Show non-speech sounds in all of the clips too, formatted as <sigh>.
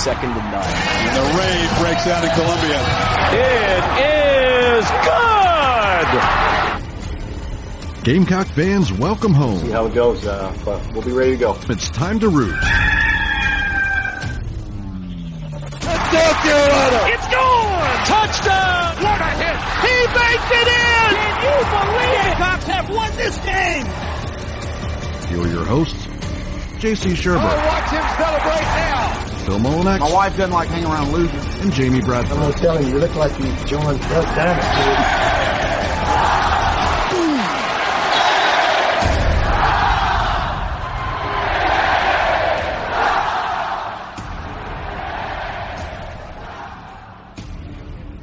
second and none. And the rave breaks out in Columbia. It is good! Gamecock fans, welcome home. See how it goes, uh, but we'll be ready to go. It's time to root. It's gone! Touchdown! What a hit! He baked it in! Can you believe it? Gamecocks have won this game! Here are your hosts, J.C. Shurburtt, watch him celebrate now. Phil Molinex, My wife doesn't like hanging around losers. and Jamie Bradford. I'm telling you, you look like you joined Duck Dynasty.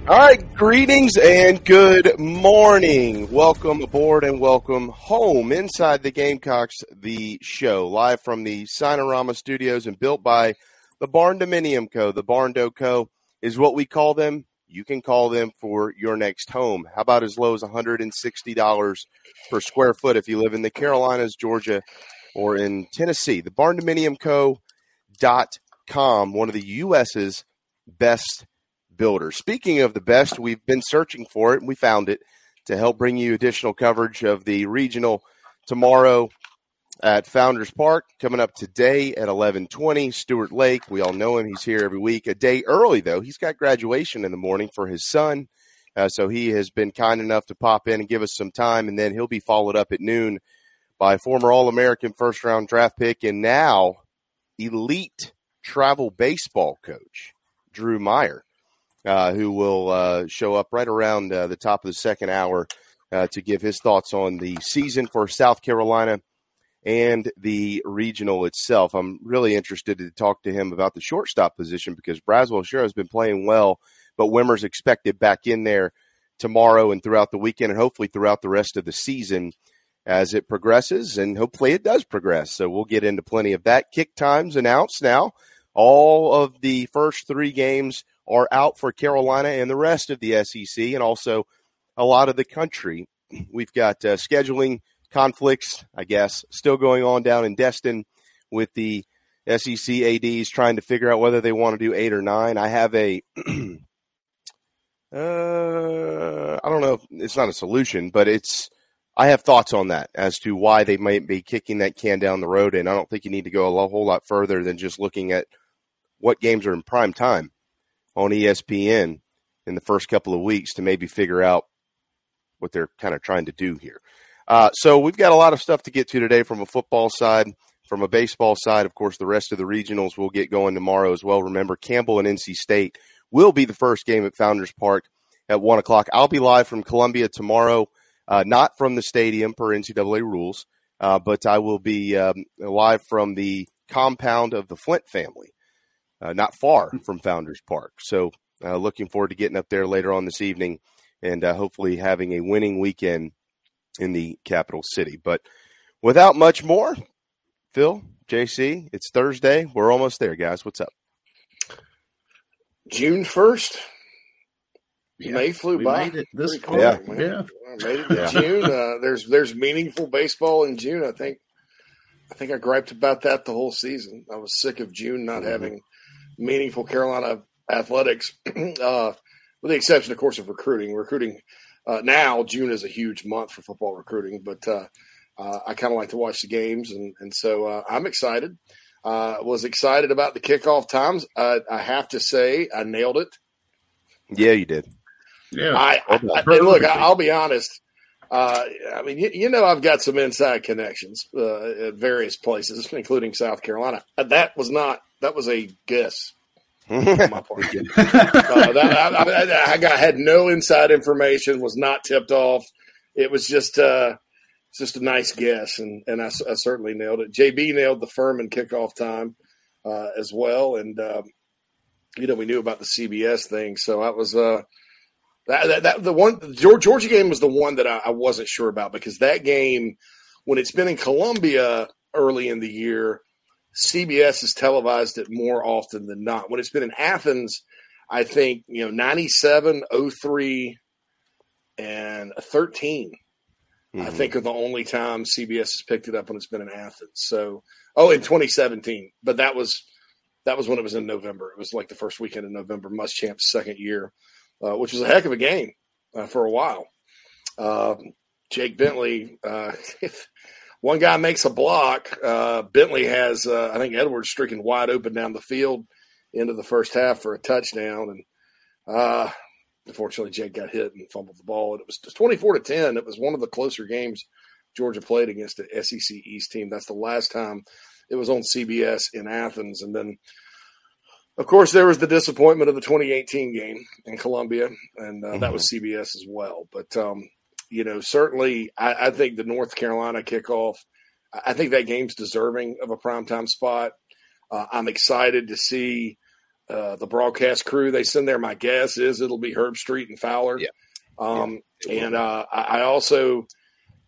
All right, greetings and good morning. Welcome aboard and welcome home inside the Gamecocks, the show, live from the Sinorama Studios and built by the Barndominium Co. The Barndo Co. is what we call them. You can call them for your next home. How about as low as $160 per square foot if you live in the Carolinas, Georgia, or in Tennessee? The Barndominium Co. dot com, one of the U.S.'s best builders. Speaking of the best, we've been searching for it and we found it to help bring you additional coverage of the regional tomorrow at Founders Park. Coming up today at 11:20, Stuart Lake. We all know him. He's here every week. A day early though. He's got graduation in the morning for his son. Uh, so he has been kind enough to pop in and give us some time, and then he'll be followed up at noon by former All American first round draft pick and now elite travel baseball coach Drew Meyer uh, who will uh, show up right around uh, the top of the second hour uh, to give his thoughts on the season for South Carolina and the regional itself. I'm really interested to talk to him about the shortstop position because Braswell sure has been playing well, but Wimmer's expected back in there tomorrow and throughout the weekend and hopefully throughout the rest of the season as it progresses and hopefully it does progress. So we'll get into plenty of that. Kick times announced now. All of the first three games are out for Carolina and the rest of the SEC and also a lot of the country. We've got uh, scheduling conflicts, I guess, still going on down in Destin with the SEC ADs trying to figure out whether they want to do eight or nine. I have a, <clears throat> uh, I don't know, if it's not a solution, but it's, I have thoughts on that as to why they might be kicking that can down the road. And I don't think you need to go a whole lot further than just looking at what games are in prime time on ESPN in the first couple of weeks to maybe figure out what they're kind of trying to do here. Uh, so we've got a lot of stuff to get to today from a football side, from a baseball side. Of course, the rest of the regionals will get going tomorrow as well. Remember, Campbell and NC State will be the first game at Founders Park at one o'clock. I'll be live from Columbia tomorrow, uh, not from the stadium per NCAA rules, uh, but I will be um, live from the compound of the Flint family uh, not far from Founders Park. So, uh, looking forward to getting up there later on this evening and uh, hopefully having a winning weekend in the capital city. But without much more, Phil, JC, it's Thursday. We're almost there, guys. What's up? June first. May flew we by. made it this Pretty far. quick, man. Yeah. Made it to Yeah. June. Uh, there's there's meaningful baseball in June. I think I think I griped about that the whole season. I was sick of June not Mhm. having meaningful Carolina athletics, <clears throat> uh, with the exception, of course, of recruiting. Recruiting Uh, now June is a huge month for football recruiting, but uh, uh, I kind of like to watch the games, and and so uh, I'm excited. Uh, was excited about the kickoff times. Uh, I have to say, I nailed it. Yeah, you did. Yeah. I, I, I look, I, I'll be honest. Uh, I mean, you, you know, I've got some inside connections uh, at various places, including South Carolina. Uh, That was not. That was a guess on my part. <laughs> Uh, that, I, I, I got had no inside information. Was not tipped off. It was just uh, it's just a nice guess, and and I, I certainly nailed it. JB nailed the Furman kickoff time uh, as well, and um, you know we knew about the CBS thing, so that was uh that, that, that the one the Georgia game was the one that I, I wasn't sure about because that game when it's been in Columbia early in the year, CBS has televised it more often than not. When it's been in Athens, I think you know 97, 03, and 13 I think are the only time CBS has picked it up when it's been in Athens. So, oh, in 2017, but that was that was when it was in November. It was like the first weekend in November, Muschamp's second year, uh, which was a heck of a game uh, for a while. Uh, Jake Bentley, uh, <laughs> if one guy makes a block, uh, Bentley has uh, I think Edwards streaking wide open down the field into the first half for a touchdown, and uh, unfortunately Jake got hit and fumbled the ball. And it was 24 to 10. It was one of the closer games Georgia played against the SEC East team. That's the last time it was on CBS in Athens. And then, of course, there was the disappointment of the 2018 game in Columbia, and uh, that was CBS as well. But, um, you know, certainly I, I think the North Carolina kickoff, I think that game's deserving of a primetime spot. Uh, I'm excited to see uh, the broadcast crew they send there. My guess is it'll be Herbstreit and Fowler. Yeah. Um, and uh, I I also,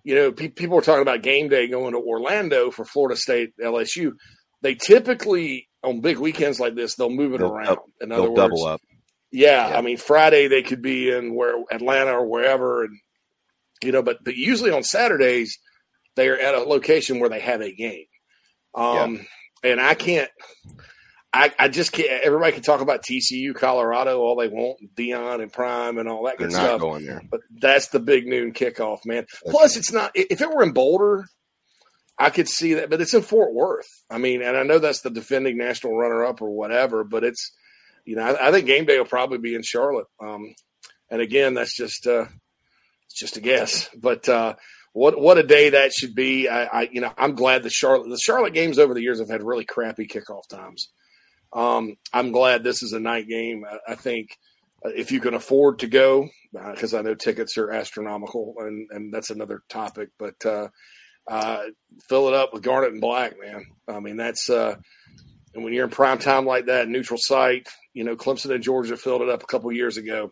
you know, pe- people are talking about game day going to Orlando for Florida State LSU. They typically on big weekends like this they'll move it They'll around. In other words, double up. yeah, Yeah. I mean Friday they could be in where Atlanta or wherever, and you know, but but usually on Saturdays they are at a location where they have a game. Um, and I can't. I, I just can't. Everybody can talk about TCU, Colorado, all they want, Deion and Prime and all that They're good stuff. going there. But that's the big noon kickoff, man. Plus, it's not. If it were in Boulder, I could see that, but it's in Fort Worth. I mean, and I know that's the defending national runner-up or whatever, but it's, you know, I, I think game day will probably be in Charlotte. Um, and again, that's just, uh, it's just a guess. But uh, what what a day that should be. I, I you know, I'm glad the Charlotte the Charlotte games over the years have had really crappy kickoff times. Um, I'm glad this is a night game. I, I think uh, if you can afford to go, because I know tickets are astronomical, and and that's another topic. But uh, uh, fill it up with garnet and black, man. I mean, that's uh, and when you're in prime time like that, neutral site, you know, Clemson and Georgia filled it up a couple years ago.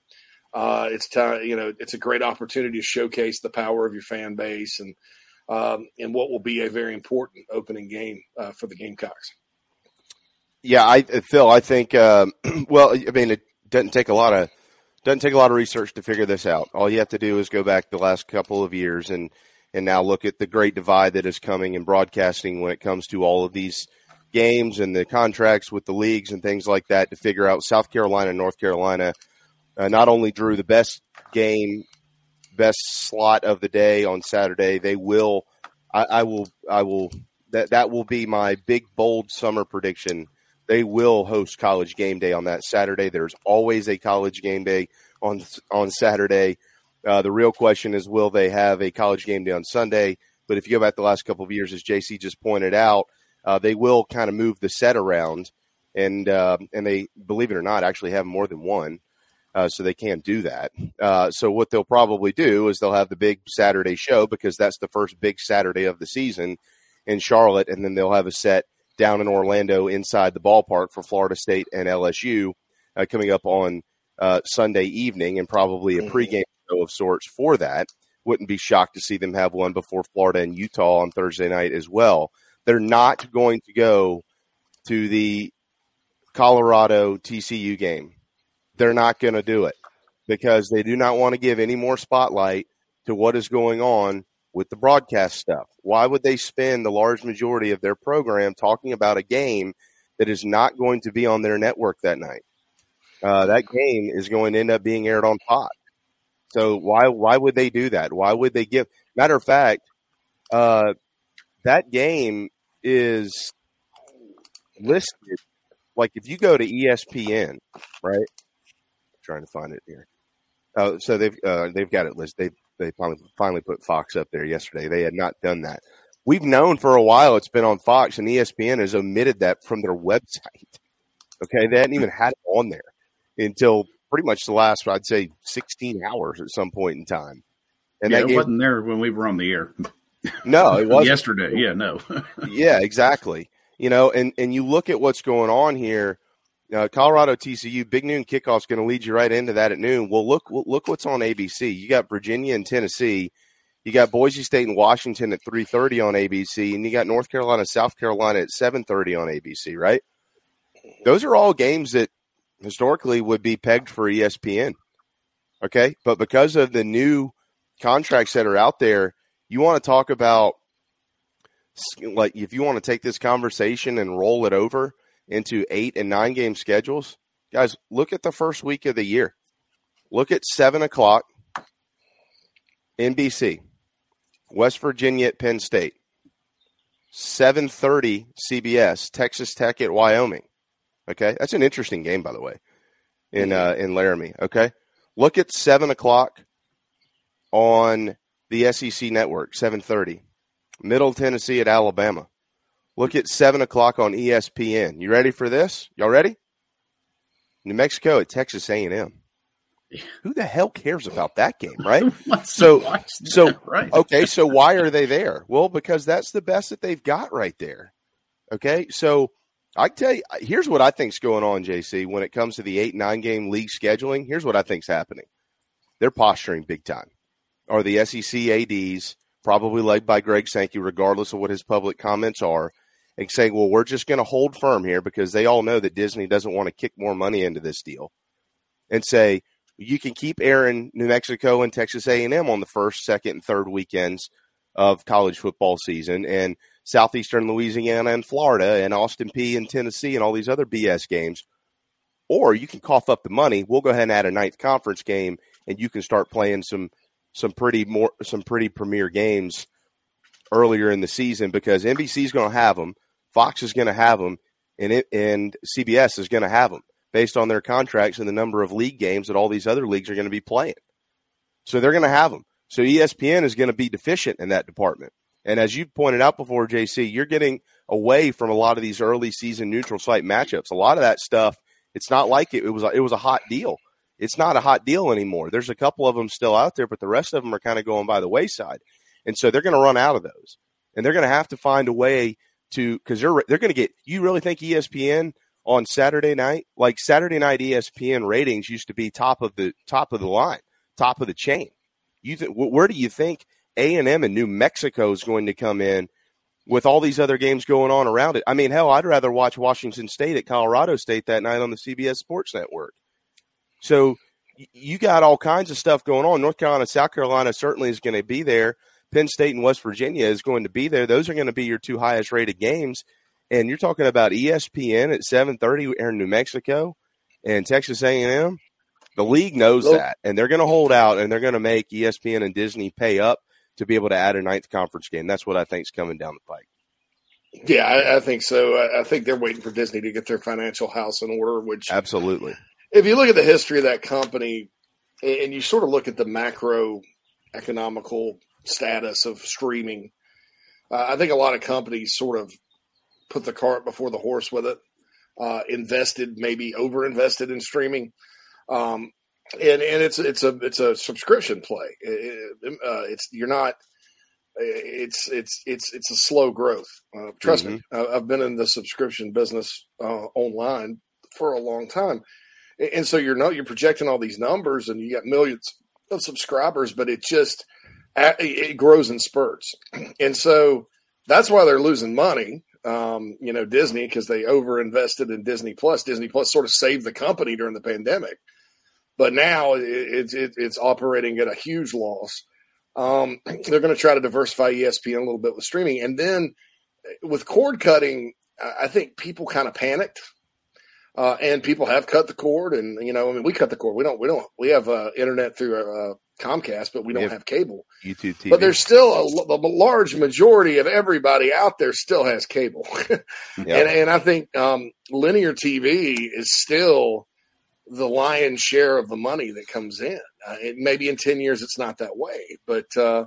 Uh, it's time, you know, it's a great opportunity to showcase the power of your fan base and um, and what will be a very important opening game uh, for the Gamecocks. Yeah, I Phil, I think. Um, <clears throat> well, I mean, it doesn't take a lot of doesn't take a lot of research to figure this out. All you have to do is go back the last couple of years and and now look at the great divide that is coming in broadcasting when it comes to all of these games and the contracts with the leagues and things like that to figure out South Carolina North Carolina uh, not only drew the best game, best slot of the day on Saturday, they will. I, I will. I will. That that will be my big bold summer prediction. They will host college game day on that Saturday. There's always a college game day on on Saturday. Uh, the real question is, will they have a college game day on Sunday? But if you go back the last couple of years, as JC just pointed out, uh, they will kind of move the set around, and uh, and they believe it or not, actually have more than one, uh, so they can't do that. Uh, so what they'll probably do is they'll have the big Saturday show because that's the first big Saturday of the season in Charlotte, and then they'll have a set down in Orlando inside the ballpark for Florida State and LSU uh, coming up on uh, Sunday evening, and probably a pregame show of sorts for that. Wouldn't be shocked to see them have one before Florida and Utah on Thursday night as well. They're not going to go to the Colorado TCU game. They're not going to do it because they do not want to give any more spotlight to what is going on with the broadcast stuff. Why would they spend the large majority of their program talking about a game that is not going to be on their network that night? Uh, that game is going to end up being aired on Fox. So why why would they do that? Why would they give? Matter of fact, uh, that game is listed. Like if you go to ESPN, right? Trying to find it here. Oh, so they've uh, they've got it listed. They they finally finally put Fox up there yesterday. They had not done that. We've known for a while it's been on Fox, and ESPN has omitted that from their website. Okay, they hadn't even had it on there until pretty much the last, I'd say, 16 hours at some point in time. And yeah, that it game, wasn't there when we were on the air no, it wasn't. yesterday. Yeah, no. <laughs> yeah, exactly. You know, and and you look at what's going on here. Uh, Colorado TCU big noon kickoff is going to lead you right into that at noon. Well, look look what's on ABC. You got Virginia and Tennessee. You got Boise State and Washington at three thirty on ABC, and you got North Carolina, South Carolina at seven thirty on ABC. Right? Those are all games that historically would be pegged for ESPN. Okay, but because of the new contracts that are out there, you want to talk about like if you want to take this conversation and roll it over into eight and nine game schedules, guys, look at the first week of the year. Look at seven o'clock NBC, West Virginia at Penn State, seven thirty CBS, Texas Tech at Wyoming. Okay, that's an interesting game, by the way, in uh, in Laramie. Okay, look at seven o'clock on the SEC network, seven thirty. Middle Tennessee at Alabama. Look at seven o'clock on ESPN. You ready for this? Y'all ready? New Mexico at Texas A and M. Who the hell cares about that game, right? <laughs> so, so <laughs> right. okay. So why are they there? Well, because that's the best that they've got right there. Okay, so I tell you, here's what I think's going on, JC. When it comes to the eight nine game league scheduling, here's what I think's happening. They're posturing big time. Are the SEC ads probably led by Greg Sankey, regardless of what his public comments are, and saying, "Well, we're just going to hold firm here because they all know that Disney doesn't want to kick more money into this deal," and say you can keep airing New Mexico and Texas A and M on the first, second, and third weekends of college football season, and southeastern Louisiana and Florida, and Austin Peay and Tennessee, and all these other BS games. Or you can cough up the money. We'll go ahead and add a ninth conference game, and you can start playing some some pretty more some pretty premier games earlier in the season because NBC is going to have them, Fox is going to have them, and it, and CBS is going to have them based on their contracts and the number of league games that all these other leagues are going to be playing. So they're going to have them. So ESPN is going to be deficient in that department. And as you pointed out before, JC, you're getting away from a lot of these early season neutral site matchups. A lot of that stuff, it's not like it, it was. It was a hot deal. It's not a hot deal anymore. There's a couple of them still out there, but the rest of them are kind of going by the wayside. And so they're going to run out of those, and they're going to have to find a way to because they're they're going to get. You really think ESPN on Saturday night, like Saturday night ESPN ratings used to be top of the top of the line, top of the chain. You where do you think A and M and New Mexico is going to come in with all these other games going on around it? I mean, hell, I'd rather watch Washington State at Colorado State that night on the CBS Sports Network. So you got all kinds of stuff going on. North Carolina, South Carolina certainly is going to be there. Penn State and West Virginia is going to be there. Those are going to be your two highest rated games. And you're talking about ESPN at 7:30 in New Mexico and Texas A&M. The league knows Well- that, and they're going to hold out, and they're going to make ESPN and Disney pay up to be able to add a ninth conference game. That's what I think is coming down the pike. Yeah, I, I think so. I, I think they're waiting for Disney to get their financial house in order. Which, Absolutely. if you look at the history of that company, and and you sort of look at the macro economical status of streaming, uh, I think a lot of companies sort of put the cart before the horse with it. Uh, invested, maybe over invested in streaming, um, and and it's it's a it's a subscription play. It- it- uh, it's you're not. It's it's it's it's a slow growth. Uh, trust me, I- I've been in the subscription business uh, online for a long time, and and so you're not you're projecting all these numbers, and you got millions of subscribers, but it just it grows in spurts, <clears throat> and so that's why they're losing money. Um, you know, Disney because they over invested in Disney Plus. Disney Plus sort of saved the company during the pandemic, but now it, it's it, it's operating at a huge loss. Um, <clears throat> they're going to try to diversify ESPN a little bit with streaming, and then with cord cutting, I think people kind of panicked Uh, and people have cut the cord, and you know, I mean, we cut the cord. We don't, we don't, we have uh, internet through uh, Comcast, but we don't have have cable. YouTube TV. But there's still a large majority of everybody out there still has cable, <laughs> Yeah. and and I think um, linear TV is still the lion's share of the money that comes in. Uh, it, maybe in ten years it's not that way, but uh,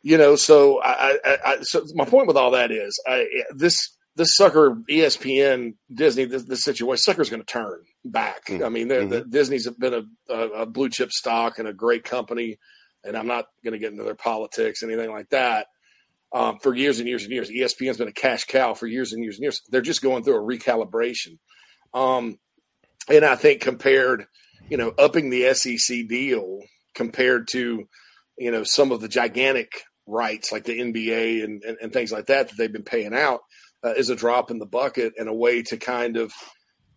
you know. So I, I, I, so my point with all that is I, this this sucker ESPN Disney this, this situation sucker's going to turn back. Mm. I mean, Mhm. the, Disney's been a, a, a blue chip stock and a great company, and I'm not going to get into their politics anything like that. Um, for years and years and years, ESPN's been a cash cow for years and years and years. They're just going through a recalibration, um, and I think compared, you know, upping the SEC deal compared to, you know, some of the gigantic rights like the NBA and, and, and things like that that they've been paying out uh, is a drop in the bucket and a way to kind of,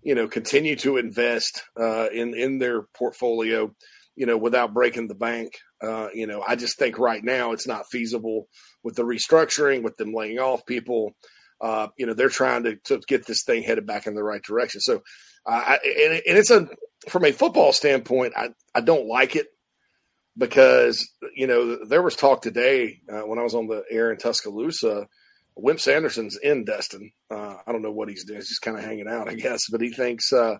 you know, continue to invest uh, in in their portfolio, you know, without breaking the bank. Uh, you know, I just think right now it's not feasible with the restructuring, with them laying off people. Uh, you know, they're trying to, to get this thing headed back in the right direction. So, uh, I, and, and it's a from a football standpoint, I I don't like it because you know there was talk today uh, when I was on the air in Tuscaloosa. Wimp Sanderson's in Destin. Uh, I don't know what he's doing. He's just kind of hanging out, I guess. But he thinks uh,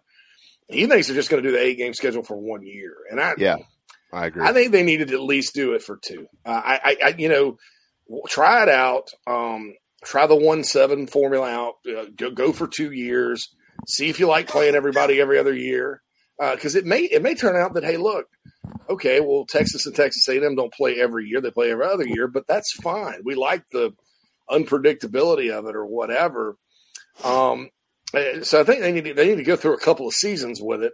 he thinks they're just going to do the eight game schedule for one year. And I yeah, I agree. I think they needed to at least do it for two. Uh, I, I, I, you know, try it out. Um, try the one seven formula out. Uh, go go for two years. See if you like playing everybody every other year. Because it may it may turn out that hey, look, okay, well Texas and Texas A&M don't play every year; they play every other year, but that's fine. We like the unpredictability of it or whatever. Um, eh, so I think they need to, they need to go through a couple of seasons with it,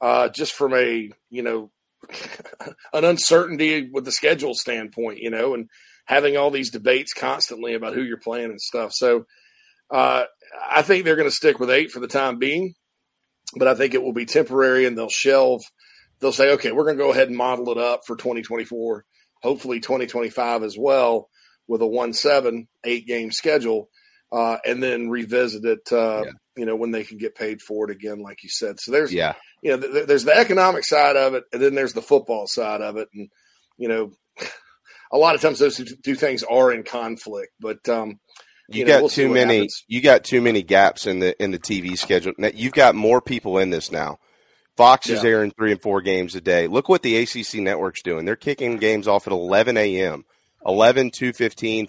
uh, just from a you know <laughs> an uncertainty with the schedule standpoint, you know, and having all these debates constantly about who you're playing and stuff. So uh, I think they're going to stick with eight for the time being, but I think it will be temporary and they'll shelve. They'll say, okay, we're going to go ahead and model it up for 2024, hopefully 2025 as well, with a one seven eight game schedule, uh, and then revisit it. Uh, Yeah. You know when they can get paid for it again, like you said. So there's yeah, you know, th- there's the economic side of it, and then there's the football side of it, and you know, <laughs> a lot of times those two, things are in conflict. But um, you, you know, got we'll too many. happens. You got too many gaps in the in the TV schedule. Now, you've got more people in this now. Fox is airing three and four games a day. Look what the ACC network's doing. They're kicking games off at 11 a.m., 11, 2:15,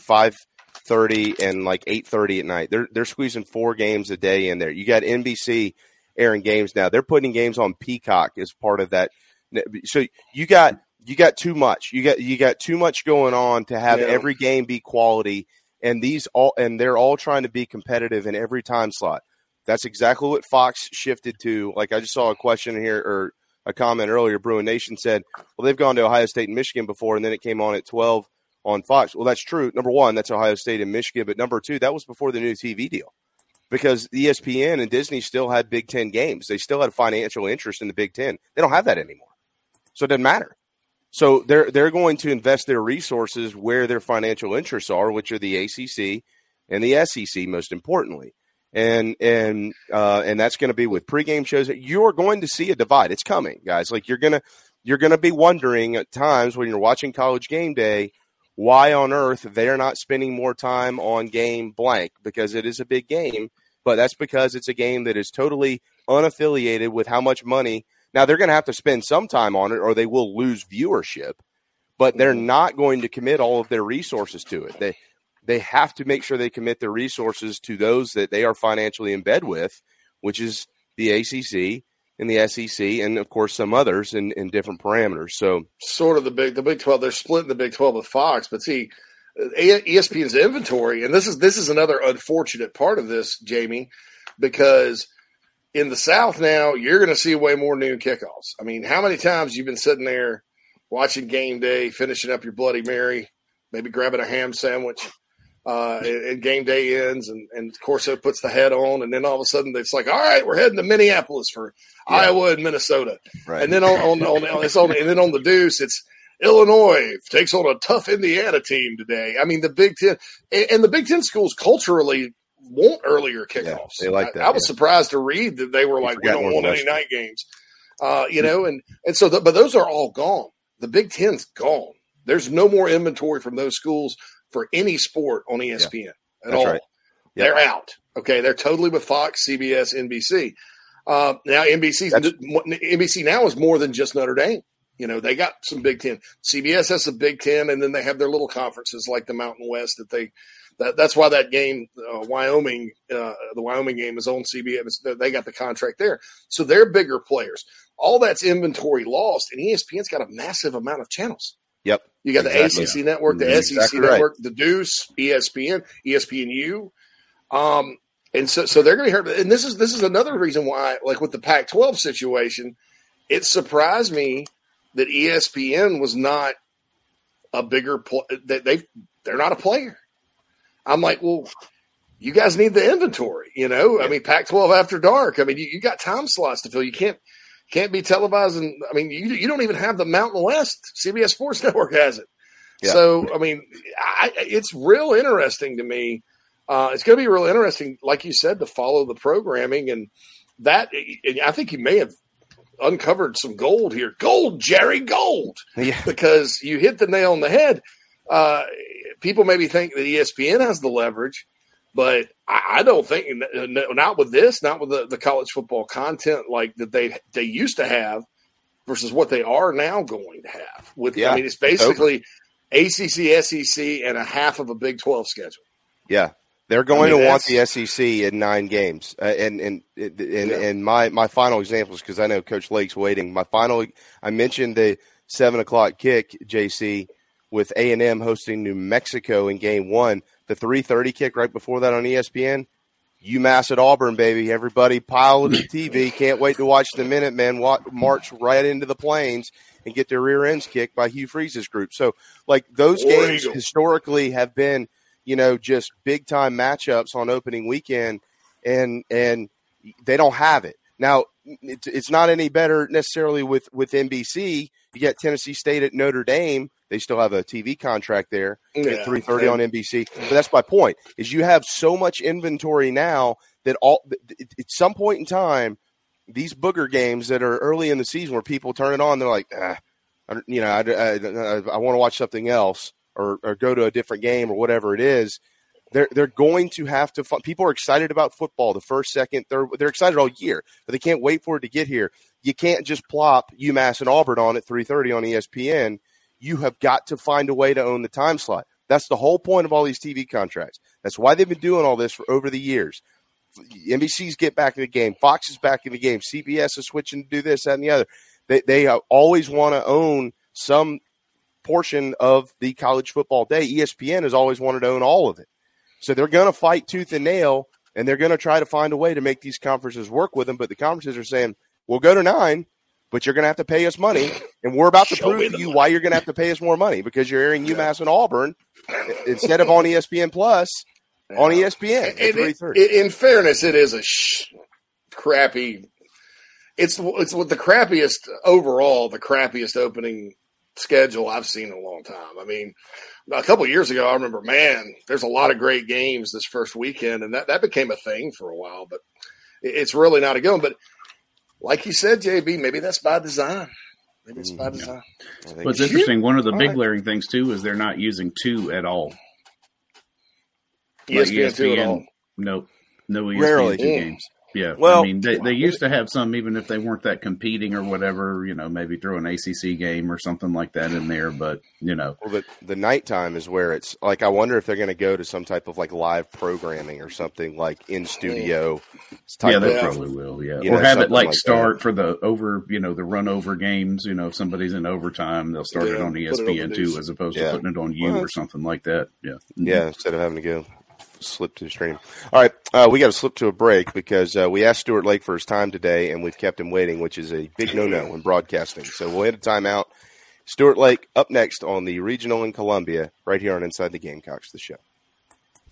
5:30, and like 8:30 at night. They're they're squeezing four games a day in there. You got NBC airing games now. They're putting games on Peacock as part of that. So you got you got too much. You got you got too much going on to have Yeah. every game be quality. And these all and they're all trying to be competitive in every time slot. That's exactly what Fox shifted to. Like I just saw a question here or a comment earlier. Bruin Nation said, "Well, they've gone to Ohio State and Michigan before, and then it came on at twelve on Fox." Well, that's true. Number one, that's Ohio State and Michigan, but number two, that was before the new TV deal because ESPN and Disney still had Big Ten games. They still had a financial interest in the Big Ten. They don't have that anymore, so it doesn't matter. So they're they're going to invest their resources where their financial interests are, which are the ACC and the SEC, most importantly, and and uh, and that's going to be with pregame shows. You're going to see a divide. It's coming, guys. Like you're gonna you're gonna be wondering at times when you're watching College Game Day why on earth they're not spending more time on game blank because it is a big game, but that's because it's a game that is totally unaffiliated with how much money. Now they're going to have to spend some time on it or they will lose viewership, but they're mm-hmm. not going to commit all of their resources to it. They they have to make sure they commit their resources to those that they are financially in bed with, which is the ACC and the SEC and of course some others in, in different parameters. So sort of the big the Big Twelve. They're splitting the Big Twelve with Fox, but see, ESPN's inventory, and this is this is another unfortunate part of this, Jamie, because in the South now you're going to see way more noon kickoffs. I mean, how many times you've been sitting there watching game day, finishing up your Bloody Mary, maybe grabbing a ham sandwich. Uh, and, game day ends, and, and Corso puts the head on, and then all of a sudden it's like, all right, we're heading to Minneapolis for Yeah. Iowa and Minnesota. right. And then on, on, on, on it's on and then on the deuce, it's Illinois takes on a tough Indiana team today. I mean, the Big Ten and, and the Big Ten schools culturally want earlier kickoffs. they like that, I, I was yeah. surprised to read that they were You like, we don't want any night games. Uh, you know, and and so, the, but those are all gone. The Big Ten's gone. There's no more inventory from those schools for any sport on ESPN at That's all. right. Yep. They're out. Okay, they're totally with Fox, CBS, NBC. Uh, now That's- NBC now is more than just Notre Dame. You know, they got some Big Ten. CBS has some Big Ten, and then they have their little conferences like the Mountain West that they. That, that's why that game, uh, Wyoming, uh, the Wyoming game is on CBS. They got the contract there, so they're bigger players. All that's inventory lost, and ESPN's got a massive amount of channels. Yep. You got Exactly. the ACC network, the SEC right. network, the Deuce, ESPN, ESPNU. Um, and so, so they're going to be hurt. And this is this is another reason why, like with the Pac-12 situation, it surprised me that ESPN was not a bigger that they they're not a player. I'm like, well, you guys need the inventory, you know. I mean, Pac-12 after dark. I mean, you, you got time slots to fill. You can't can't be televised. And I mean, you you don't even have the Mountain West. CBS Sports <laughs> Network has it. Yeah. So, I mean, I, it's real interesting to me. Uh, it's going to be real interesting, like you said, to follow the programming and that. And I think you may have uncovered some gold here. Gold, Jerry, gold Yeah. <laughs> because you hit the nail on the head. Uh, people maybe think that ESPN has the leverage, but I, I don't think not with this, not with the, the college football content like that they they used to have versus what they are now going to have. With Yeah, I mean, it's basically ACC, SEC, and a half of a Big Twelve schedule. Yeah, they're going I mean, to want the SEC in nine games. Uh, and and and, and, Yeah. and my my final examples because I know Coach Lake's waiting. My final, I mentioned the seven o'clock kick, JC, with A and M hosting New Mexico in Game One. The three thirty kick right before that on ESPN. UMass at Auburn, baby. Everybody pile to the TV. Can't wait to watch the Minutemen wa- march right into the plains and get their rear ends kicked by Hugh Freeze's group. So, like, those War games Eagle. historically have been, you know, just big time matchups on opening weekend, and and they don't have it now. It's, it's not any better necessarily with with NBC. You got Tennessee State at Notre Dame. They still have a TV contract there Yeah. at three thirty on NBC. But that's my point: is you have so much inventory now that all at some point in time, these booger games that are early in the season where people turn it on, they're like, ah, I you know, I, I, I want to watch something else or, or go to a different game or whatever it is. They're they're going to have to. People are excited about football. The first, second, third. They're excited all year, but they can't wait for it to get here. You can't just plop UMass and Auburn on at three thirty on ESPN. You have got to find a way to own the time slot. That's the whole point of all these TV contracts. That's why they've been doing all this for over the years. NBC's get back in the game. Fox is back in the game. CBS is switching to do this, that, and the other. They they always want to own some portion of the college football day. ESPN has always wanted to own all of it. So they're going to fight tooth and nail, and they're going to try to find a way to make these conferences work with them. But the conferences are saying, "We'll go to nine, but you're going to have to pay us money, and we're about to Show prove to you money." why you're going to have to pay us more money because you're airing UMass and Auburn instead of on ESPN Plus on ESPN it- it- in fairness, it is a sh- crappy. It's it's what the crappiest overall, the crappiest opening schedule I've seen in a long time. I mean, a couple of years ago, I remember, man, there's a lot of great games this first weekend, and that that became a thing for a while. But it's really not a good one. But like you said, JB, maybe that's by design. Maybe it's by Mhm. design. I think What's it's- interesting, one of the All big right. glaring things too is they're not using two at all. Like ESPN two at all. Nope. No ESPN Rarely. two Mm. games. Yeah. Well- I mean, they, they used to have some, even if they weren't that competing or whatever, you know, maybe throw an ACC game or something like that in there. But, you know, Well, the the nighttime is where it's like I wonder if they're going to go to some type of like live programming or something like in studio. yeah, they probably will. Yeah. You or know, have it like, like start for the over, you know, the run over games. You know, if somebody's in overtime, they'll start it Yeah, on it on ESPN the too, as opposed Yeah. to putting it on you Well, or something like that. Yeah. Mm-hmm. Yeah, instead of having to go slip to the stream. All right, uh, we got to slip to a break because uh, we asked Stuart Lake for his time today, and we've kept him waiting, which is a big no-no <clears throat> in broadcasting. So we'll hit a timeout. Stuart Lake up next on the regional in Columbia, right here on Inside the Gamecocks, the show.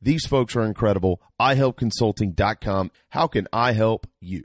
These folks are incredible. iHelpConsulting.com. How can I help you?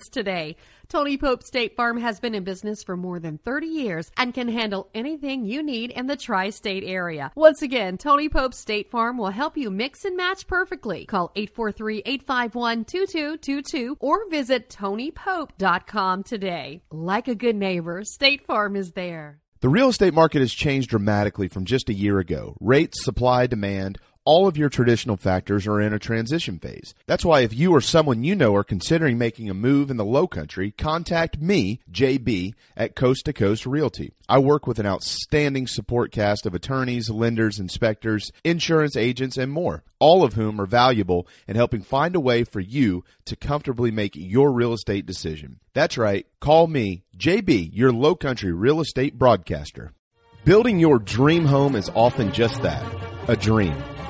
today. Tony Pope State Farm has been in business for more than 30 years and can handle anything you need in the tri state area. Once again, Tony Pope State Farm will help you mix and match perfectly. Call 843 851 2222 or visit TonyPope.com today. Like a good neighbor, State Farm is there. The real estate market has changed dramatically from just a year ago. Rates, supply, demand, all of your traditional factors are in a transition phase. That's why if you or someone you know are considering making a move in the low country, contact me, JB, at Coast to Coast Realty. I work with an outstanding support cast of attorneys, lenders, inspectors, insurance agents, and more, all of whom are valuable in helping find a way for you to comfortably make your real estate decision. That's right. Call me, JB, your low country real estate broadcaster. Building your dream home is often just that, a dream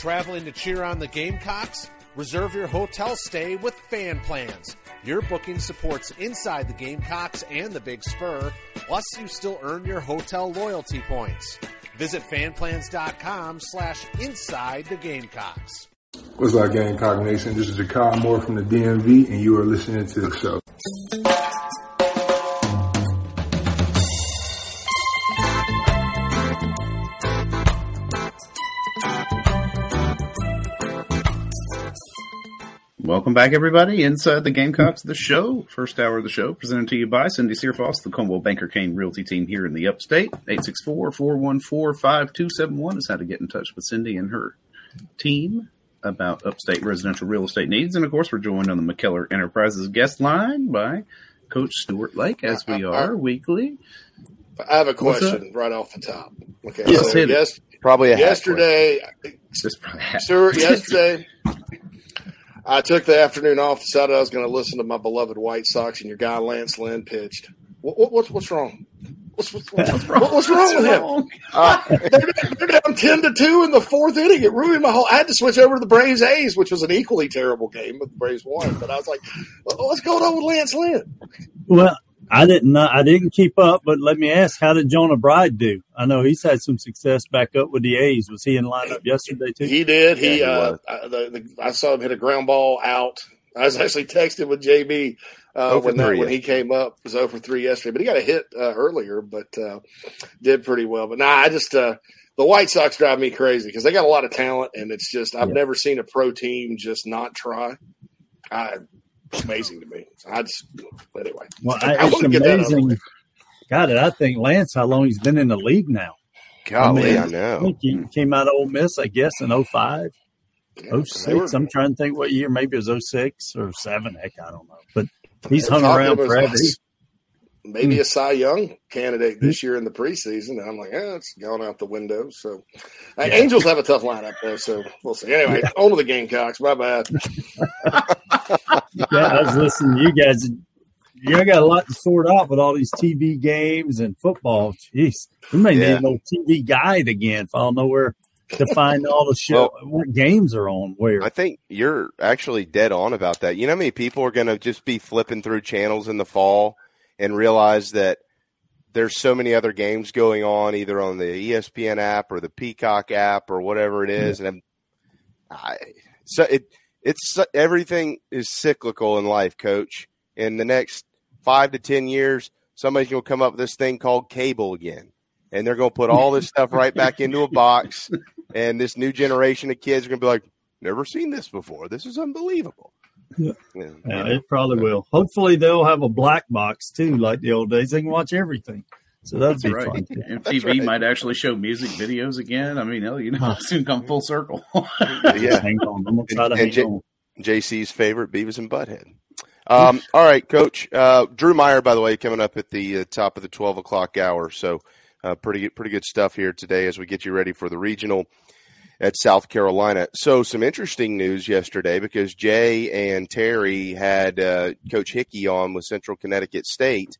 Traveling to cheer on the Gamecocks? Reserve your hotel stay with Fan Plans. Your booking supports inside the Gamecocks and the Big Spur, plus you still earn your hotel loyalty points. Visit fanplans.com slash inside the Gamecocks. What's up, Gamecock Nation? This is Jakar Moore from the DMV, and you are listening to the show. Welcome back, everybody, inside the Gamecocks, the show. First hour of the show, presented to you by Cindy Searfoss, the Coldwell Banker Caine Realty Team here in the Upstate. 864-414-5271 is how to get in touch with Cindy and her team about upstate residential real estate needs. And of course, we're joined on the McKellar Enterprises guest line by Coach Stuart Lake, as we uh, uh, are weekly. I have a question right off the top. Okay, Yes, so yes, Probably a yesterday, Just probably have- Stuart, yesterday, I took the afternoon off. Decided I was going to listen to my beloved White Sox, and your guy Lance Lynn pitched. What, what, what's what's wrong? What's, what's, what's, wrong? what's wrong with him? Uh, they're, they're down ten to two in the fourth inning. It ruined my whole. I had to switch over to the Braves A's, which was an equally terrible game, but the Braves won. But I was like, "Well, what's going on with Lance Lynn? Well, I didn't know, I didn't keep up, but let me ask, how did Jonah Bride do? I know he's had some success back up with the A's. Was he in lineup yesterday too? He did. He, Yeah, he uh. I, the, the, I saw him hit a ground ball out. I was actually texting with JB uh, Oh when that, three when he came up. It was over three yesterday, but he got a hit uh, earlier, but uh, did pretty well. But nah, I just uh, the White Sox drive me crazy because they got a lot of talent, and it's just I've Yeah. never seen a pro team just not try. I, it's amazing to me. I just anyway. Well, I I, it's wanna get that out of the amazing. way. God, I think Lance, how long he's been in the league now? Golly, I, I know. think he came out of Ole Miss, I guess, in 05, Yeah, 06. were- I'm trying to think what year. Maybe it was 06 or 7. Heck, I don't know. But he's hung around forever. us. Maybe Hmm. a Cy Young candidate this year in the preseason. And I'm like, yeah, it's gone out the window. So uh, Yeah. Angels have a tough lineup though, so we'll see. Anyway, on to the Gamecocks. My bad. <laughs> yeah, I was listening to you guys. You got a lot to sort out with all these TV games and football. Jeez, we may Yeah. need a little TV guide again if I don't know where to find all the show Well- what games are on where. I think you're actually dead on about that. You know how many people are going to just be flipping through channels in the fall and realize that there's so many other games going on, either on the ESPN app or the Peacock app or whatever it is, and I, so it it's everything is cyclical in life, Coach. In the next five to ten years, somebody's going to come up with this thing called cable again, and they're going to put all this stuff right back into a box, <laughs> and this new generation of kids are going to be like, "Never seen this before. This is unbelievable." Yeah. Yeah, Yeah, it probably will. Hopefully, they'll have a black box too, like the old days. They can watch everything. So that'd That's be right. <laughs> fun. too. And That's TV right. might actually show music videos again. I mean, hell, you know, <laughs> soon come full circle. <laughs> yeah. Hang on, I'm gonna try to And- hang J- on. JC's favorite, Beavis and Butthead. Um, all right, Coach. Uh, Drew Meyer, by the way, coming up at the uh, top of the twelve o'clock hour. So, uh, pretty pretty good stuff here today as we get you ready for the regional at South Carolina. So, some interesting news yesterday because Jay and Terry had uh, Coach Hickey on with Central Connecticut State,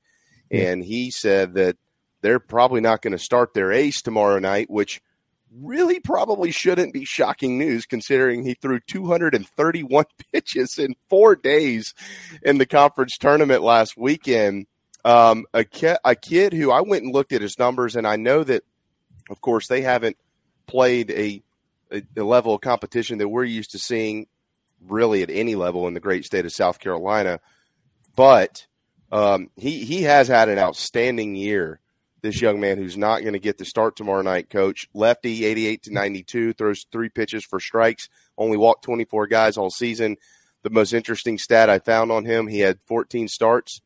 and he said that they're probably not going to start their ace tomorrow night, which really probably shouldn't be shocking news considering he threw 231 <laughs> pitches in four days in the conference tournament last weekend. Um, a, ki- a kid who I went and looked at his numbers, and I know that, of course, they haven't played a, a, a level of competition that we're used to seeing really at any level in the great state of South Carolina. But um, he, he has had an outstanding year this young man who's not going to get the start tomorrow night, coach. Lefty, 88 to 92, throws three pitches for strikes, only walked 24 guys all season. The most interesting stat I found on him, he had 14 starts,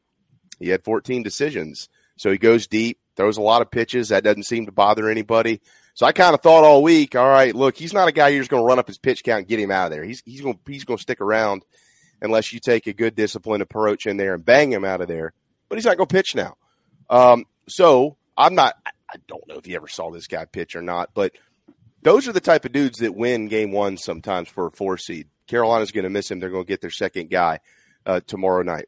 he had 14 decisions. So he goes deep, throws a lot of pitches. That doesn't seem to bother anybody. So I kind of thought all week, all right, look, he's not a guy you're just going to run up his pitch count and get him out of there. He's he's going he's going to stick around unless you take a good disciplined approach in there and bang him out of there. But he's not going to pitch now. Um, so I'm not. I- don't know if you ever saw this guy pitch or not, but those are the type of dudes that win game one sometimes for a four seed. Carolina's going to miss him. They're going to get their second guy uh, tomorrow night.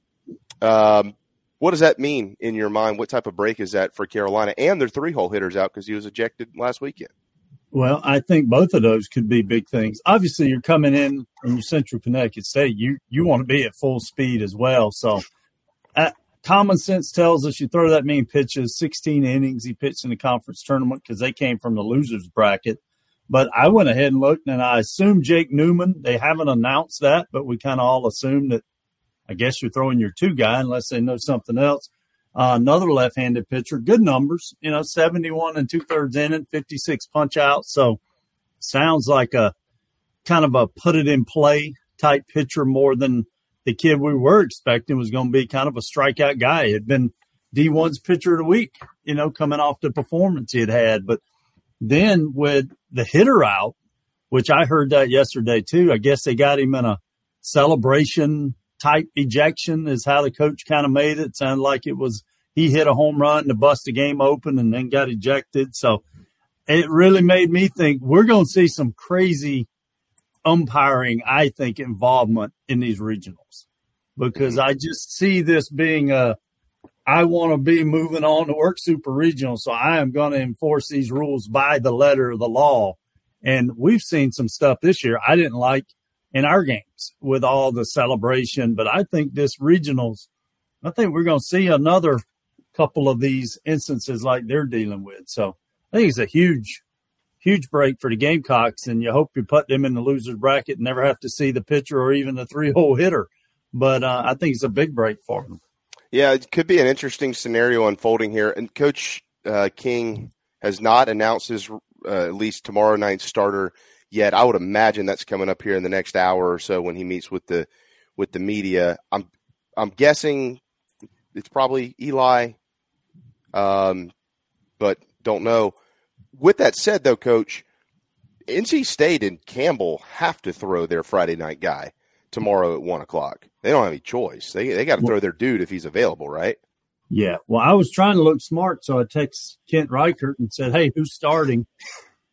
Um, what does that mean in your mind? What type of break is that for Carolina and their three hole hitters out because he was ejected last weekend? Well, I think both of those could be big things. Obviously, you're coming in from Central Connecticut State. You you want to be at full speed as well. So, uh, common sense tells us you throw that many pitches, 16 innings he pitched in the conference tournament because they came from the losers bracket. But I went ahead and looked, and I assume Jake Newman. They haven't announced that, but we kind of all assume that. I guess you're throwing your two guy unless they know something else. Uh, another left-handed pitcher, good numbers, you know, 71 and two thirds inning, 56 punch out. So sounds like a kind of a put it in play type pitcher more than the kid we were expecting was going to be kind of a strikeout guy. Had been D1's pitcher of the week, you know, coming off the performance he had had. But then with the hitter out, which I heard that yesterday too, I guess they got him in a celebration type ejection is how the coach kind of made it. Sounded like it was he hit a home run to bust the game open and then got ejected. So it really made me think we're going to see some crazy umpiring, I think, involvement in these regionals because I just see this being a, I want to be moving on to work super regional. So I am going to enforce these rules by the letter of the law. And we've seen some stuff this year I didn't like in our games with all the celebration, but I think this regionals, I think we're going to see another couple of these instances like they're dealing with. So I think it's a huge, huge break for the Gamecocks, and you hope you put them in the losers bracket and never have to see the pitcher or even the three hole hitter. But uh, I think it's a big break for them. Yeah, it could be an interesting scenario unfolding here. And Coach uh, King has not announced his uh, at least tomorrow night's starter yet. I would imagine that's coming up here in the next hour or so when he meets with the with the media. I'm I'm guessing it's probably Eli, um, but don't know. With that said, though, Coach, NC State and Campbell have to throw their Friday night guy tomorrow at one o'clock. They don't have any choice. They they got to throw their dude if he's available, right? Yeah. Well, I was trying to look smart, so I text Kent Reichert and said, "Hey, who's starting?"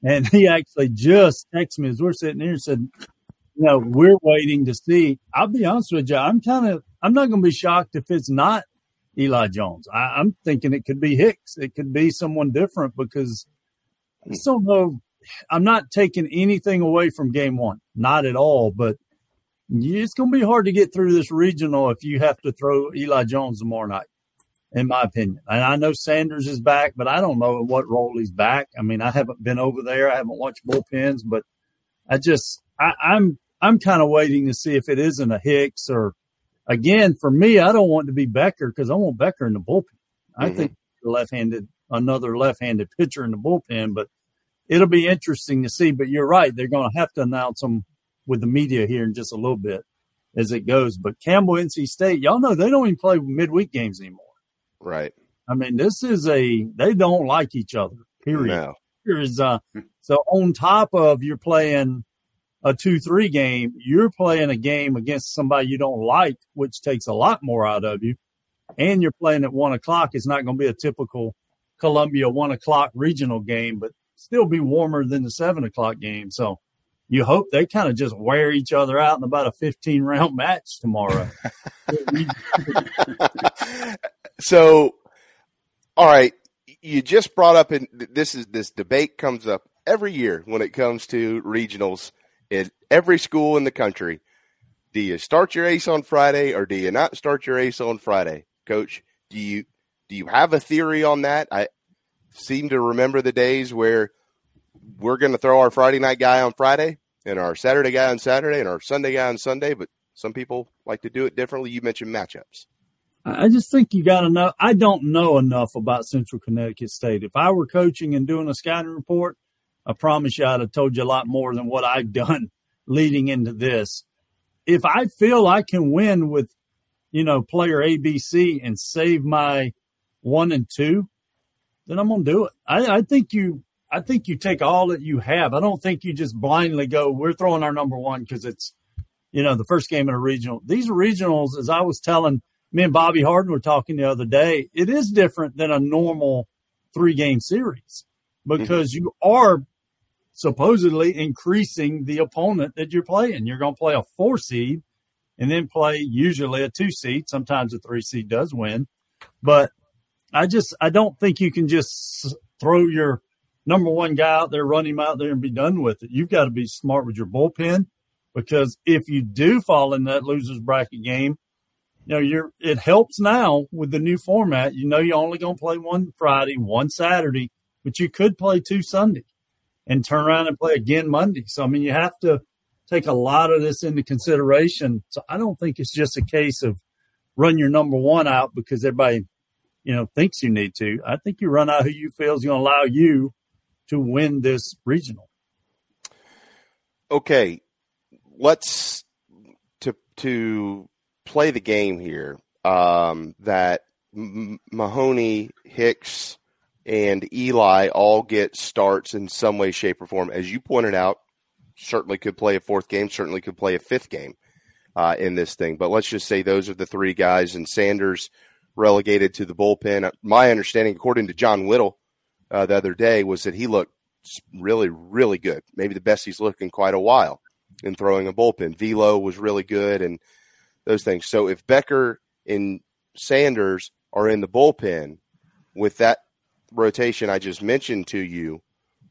And he actually just texted me as we're sitting here and said, "You know, we're waiting to see." I'll be honest with you, I'm kind of I'm not going to be shocked if it's not Eli Jones. I, I'm thinking it could be Hicks. It could be someone different because I don't know I'm not taking anything away from game one, not at all. But it's going to be hard to get through this regional if you have to throw Eli Jones tomorrow night, in my opinion. And I know Sanders is back, but I don't know in what role he's back. I mean, I haven't been over there. I haven't watched bullpens, but I just I, I'm I'm kind of waiting to see if it isn't a Hicks or again for me. I don't want to be Becker because I want Becker in the bullpen. I Mm-hmm. think left-handed another left-handed pitcher in the bullpen, but it'll be interesting to see. But you're right; they're going to have to announce them with the media here in just a little bit as it goes. But Campbell, NC State, y'all know they don't even play midweek games anymore. Right. I mean, this is a they don't like each other. Period. No. Here is uh so on top of you're playing a two three game, you're playing a game against somebody you don't like, which takes a lot more out of you. And you're playing at one o'clock. It's not going to be a typical Columbia one o'clock regional game, but still be warmer than the seven o'clock game. So you hope they kind of just wear each other out in about a 15 round <laughs> match tomorrow. <laughs> <laughs> So, all right, you just brought up, and this is this debate comes up every year when it comes to regionals in every school in the country. Do you start your ace on Friday or do you not start your ace on Friday, Coach? Do you do you have a theory on that? I seem to remember the days where we're going to throw our Friday night guy on Friday and our Saturday guy on Saturday and our Sunday guy on Sunday, but some people like to do it differently. You mentioned matchups. I just think you got to know. I don't know enough about Central Connecticut State. If I were coaching and doing a scouting report, I promise you I'd have told you a lot more than what I've <laughs> done leading into this. If I feel I can win with, you know, player ABC and save my one and two, then I'm going to do it. I, I think you, I think you take all that you have. I don't think you just blindly go, we're throwing our number one because it's, you know, the first game in a regional. These regionals, as I was telling me and Bobby Harden were talking the other day, it is different than a normal three game series because mm-hmm. you are supposedly increasing the opponent that you're playing. You're going to play a four seed and then play usually a two seed. Sometimes a three seed does win, but I just, I don't think you can just throw your number one guy out there, run him out there and be done with it. You've got to be smart with your bullpen because if you do fall in that losers bracket game, you know, you're, it helps now with the new format. You know, you're only going to play one Friday, one Saturday, but you could play two Sunday and turn around and play again Monday. So, I mean, you have to take a lot of this into consideration. So I don't think it's just a case of run your number one out because everybody, you know, thinks you need to. I think you run out who you feel is going to allow you to win this regional. Okay, let's to to play the game here. Um, that M- Mahoney, Hicks, and Eli all get starts in some way, shape, or form. As you pointed out, certainly could play a fourth game, certainly could play a fifth game uh, in this thing. But let's just say those are the three guys, and Sanders relegated to the bullpen. My understanding, according to John Whittle uh, the other day, was that he looked really, really good. Maybe the best he's looked in quite a while in throwing a bullpen. Velo was really good, and those things. So if Becker and Sanders are in the bullpen with that rotation I just mentioned to you,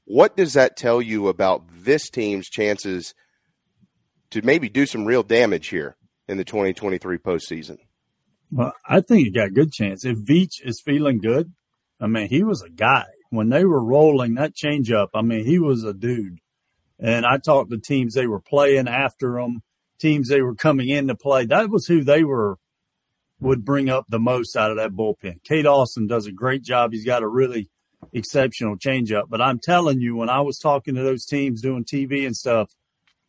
what does that tell you about this team's chances to maybe do some real damage here in the 2023 postseason? Well, I think you got a good chance. If Veach is feeling good, I mean, he was a guy. When they were rolling that changeup, I mean, he was a dude. And I talked to teams they were playing after him, teams they were coming in to play. That was who they were would bring up the most out of that bullpen. Cade Austin does a great job. He's got a really exceptional changeup. But I'm telling you, when I was talking to those teams doing TV and stuff,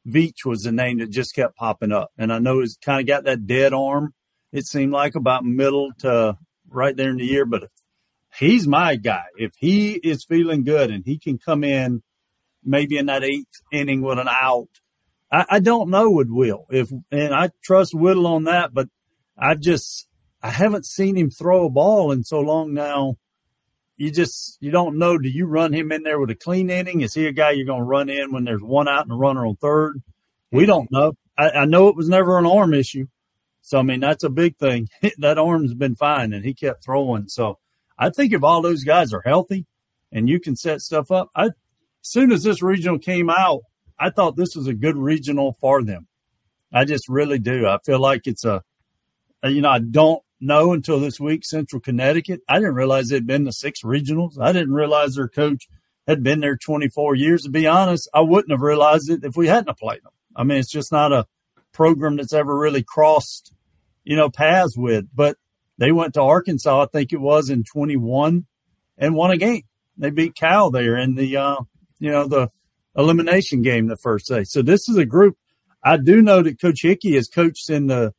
Veach was the name that just kept popping up. And I know he's kind of got that dead arm. It seemed like about middle to right there in the year, but he's my guy. If he is feeling good and he can come in maybe in that eighth inning with an out, I, I don't know with Will. If and I trust Whittle on that, but I just I haven't seen him throw a ball in so long now. You just you don't know. Do you run him in there with a clean inning? Is he a guy you're going to run in when there's one out and a runner on third? We don't know. I, I know it was never an arm issue, so I mean that's a big thing. <laughs> that arm's been fine, and he kept throwing. So I think if all those guys are healthy and you can set stuff up, I soon as this regional came out, I thought this was a good regional for them. I just really do. I feel like it's a, you know, I don't know until this week Central Connecticut. I didn't realize they'd been to six regionals. I didn't realize their coach had been there 24 years. To be honest, I wouldn't have realized it if we hadn't played them. I mean, it's just not a program that's ever really crossed, you know, paths with. But they went to Arkansas, I think it was in 21, and won a game. They beat Cal there in the, uh, you know, the elimination game the first day. So this is a group. I do know that Coach Hickey has coached in the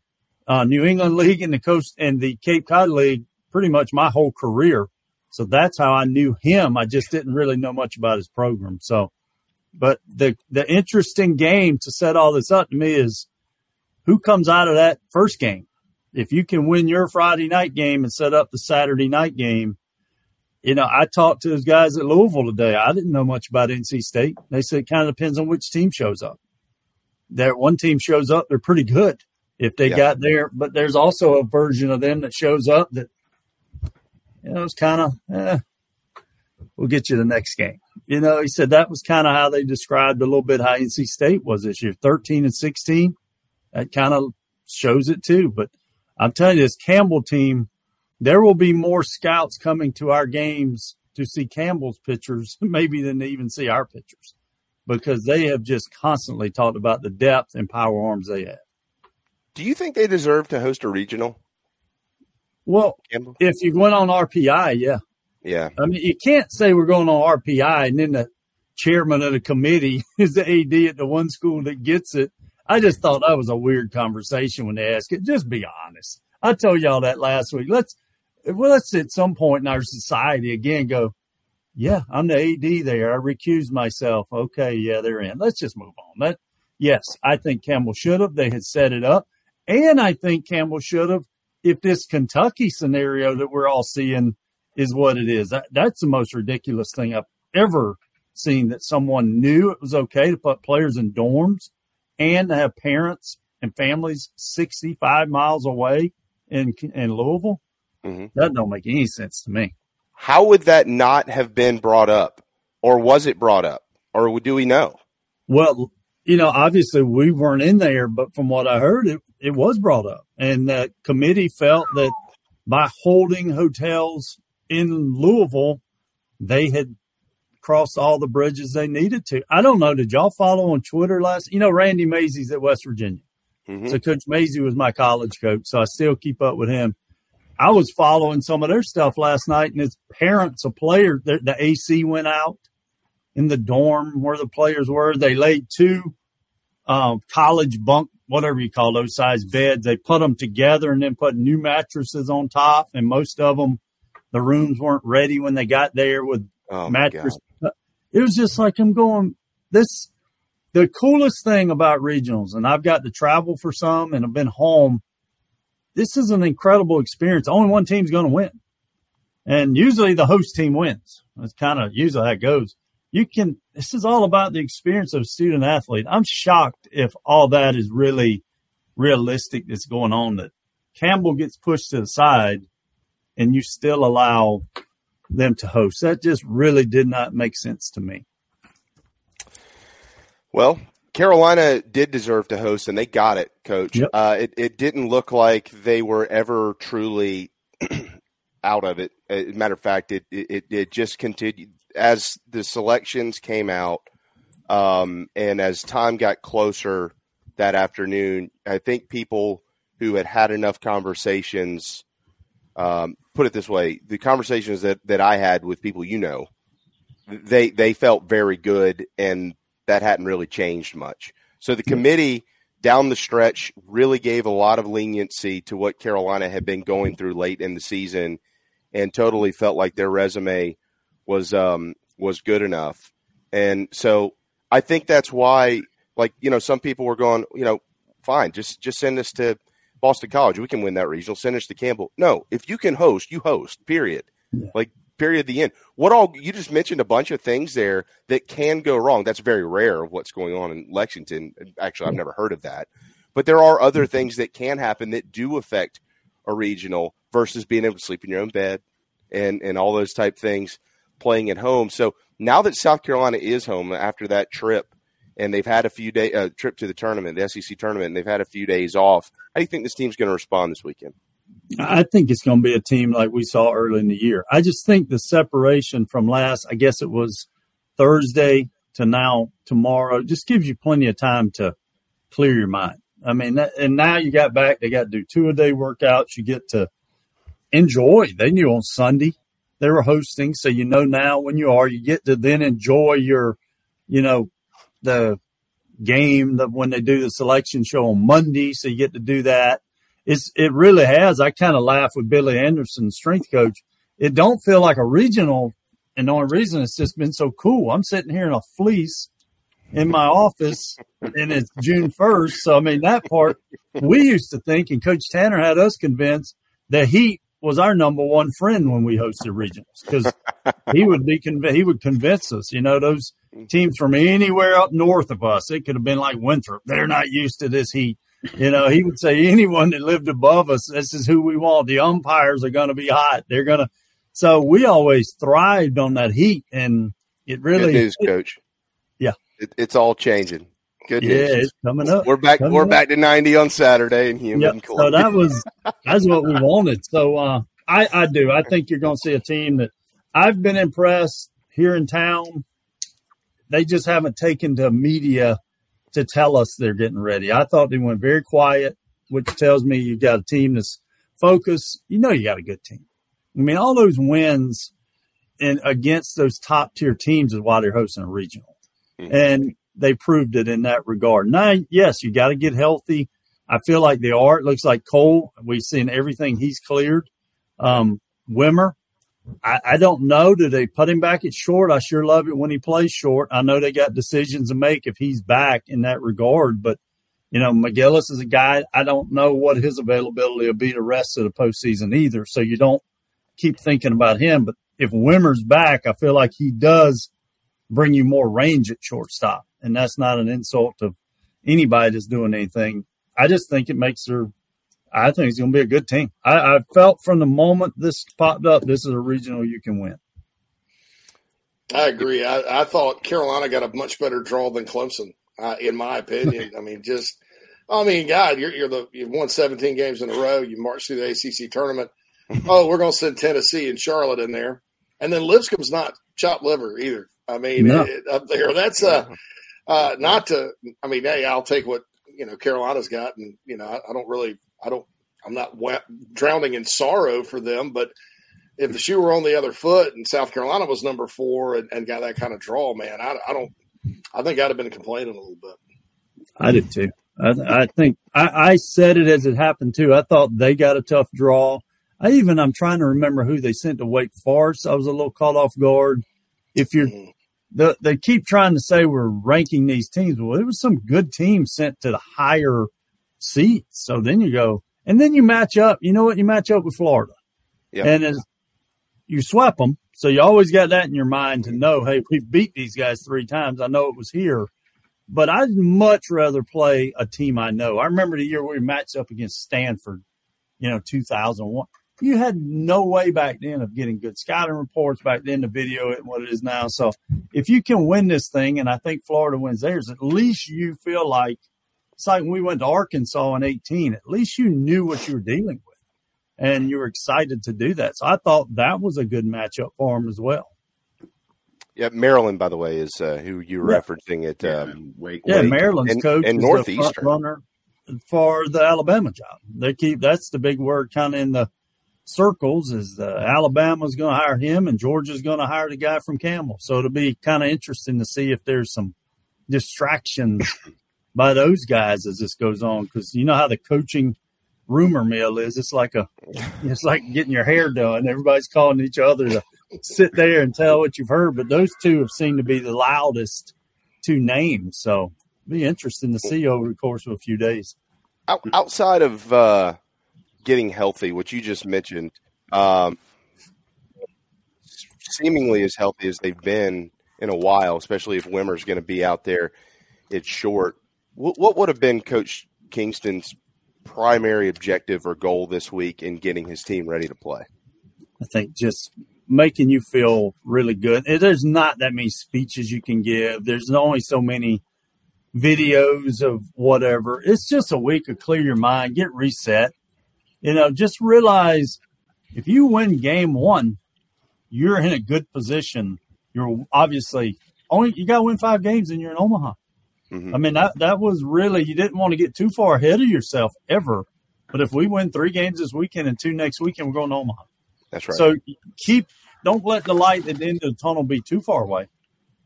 uh, New England <laughs> League and the coast and the Cape Cod League pretty much my whole career. So that's how I knew him. I just didn't really know much about his program. So, but the the interesting game to set all this up to me is who comes out of that first game. If you can win your Friday night game and set up the Saturday night game, you know, I talked to those guys at Louisville today. I didn't know much about NC State. They said it kind of depends on which team shows up. That one team shows up, they're pretty good if they yeah. got there. But there's also a version of them that shows up that, you know, it's kind of, eh, we'll get you the next game. You know, he said that was kind of how they described a little bit how NC State was this year 13 and 16. That kind of shows it too. But I'm telling you, this Campbell team, there will be more scouts coming to our games to see Campbell's pitchers, <laughs> maybe than to even see our pitchers, because they have just constantly talked about the depth and power arms they have. Do you think they deserve to host a regional? Well, Campbell? if you're going on RPI, yeah. Yeah. I mean, you can't say we're going on RPI and then the chairman of the committee <laughs> is the AD at the one school that gets it. I just thought that was a weird conversation when they asked it. Just be honest. I told y'all that last week. Let's well, let's at some point in our society again go, yeah, I'm the AD there. I recuse myself. Okay, yeah, they're in. Let's just move on. That yes, I think Campbell should have. They had set it up. And I think Campbell should have if this Kentucky scenario that we're all seeing is what it is. That, that's the most ridiculous thing I've ever seen that someone knew it was okay to put players in dorms and to have parents and families 65 miles away in, in Louisville. Mm-hmm. That don't make any sense to me. How would that not have been brought up? Or was it brought up? Or do we know? Well, you know, obviously we weren't in there, but from what I heard, it, it was brought up. And that committee felt that by holding hotels in Louisville, they had crossed all the bridges they needed to. I don't know. Did y'all follow on Twitter last? You know, Randy Mazey's at West Virginia. Mm-hmm. So Coach Mazey was my college coach. So I still keep up with him. I was following some of their stuff last night, and his parents, a player, the, the AC went out in the dorm where the players were. They laid two um, college bunk, whatever you call those size beds. They put them together and then put new mattresses on top. And most of them, the rooms weren't ready when they got there with oh mattress. It was just like I'm going. This the coolest thing about regionals, and I've got to travel for some, and I've been home. This is an incredible experience. Only one team's going to win, and usually the host team wins. That's kind of usually how it goes you can, this is all about the experience of student athlete. I'm shocked if all that is really realistic that's going on that Campbell gets pushed to the side and you still allow them to host. That just really did not make sense to me. Well, Carolina did deserve to host, and they got it, Coach. Yep. Uh, it, it didn't look like they were ever truly <clears throat> out of it. As a matter of fact, it, it, it just continued as the selections came out, um, and as time got closer that afternoon, I think people who had had enough conversations, um, put it this way, the conversations that, that I had with people you know, they they felt very good, and that hadn't really changed much. So the committee down the stretch really gave a lot of leniency to what Carolina had been going through late in the season, and totally felt like their resume was um, was good enough. And so I think that's why, like you know, some people were going, you know, fine, just just send us to Boston College. We can win that regional. Send us to Campbell. No, if you can host, you host. Period. Yeah. Like period. The end. What all you just mentioned a bunch of things there that can go wrong. That's very rare of what's going on in Lexington. Actually, I've never heard of that. But there are other things that can happen that do affect a regional versus being able to sleep in your own bed and and all those type things playing at home. So Now that South Carolina is home after that trip, and they've had a few day uh, trip to the tournament, the SEC tournament, and they've had a few days off. How do you think this team's going to respond this weekend? I think it's going to be a team like we saw early in the year. I just think the separation from last, I guess it was Thursday to now tomorrow, just gives you plenty of time to clear your mind. I mean, and now you got back, they got to do two a day workouts. You get to enjoy. They knew on Sunday they were hosting. So you know now when you are, you get to then enjoy your, you know, the game that when they do the selection show on Monday. So you get to do that. It's, it really has. I kind of laugh with Billy Anderson, strength coach. It don't feel like a regional. And the only reason it's just been so cool. I'm sitting here in a fleece in my office and it's June 1st. So, I mean, that part we used to think, and Coach Tanner had us convinced that heat was our number one friend when we hosted regionals because he would be conv- he would convince us. You know, those teams from anywhere up north of us, it could have been like Winthrop. They're not used to this heat. You know, he would say anyone that lived above us, this is who we want. The umpires are going to be hot. They're going to. So we always thrived on that heat, and it really Good news, Coach. Yeah, it, it's all changing. Good yeah, news. it's coming up. We're back. Coming We're up. back to ninety on Saturday in Human. Yep. So that was <laughs> that's what we wanted. So uh, I I do. I think you're going to see a team that I've been impressed here in town. They just haven't taken to media to tell us they're getting ready. I thought they went very quiet, which tells me you've got a team that's focused. You know, you got a good team. I mean, all those wins and against those top tier teams is why they're hosting a regional. And they proved it in that regard. Now, yes, you got to get healthy. I feel like they are. It looks like Cole, we've seen everything he's cleared. Um, Wimmer, I, I don't know. Do they put him back at short? I sure love it when he plays short. I know they got decisions to make if he's back in that regard, but you know, McGillis is a guy. I don't know what his availability will be the rest of the postseason either. So you don't keep thinking about him. But if Wimmer's back, I feel like he does bring you more range at shortstop. And that's not an insult to anybody that's doing anything. I just think it makes her, I think it's going to be a good team. I, I felt from the moment this popped up, this is a regional you can win. I agree. I, I thought Carolina got a much better draw than Clemson, uh, in my opinion. I mean, just, I mean, God, you're, you're the you've won 17 games in a row. You marched through the ACC tournament. <laughs> oh, we're going to send Tennessee and Charlotte in there, and then Lipscomb's not chopped liver either. I mean, No. it, up there, that's uh, uh, not to. I mean, hey, I'll take what you know Carolina's got, and you know, I, I don't really, I don't, I'm not wa- drowning in sorrow for them, but if the shoe were on the other foot and South Carolina was number four and, and got that kind of draw, man, I, I don't, I think I'd have been complaining a little bit. I did too. I, I think I, I said it as it happened too. I thought they got a tough draw. I even I'm trying to remember who they sent to Wake Forest. I was a little caught off guard. If you're mm-hmm. the, they keep trying to say we're ranking these teams. Well, there was some good teams sent to the higher seats. So then you go, and then you match up. You know what? You match up with Florida, Yeah. and as you swept them. So you always got that in your mind to know, hey, we beat these guys three times. I know it was here, but I'd much rather play a team I know. I remember the year we matched up against Stanford, you know, 2001. You had no way back then of getting good scouting reports back then, the video and what it is now. So if you can win this thing, and I think Florida wins theirs, at least you feel like it's like when we went to Arkansas in 18, at least you knew what you were dealing with and you were excited to do that. So I thought that was a good matchup for them as well. Yeah, Maryland, by the way, is uh, who you were Yeah. referencing at um, Wake. Yeah, Wake Maryland's and, coach and is the Northeastern. front runner for the Alabama job. They keep that's the big word kind of in the circles is the Alabama's going to hire him and Georgia's going to hire the guy from Campbell. So it'll be kind of interesting to see if there's some distractions by those guys as this goes on because you know how the coaching rumor mill is. It's like a <laughs> it's like getting your hair done. Everybody's calling each other to sit there and tell what you've heard. But those two have seemed to be the loudest two names. So it'll be interesting to see over the course of a few days. Outside of uh, getting healthy, which you just mentioned, um, seemingly as healthy as they've been in a while, especially if Wimmer's going to be out there It's short. What, what would have been Coach Kingston's primary objective or goal this week in getting his team ready to play? I think just making you feel really good. There's not that many speeches you can give. There's only so many videos of whatever. It's just a week to clear your mind, get reset. You know, just realize if you win game one, you're in a good position. You're obviously only you got to win five games and you're in Omaha. Mm-hmm. I mean that that was really you didn't want to get too far ahead of yourself ever. But if we win three games this weekend and two next weekend, we're going to Omaha. That's right. So keep don't let the light at the end of the tunnel be too far away.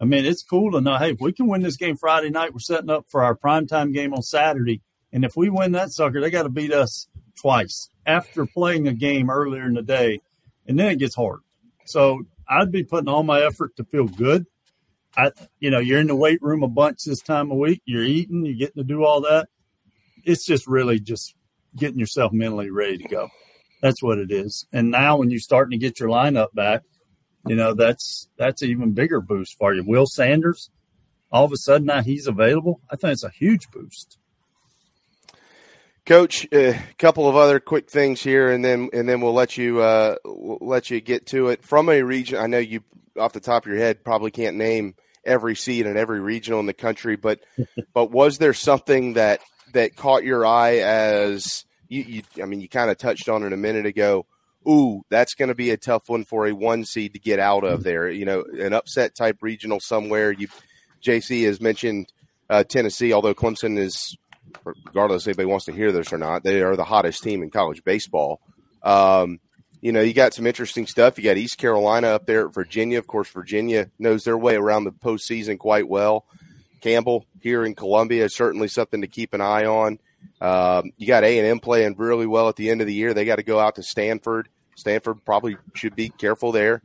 I mean, it's cool to know, hey, if we can win this game Friday night, we're setting up for our primetime game on Saturday. And if we win that sucker, they got to beat us twice after playing a game earlier in the day. And then it gets hard. So I'd be putting all my effort to feel good. I, you know, you're in the weight room a bunch this time of week. You're eating, you're getting to do all that. It's just really just getting yourself mentally ready to go. That's what it is. And now when you're starting to get your lineup back, you know, that's that's an even bigger boost for you. Will Sanders, all of a sudden now he's available. I think it's a huge boost. Coach, a couple of other quick things here, and then and then we'll let you uh, we'll let you get to it. From a region, I know you off the top of your head probably can't name every seed and every regional in the country, but <laughs> but was there something that that caught your eye as you, you I mean you kind of touched on it a minute ago. Ooh, that's going to be a tough one for a one seed to get out of there. You know, an upset type regional somewhere. You, JC has mentioned uh, Tennessee, although Clemson is, regardless if anybody wants to hear this or not, they are the hottest team in college baseball. Um, you know, you got some interesting stuff. You got East Carolina up there at Virginia. Of course, Virginia knows their way around the postseason quite well. Campbell here in Columbia is certainly something to keep an eye on. Um, you got A and M playing really well at the end of the year. They got to go out to Stanford. Stanford probably should be careful there.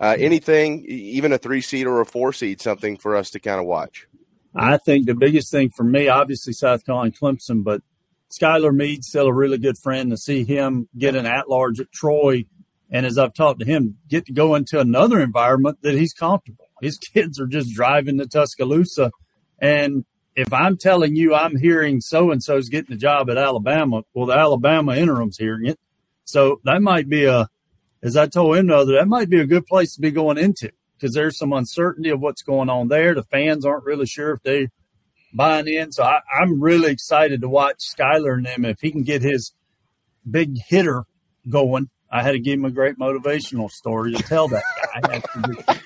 Uh, anything, even a three seed or a four seed, something for us to kind of watch. I think the biggest thing for me, obviously South Carolina Clemson, but Skylar Meade's still a really good friend to see him get an at large at Troy. And as I've talked to him, get to go into another environment that he's comfortable. His <laughs> kids are just driving to Tuscaloosa. And if I'm telling you I'm hearing so and so's getting a job at Alabama, well, the Alabama interim's hearing it. So that might be a, as I told him the other, that might be a good place to be going into because there's some uncertainty of what's going on there. The fans aren't really sure if they buying in. So I, I'm really excited to watch Skylar and them. If he can get his big hitter going, I had to give him a great motivational story to tell that guy. I had to do-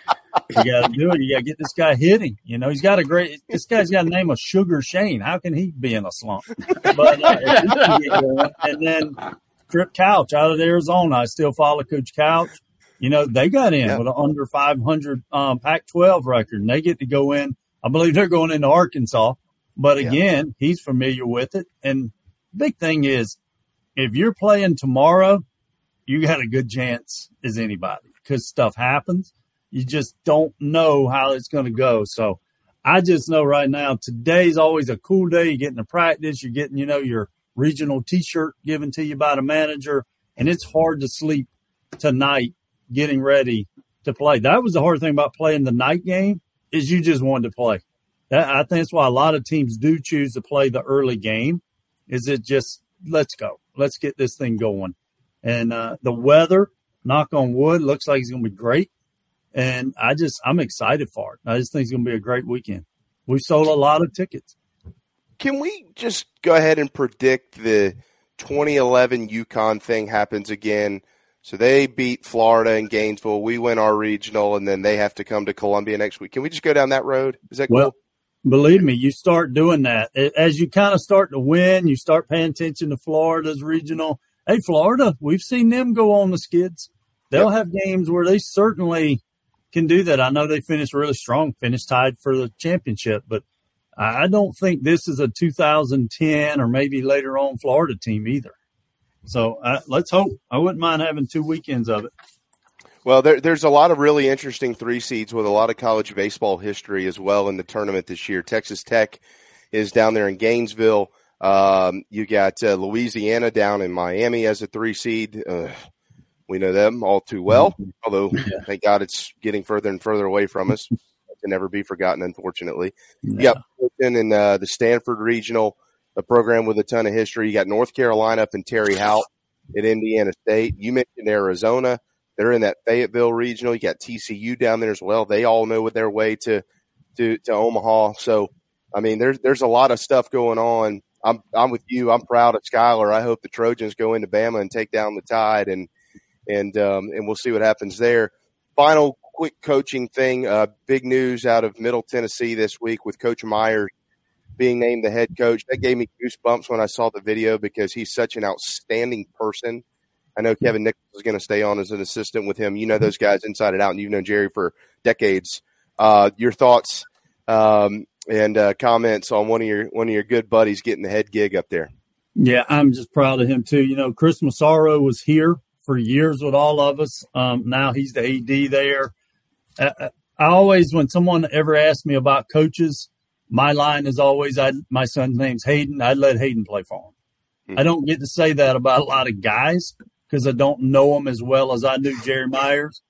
you got to do it. You got to get this guy hitting. You know, he's got a great. This guy's got a name of Sugar Shane. How can he be in a slump? But uh, if he can get going, and then Trip Couch out of Arizona. I still follow Coach Couch. You know, they got in Yeah. with an under 500 um, Pac-12 record, and they get to go in. I believe they're going into Arkansas. But again, he's familiar with it. And big thing is, if you're playing tomorrow, you got a good chance as anybody because stuff happens. You just don't know how it's going to go. So I just know right now, today's always a cool day. You're getting to practice. You're getting, you know, your regional t-shirt given to you by the manager. And it's hard to sleep tonight getting ready to play. That was the hard thing about playing the night game is you just wanted to play. That, I think that's why a lot of teams do choose to play the early game is it just, let's go. Let's get this thing going. And uh, the weather, knock on wood, looks like it's going to be great. And I just, I'm excited for it. I just think it's going to be a great weekend. We sold a lot of tickets. Can we just go ahead and predict the 2011 UConn thing happens again? So they beat Florida and Gainesville. We win our regional, and then they have to come to Columbia next week. Can we just go down that road? Is that cool? Well, believe me, you start doing that as you kind of start to win. You start paying attention to Florida's regional. Hey, Florida, we've seen them go on the skids. They'll have games where they certainly can do that. I know they finished really strong, finished tied for the championship, but I don't think this is a 2010 or maybe later on Florida team either. So uh, let's hope. I wouldn't mind having two weekends of it. Well, there, there's a lot of really interesting three seeds with a lot of college baseball history as well in the tournament this year. Texas Tech is down there in Gainesville. Um, you got uh, Louisiana down in Miami as a three seed. Uh, we know them all too well, although thank God it's getting further and further away from us. <laughs> to never be forgotten, unfortunately. You got Fullerton in uh, the Stanford Regional, a program with a ton of history. You got North Carolina up in Terre Haute at Indiana State. You mentioned Arizona. They're in that Fayetteville regional. You got TCU down there as well. They all know what their way to to to Omaha. So, I mean, there's there's a lot of stuff going on. I'm I'm with you. I'm proud of Skylar. I hope the Trojans go into Bama and take down the Tide, and and um, and we'll see what happens there. Final quick coaching thing. Uh, big news out of Middle Tennessee this week with Coach Myers being named the head coach. That gave me goosebumps when I saw the video because he's such an outstanding person. I know Kevin Nichols is going to stay on as an assistant with him. You know those guys inside and out, and you've known Jerry for decades. Uh, your thoughts um, and uh, comments on one of your one of your good buddies getting the head gig up there? Yeah, I'm just proud of him too. You know, Chris Massaro was here for years with all of us. Um, now he's the AD there. I, I always, when someone ever asks me about coaches, my line is always, I, my son's name's Hayden. I'd let Hayden play for him. Mm-hmm. I don't get to say that about a lot of guys because I don't know them as well as I knew Jerry Myers.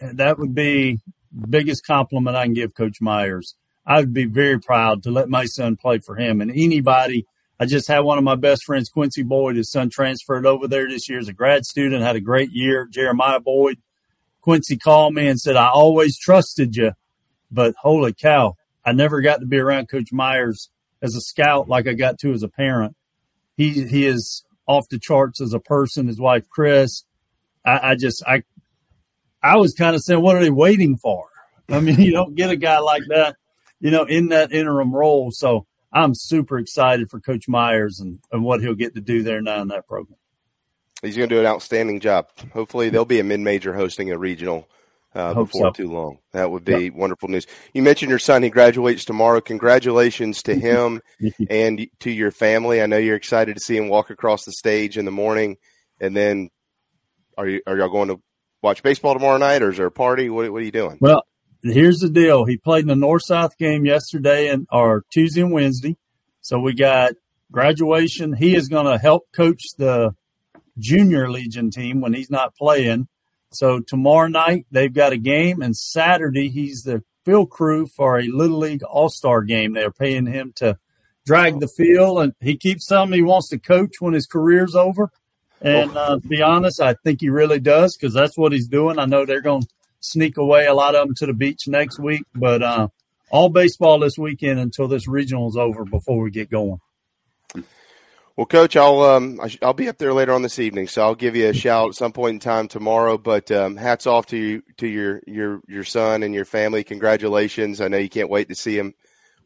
And that would be the biggest compliment I can give Coach Myers. I would be very proud to let my son play for him and anybody. I just had one of my best friends, Quincy Boyd. His son transferred over there this year as a grad student, had a great year. Jeremiah Boyd. Quincy called me and said, I always trusted you, but holy cow, I never got to be around Coach Myers as a scout like I got to as a parent. He he is off the charts as a person. His wife Chris, I, I just I I was kind of saying, what are they waiting for? I mean, <laughs> you don't get a guy like that, you know, in that interim role. So I'm super excited for Coach Myers and, and what he'll get to do there now in that program. He's going to do an outstanding job. Hopefully, they'll be a mid-major hosting a regional uh, before so. too long. That would be yep. wonderful news. You mentioned your son; he graduates tomorrow. Congratulations to him <laughs> and to your family. I know you're excited to see him walk across the stage in the morning. And then, are you are y'all going to watch baseball tomorrow night, or is there a party? What, what are you doing? Well, here's the deal. He played in the North South game yesterday and or Tuesday and Wednesday. So we got graduation. He is going to help coach the junior Legion team when he's not playing. So tomorrow night they've got a game, and Saturday he's the field crew for a Little League All Star game. They're paying him to drag the field, and he keeps telling me he wants to coach when his career's over. And uh, to be honest, I think he really does because that's what he's doing. I know they're going to sneak away a lot of them to the beach next week, but uh, all baseball this weekend until this regional is over before we get going. Well, Coach, I'll um, I'll be up there later on this evening, so I'll give you a shout at some point in time tomorrow. But um, hats off to you, to your your your son and your family. Congratulations! I know you can't wait to see him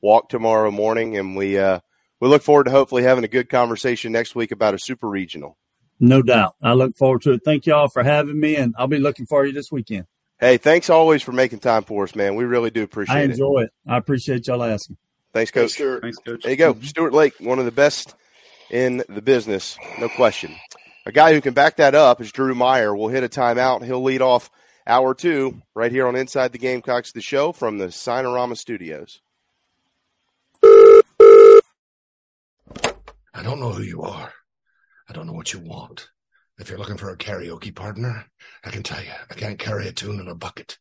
walk tomorrow morning, and we uh, we look forward to hopefully having a good conversation next week about a super regional. No doubt, I look forward to it. Thank you all for having me, and I'll be looking for you this weekend. Hey, thanks always for making time for us, man. We really do appreciate it. I enjoy it. it. I appreciate y'all asking. Thanks, Coach. Thanks, Coach. There you go, Stuart Lake, one of the best in the business, no question. A guy who can back that up is Drew Meyer. We'll hit a timeout. He'll lead off hour two right here on Inside the Gamecocks, the show from the Signarama Studios. I don't know who you are. I don't know what you want. If you're looking for a karaoke partner, I can tell you, I can't carry a tune in a bucket.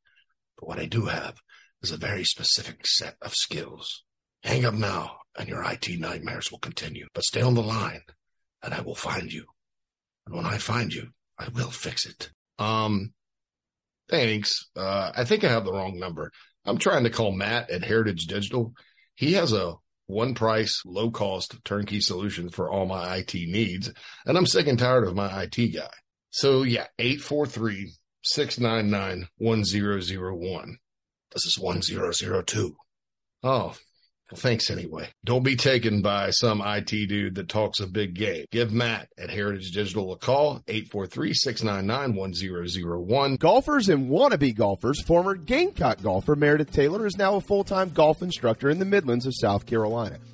But what I do have is a very specific set of skills. Hang up now and your IT nightmares will continue. But stay on the line and I will find you. And when I find you, I will fix it. Um, thanks. Uh, I think I have the wrong number. I'm trying to call Matt at Heritage Digital. He has a one price, low cost turnkey solution for all my IT needs. And I'm sick and tired of my IT guy. So yeah, 843 699 1001. This is 1002. Oh, thanks anyway. Don't be taken by some IT dude that talks a big game. Give Matt at Heritage Digital a call, 843-699-1001. Golfers and wannabe golfers, former Gamecock golfer Meredith Taylor is now a full-time golf instructor in the Midlands of South Carolina.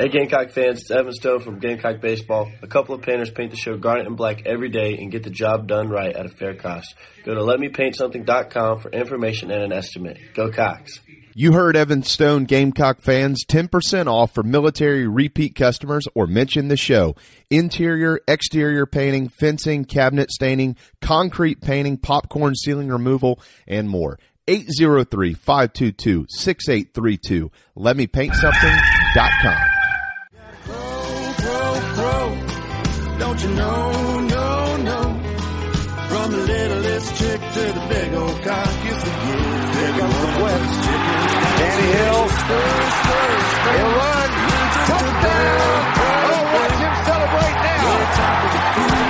Hey Gamecock fans, it's Evan Stone from Gamecock Baseball. A couple of painters paint the show garnet and black every day and get the job done right at a fair cost. Go to letmepaintsomething.com for information and an estimate. Go Cocks. You heard Evan Stone, Gamecock fans, 10% off for military repeat customers or mention the show. Interior, exterior painting, fencing, cabinet staining, concrete painting, popcorn ceiling removal, and more. 803-522-6832. LetMePaintSomething.com. Don't you know, no, no. From the littlest chick to the big old cock, it's the good. Here comes the West. Danny Hill. He'll run. Touchdown. Oh, watch him celebrate now. top of the food.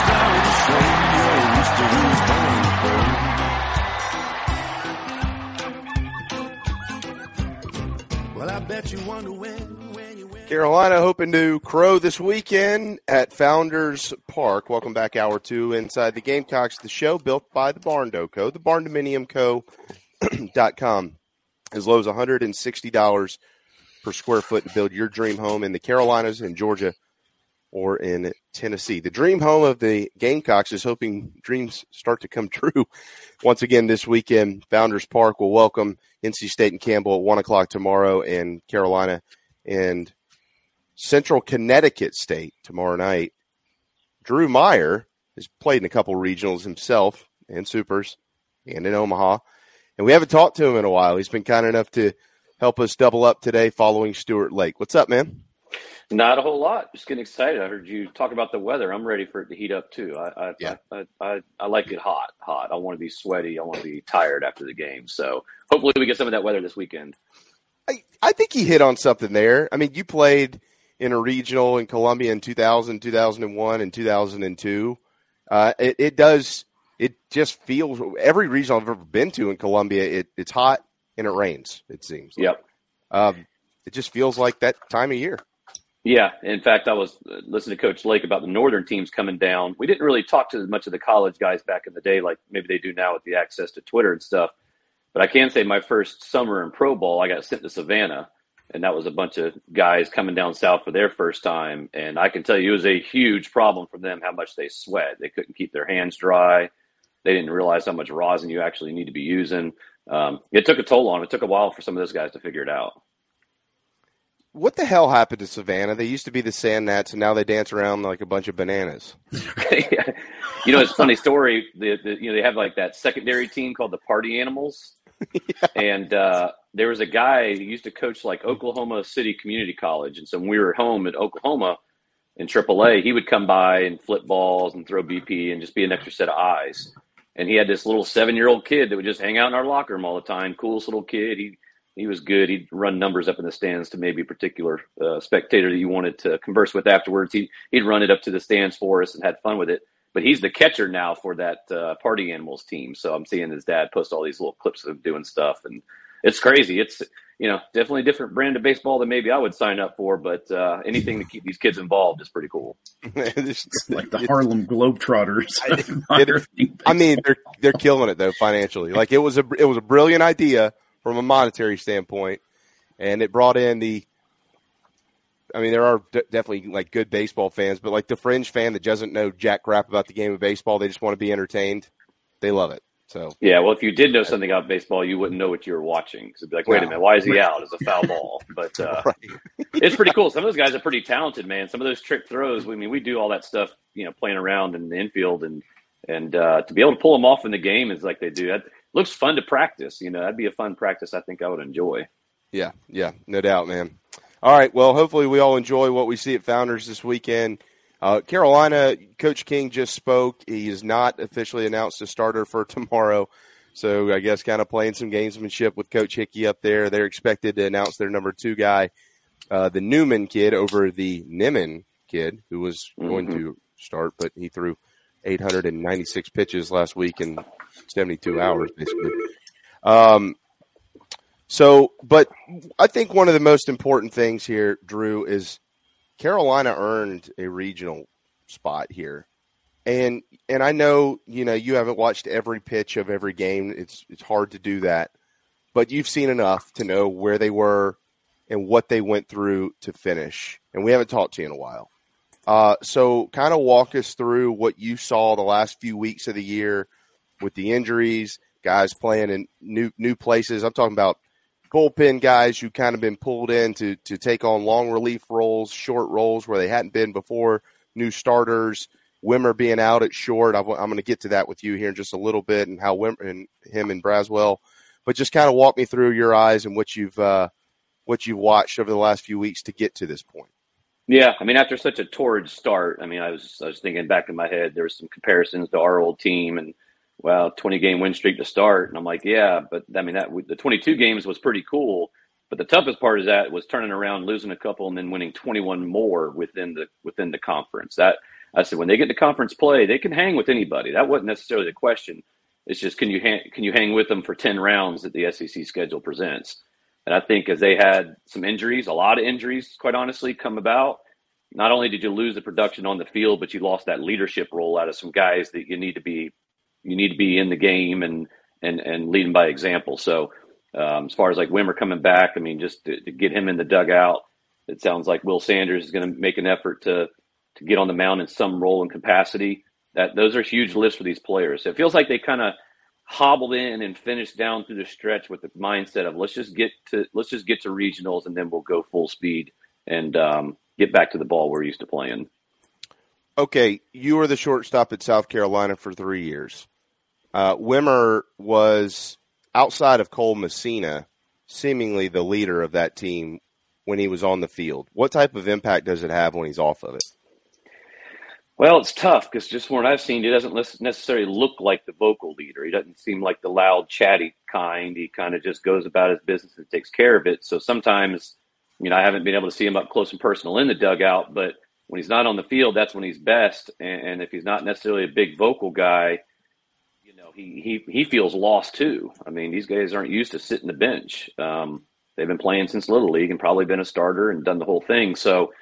Star of the show. You're used to who's Well, I bet you wonder when. Carolina hoping to crow this weekend at Founders Park. Welcome back, hour two, inside the Gamecocks, the show built by the Barn Co. The barndominiumco.com. <clears throat> As low as $160 per square foot to build your dream home in the Carolinas, in Georgia, or in Tennessee. The dream home of the Gamecocks is hoping dreams start to come <laughs> true. Once again, this weekend, Founders Park will welcome NC State and Campbell at 1 o'clock tomorrow, and Carolina and Central Connecticut State tomorrow night. Drew Meyer has played in a couple regionals himself and supers and in Omaha. And we haven't talked to him in a while. He's been kind enough to help us double up today following Stuart Lake. What's up, man? Not a whole lot. Just getting excited. I heard you talk about the weather. I'm ready for it to heat up too. I I, yeah. I, I, I like it hot, hot. I want to be sweaty. I want to be tired after the game. So hopefully we get some of that weather this weekend. I, I think he hit on something there. I mean, you played – in a regional in Columbia in 2000, 2001, and 2002. Uh, it, it, does. It just feels every regional I've ever been to in Columbia. It, it's hot and it rains. It seems. Like. Yep. Um, it just feels like that time of year. Yeah. In fact, I was uh, listening to Coach Lake about the northern teams coming down. We didn't really talk to as much of the college guys back in the day, like maybe they do now with the access to Twitter and stuff. But I can say my first summer in pro ball, I got sent to Savannah and that was a bunch of guys coming down south for their first time. And I can tell you, it was a huge problem for them how much they sweat. They couldn't keep their hands dry. They didn't realize how much rosin you actually need to be using. Um, it took a toll on. It took a while for some of those guys to figure it out. What the hell happened to Savannah? They used to be the sand gnats, and now they dance around like a bunch of bananas. <laughs> you know, it's a funny story. The, the, you know, they have like that secondary team called the Party Animals, <laughs> and uh, there was a guy who used to coach like Oklahoma City Community College, and so when we were home at Oklahoma in AAA, he would come by and flip balls and throw BP and just be an extra set of eyes. And he had this little seven-year-old kid that would just hang out in our locker room all the time. Coolest little kid. He he was good. He'd run numbers up in the stands to maybe a particular uh, spectator that you wanted to converse with afterwards. He he'd run it up to the stands for us and had fun with it. But he's the catcher now for that uh, Party Animals team. So I'm seeing his dad post all these little clips of him doing stuff and it's crazy. It's you know definitely a different brand of baseball than maybe I would sign up for, but uh, anything to keep these kids involved is pretty cool. <laughs> like the Harlem Globetrotters. I, it, <laughs> <laughs> I mean, they're they're killing it though financially. Like it was a it was a brilliant idea from a monetary standpoint, and it brought in the. I mean, there are d- definitely like good baseball fans, but like the fringe fan that doesn't know jack crap about the game of baseball, they just want to be entertained. They love it. So yeah, well, if you did know something about baseball, you wouldn't know what you were watching. Because it'd be like, wait a minute, why is he out? It's a foul ball. But <laughs> uh, right. it's pretty cool. Some of those guys are pretty talented, man. Some of those trick throws. I mean, we do all that stuff, you know, playing around in the infield, and and uh, to be able to pull them off in the game is like they do. That looks fun to practice. You know, that'd be a fun practice. I think I would enjoy. Yeah, yeah, no doubt, man. All right, well, hopefully we all enjoy what we see at Founders this weekend. Uh, Carolina, Coach King just spoke. He is not officially announced a starter for <laughs> tomorrow. So I guess kind of playing some gamesmanship with Coach Hickey up there. They're expected to announce their number two guy, uh, the Newman kid, over the Nimmin kid, who was mm-hmm. going to start, but he threw 896 pitches last week in 72 hours, basically. Um, so, but I think one of the most important things here, Drew, is Carolina earned a regional spot here and and I know you know you haven't watched every pitch of every game. It's it's hard to do that, but you've seen enough to know where they were and what they went through to finish. And we haven't talked to you in a while. Uh, so, kind of walk us through what you saw the last few weeks of the year with the injuries, guys playing in new new places. I'm talking about bullpen guys who kind of been pulled in to to take on long relief roles, short roles where they hadn't been before. New starters, Wimmer being out at short. I, am going to get to that with you here in just a little bit, and how Wimmer and him and Braswell. But just kind of walk me through your eyes and what you've uh, what you've watched over the last few weeks to get to this point. Yeah, I mean, after such a torrid start, I mean, I was I was thinking back in my head, there was some comparisons to our old team, and well, twenty game win streak to start, and I'm like, yeah, but I mean, that the 22 games was pretty cool, but the toughest part is that was turning around, losing a couple, and then winning 21 more within the within the conference. That I said, when they get to conference play, they can hang with anybody. That wasn't necessarily the question. It's just can you hang, can you hang with them for 10 rounds that the SEC schedule presents? And I think as they had some injuries, a lot of injuries, quite honestly, come about, not only did you lose the production on the field, but you lost that leadership role out of some guys that you need to be you need to be in the game and and and leading by example. So um, as far as like Wimmer coming back, I mean, just to, to get him in the dugout, it sounds like Will Sanders is going to make an effort to to get on the mound in some role and capacity. That those are huge lifts for these players. So it feels like they kind of hobbled in and finished down through the stretch with the mindset of let's just get to let's just get to regionals and then we'll go full speed and um, get back to the ball we're used to playing. Okay, you were the shortstop at South Carolina for three years. Uh, Wimmer was outside of Cole Messina, seemingly the leader of that team when he was on the field. What type of impact does it have when he's off of it? Well, it's tough because just from what I've seen, he doesn't necessarily look like the vocal leader. He doesn't seem like the loud, chatty kind. He kind of just goes about his business and takes care of it. So sometimes, you know, I haven't been able to see him up close and personal in the dugout, but when he's not on the field, that's when he's best. And, and if he's not necessarily a big vocal guy, he, he, feels lost too. I mean, these guys aren't used to sitting the bench. Um, they've been playing since Little League and probably been a starter and done the whole thing. So,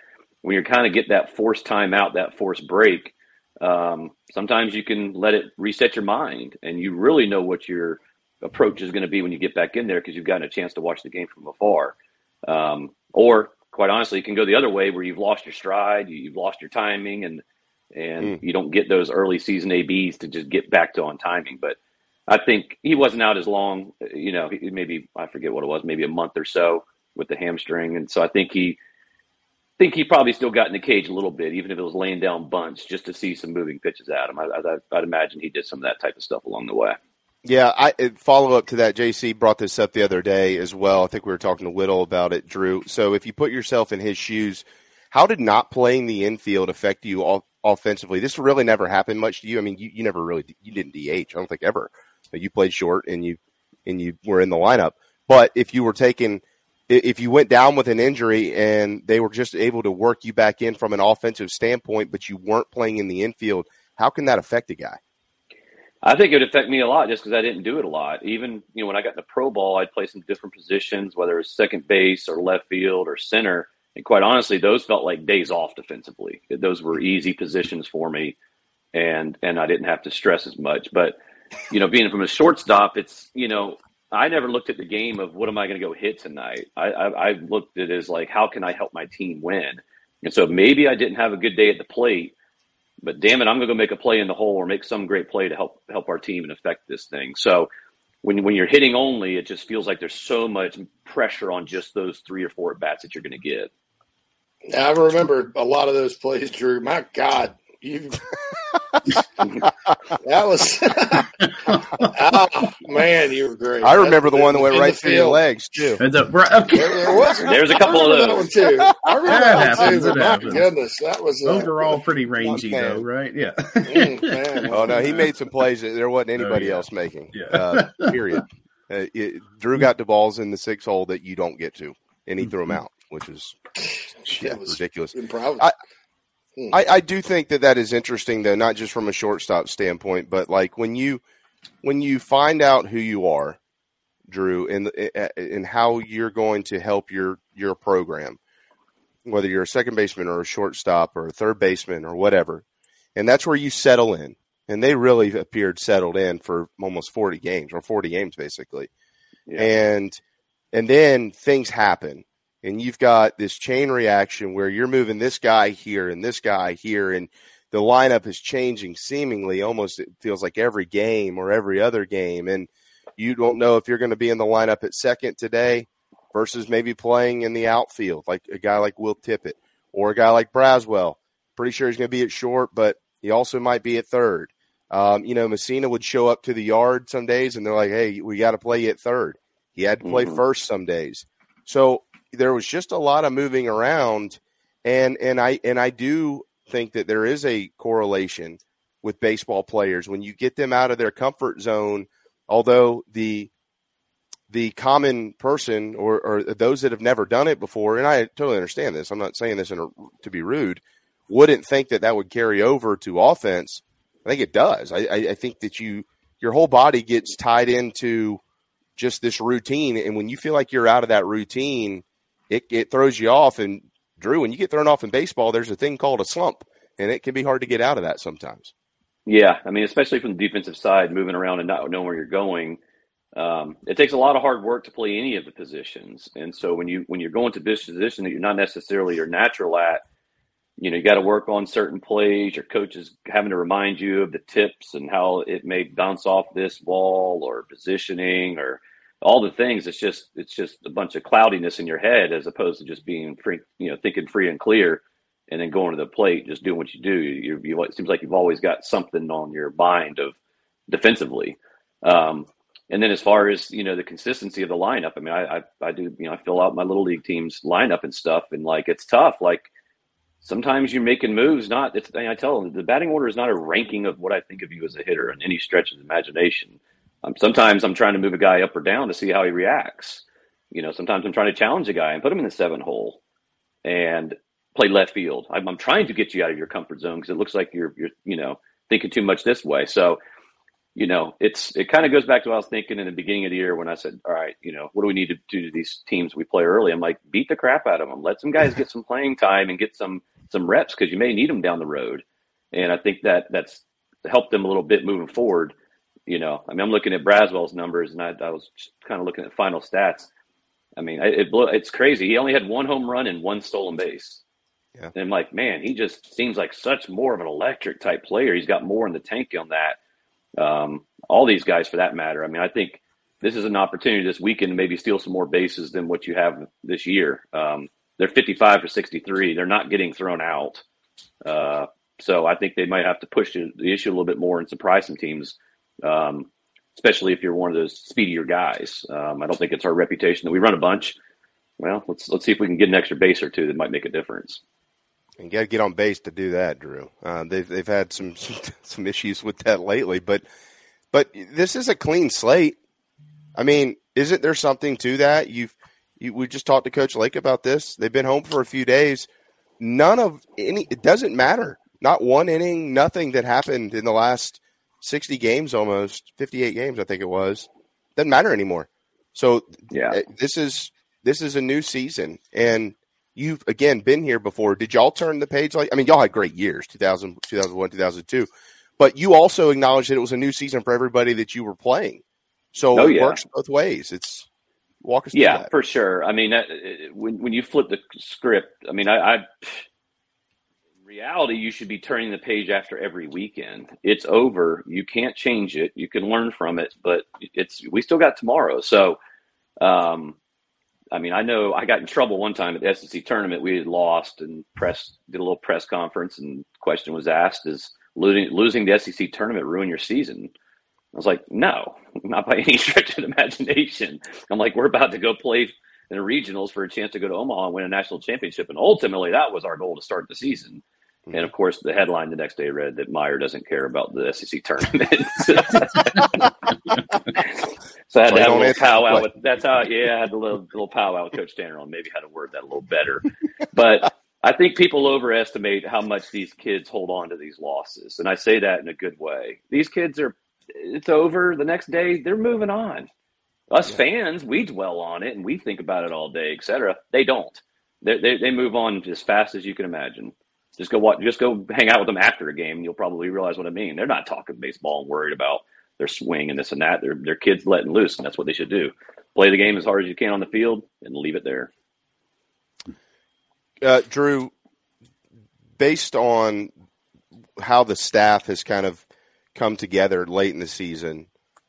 when you're kind of get that forced time out, that forced break, um, sometimes you can let it reset your mind and you really know what your approach is going to be when you get back in there because you've gotten a chance to watch the game from afar. Um, or quite honestly, you can go the other way where you've lost your stride, you've lost your timing, and and mm. you don't get those early season ABs to just get back to on timing. But I think he wasn't out as long, you know, maybe I forget what it was, maybe a month or so with the hamstring, and so I think he think he probably still got in the cage a little bit, even if it was laying down bunts, just to see some moving pitches at him. I, I, I'd imagine he did some of that type of stuff along the way. Yeah, I follow up to that. JC brought this up the other day as well. I think we were talking to Whittle about it, Drew. So if you put yourself in his shoes, how did not playing the infield affect you all, offensively? This really never happened much to you. I mean, you, you never really you didn't DH. I don't think ever. You played short and you and you were in the lineup. But if you were taking – if you went down with an injury and they were just able to work you back in from an offensive standpoint, but you weren't playing in the infield, how can that affect a guy? I think it would affect me a lot just because I didn't do it a lot. Even you know when I got in the pro ball, I'd play some different positions, whether it's second base or left field or center. And quite honestly, those felt like days off defensively. Those were easy positions for me, and and I didn't have to stress as much. But you know, being from a shortstop, it's you know I never looked at the game of what am I going to go hit tonight. I, I, I looked at it as like, how can I help my team win? And so maybe I didn't have a good day at the plate, but damn it, I'm going to go make a play in the hole or make some great play to help help our team and affect this thing. So when when you're hitting only, it just feels like there's so much pressure on just those three or four at bats that you're going to get. I remember a lot of those plays, Drew. My God, you <laughs> that was <laughs> oh, man, you were great. I remember that, the one that went right through your legs too. The, okay. there, there was, There's a couple of those. That one too. I remember that, that too. My goodness, that was uh, overall pretty <laughs> rangy though, right? Yeah. mm, oh no, he made some plays that there wasn't oh, anybody oh, yeah. else making. Yeah. Uh, period. Uh, it, Drew got the balls in the six hole that you don't get to, and he threw them out, which is ridiculous. I, Hmm. I, I do think that that is interesting, though, not just from a shortstop standpoint, but like when you when you find out who you are, Drew, and and how you're going to help your your program, whether you're a second baseman or a shortstop or a third baseman or whatever, and that's where you settle in. And they really appeared settled in for almost 40 games or 40 games basically. Yeah. And and then things happen and you've got this chain reaction where you're moving this guy here and this guy here, and the lineup is changing seemingly almost it feels like every game or every other game, and you don't know if you're going to be in the lineup at second today versus maybe playing in the outfield, like a guy like Will Tippett or a guy like Braswell. Pretty sure he's going to be at short, but he also might be at third. Um, you know, Messina would show up to the yard some days, and they're like, "Hey, we got to play you at third. He had to play Mhm. first some days. So there was just a lot of moving around, and and I and I do think that there is a correlation with baseball players when you get them out of their comfort zone. Although the the common person or, or those that have never done it before, and I totally understand this. I'm not saying this a, to be rude. Wouldn't think that that would carry over to offense. I think it does. I, I, I think that you your whole body gets tied into just this routine, and when you feel like you're out of that routine, it it throws you off. And Drew, when you get thrown off in baseball, there's a thing called a slump, and it can be hard to get out of that sometimes. Yeah, I mean, especially from the defensive side, moving around and not knowing where you're going, um, it takes a lot of hard work to play any of the positions. And so when you when you're going to this position that you're not necessarily your natural at, you know, you got to work on certain plays. Your coach is having to remind you of the tips and how it may bounce off this ball or positioning or all the things. It's just it's just a bunch of cloudiness in your head as opposed to just being free, you know, thinking free and clear and then going to the plate, just doing what you do. You, you, it seems like you've always got something on your mind of defensively. Um, and then as far as you know, the consistency of the lineup. I mean, I, I I do you know I fill out my little league team's lineup and stuff, and like it's tough. Like sometimes you're making moves. Not it's I tell them the batting order is not a ranking of what I think of you as a hitter in any stretch of the imagination. Um, sometimes I'm trying to move a guy up or down to see how he reacts. You know, sometimes I'm trying to challenge a guy and put him in the seven hole and play left field. I'm, I'm trying to get you out of your comfort zone because it looks like you're you're you know thinking too much this way. So you know, it's it kind of goes back to what I was thinking in the beginning of the year when I said, "All right, you know, what do we need to do to these teams we play early?" I'm like, beat the crap out of them. Let some guys <laughs> get some playing time and get some some reps because you may need them down the road. And I think that that's helped them a little bit moving forward. You know, I mean, I'm looking at Braswell's numbers, and I, I was kind of looking at final stats. I mean, it, it blew, it's crazy. He only had one home run and one stolen base. Yeah. And I'm like, man, he just seems like such more of an electric type player. He's got more in the tank on that um, all these guys for that matter. I mean, I think this is an opportunity this weekend to maybe steal some more bases than what you have this year. Um, they're 55 to 63. They're not getting thrown out. Uh, so I think they might have to push the the issue a little bit more and surprise some teams, um, especially if you're one of those speedier guys. Um, I don't think it's our reputation that we run a bunch. Well, let's let's see if we can get an extra base or two that might make a difference. And you got to get on base to do that, Drew. Uh, they've they've had <laughs> some some issues with that lately, but but this is a clean slate. I mean, isn't there something to that? You've you, we just talked to Coach Lake about this. They've been home for a few days. None of any. It doesn't matter. Not one inning. Nothing that happened in the last sixty games, almost fifty-eight games, I think it was. Doesn't matter anymore. So yeah, this is this is a new season, and you've again been here before. Did y'all turn the page? Like I mean, y'all had great years 2000, 2001, 2002, but you also acknowledged that it was a new season for everybody that you were playing. So Oh, it yeah. works both ways. It's walk us through Yeah, for sure. I mean, uh, when when you flip the script, I mean, I, I reality, you should be turning the page after every weekend. It's over. You can't change it. You can learn from it, but it's we still got tomorrow. So, um, I mean, I know I got in trouble one time at the SEC tournament. We had lost and press did a little press conference, and question was asked: Is losing losing the SEC tournament ruin your season? I was like, no, not by <laughs> any stretch of imagination. I'm like, we're about to go play in the regionals for a chance to go to Omaha and win a national championship, and ultimately that was our goal to start the season. And of course, the headline the next day read that Meyer doesn't care about the SEC tournament. <laughs> so I had to have a little powwow with. That's how, yeah, I had a little little powwow with Coach Tanner on maybe how to word that a little better. But I think people overestimate how much these kids hold on to these losses, and I say that in a good way. These kids are, it's over. The next day, they're moving on. Us fans, we dwell on it and we think about it all day, etc. They don't. They, they, they move on as fast as you can imagine. Just go watch, just go hang out with them after a game, and you'll probably realize what I mean. They're not talking baseball and worried about their swing and this and that. They're they're kids letting loose, and that's what they should do. Play the game as hard as you can on the field and leave it there. Uh, Drew, based on how the staff has kind of come together late in the season,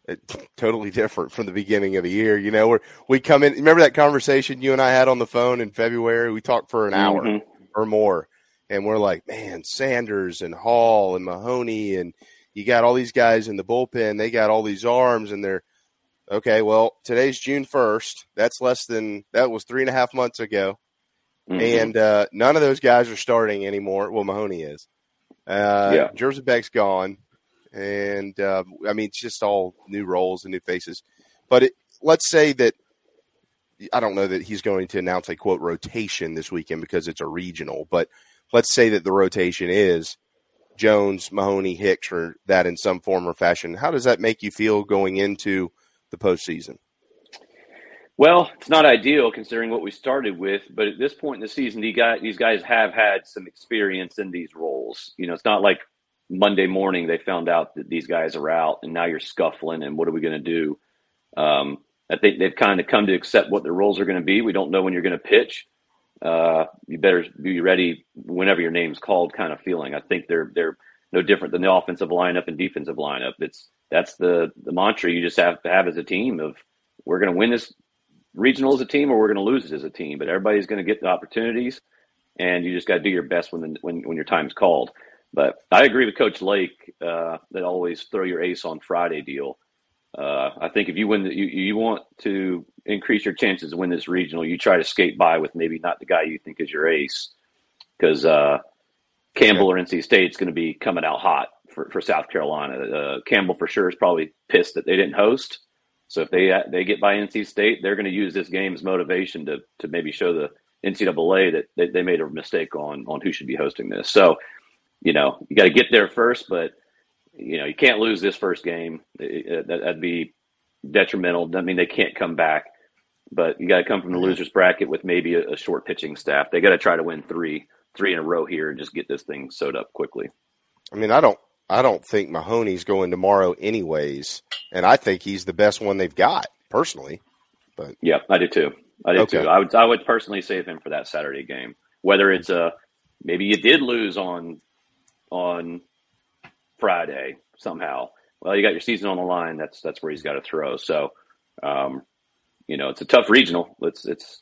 it, totally different from the beginning of the year. You know, where we come in. Remember that conversation you and I had on the phone in February? We talked for an hour Mhm. or more, and we're like, man, Sanders and Hall and Mahoney, and you got all these guys in the bullpen. They got all these arms, and they're okay. Well, today's June first. That's less than that was three and a half months ago, Mhm. and uh, none of those guys are starting anymore. Well, Mahoney is. Uh, Yeah. Jersey Beck's gone, and uh, I mean it's just all new roles and new faces. But it, let's say that I don't know that he's going to announce a quote rotation this weekend because it's a regional, but let's say that the rotation is Jones, Mahoney, Hicks, or that in some form or fashion. How does that make you feel going into the postseason? Well, it's not ideal considering what we started with, but at this point in the season, these guys, have had some experience in these roles. You know, it's not like Monday morning they found out that these guys are out, and now you're scuffling, and what are we going to do? Um, I think they've kind of come to accept what their roles are going to be. We don't know when you're going to pitch. Uh, you better be ready whenever your name's called, kind of feeling. I think they're they're no different than the offensive lineup and defensive lineup. It's that's the the mantra you just have to have as a team of we're going to win this regional as a team or we're going to lose it as a team. But everybody's going to get the opportunities, and you just got to do your best when the, when when your time's called. But I agree with Coach Lake uh, that always throw your ace on Friday deal. Uh, I think if you win, the, you you want to increase your chances to win this regional. You try to skate by with maybe not the guy you think is your ace, because uh, Campbell or NC State's going to be coming out hot for, for South Carolina. Uh, Campbell for sure is probably pissed that they didn't host. So if they they get by NC State, they're going to use this game as motivation to to maybe show the NCAA that they, they made a mistake on on who should be hosting this. So you know you got to get there first, but you know you can't lose this first game. It- it- uh, that, that'd be detrimental. Doesn't mean they can't come back, but you got to come from the losers bracket with maybe a, a short pitching staff. They got to try to win three three in a row here and just get this thing sewed up quickly. I mean, I don't I don't think Mahoney's going tomorrow anyways, and I think he's the best one they've got personally. But Yeah, I do too. I do Okay. too. I would I would personally save him for that Saturday game. Whether it's a maybe you did lose on on Friday somehow. Well, you got your season on the line. That's that's where he's got to throw. So, um, you know, it's a tough regional. It's it's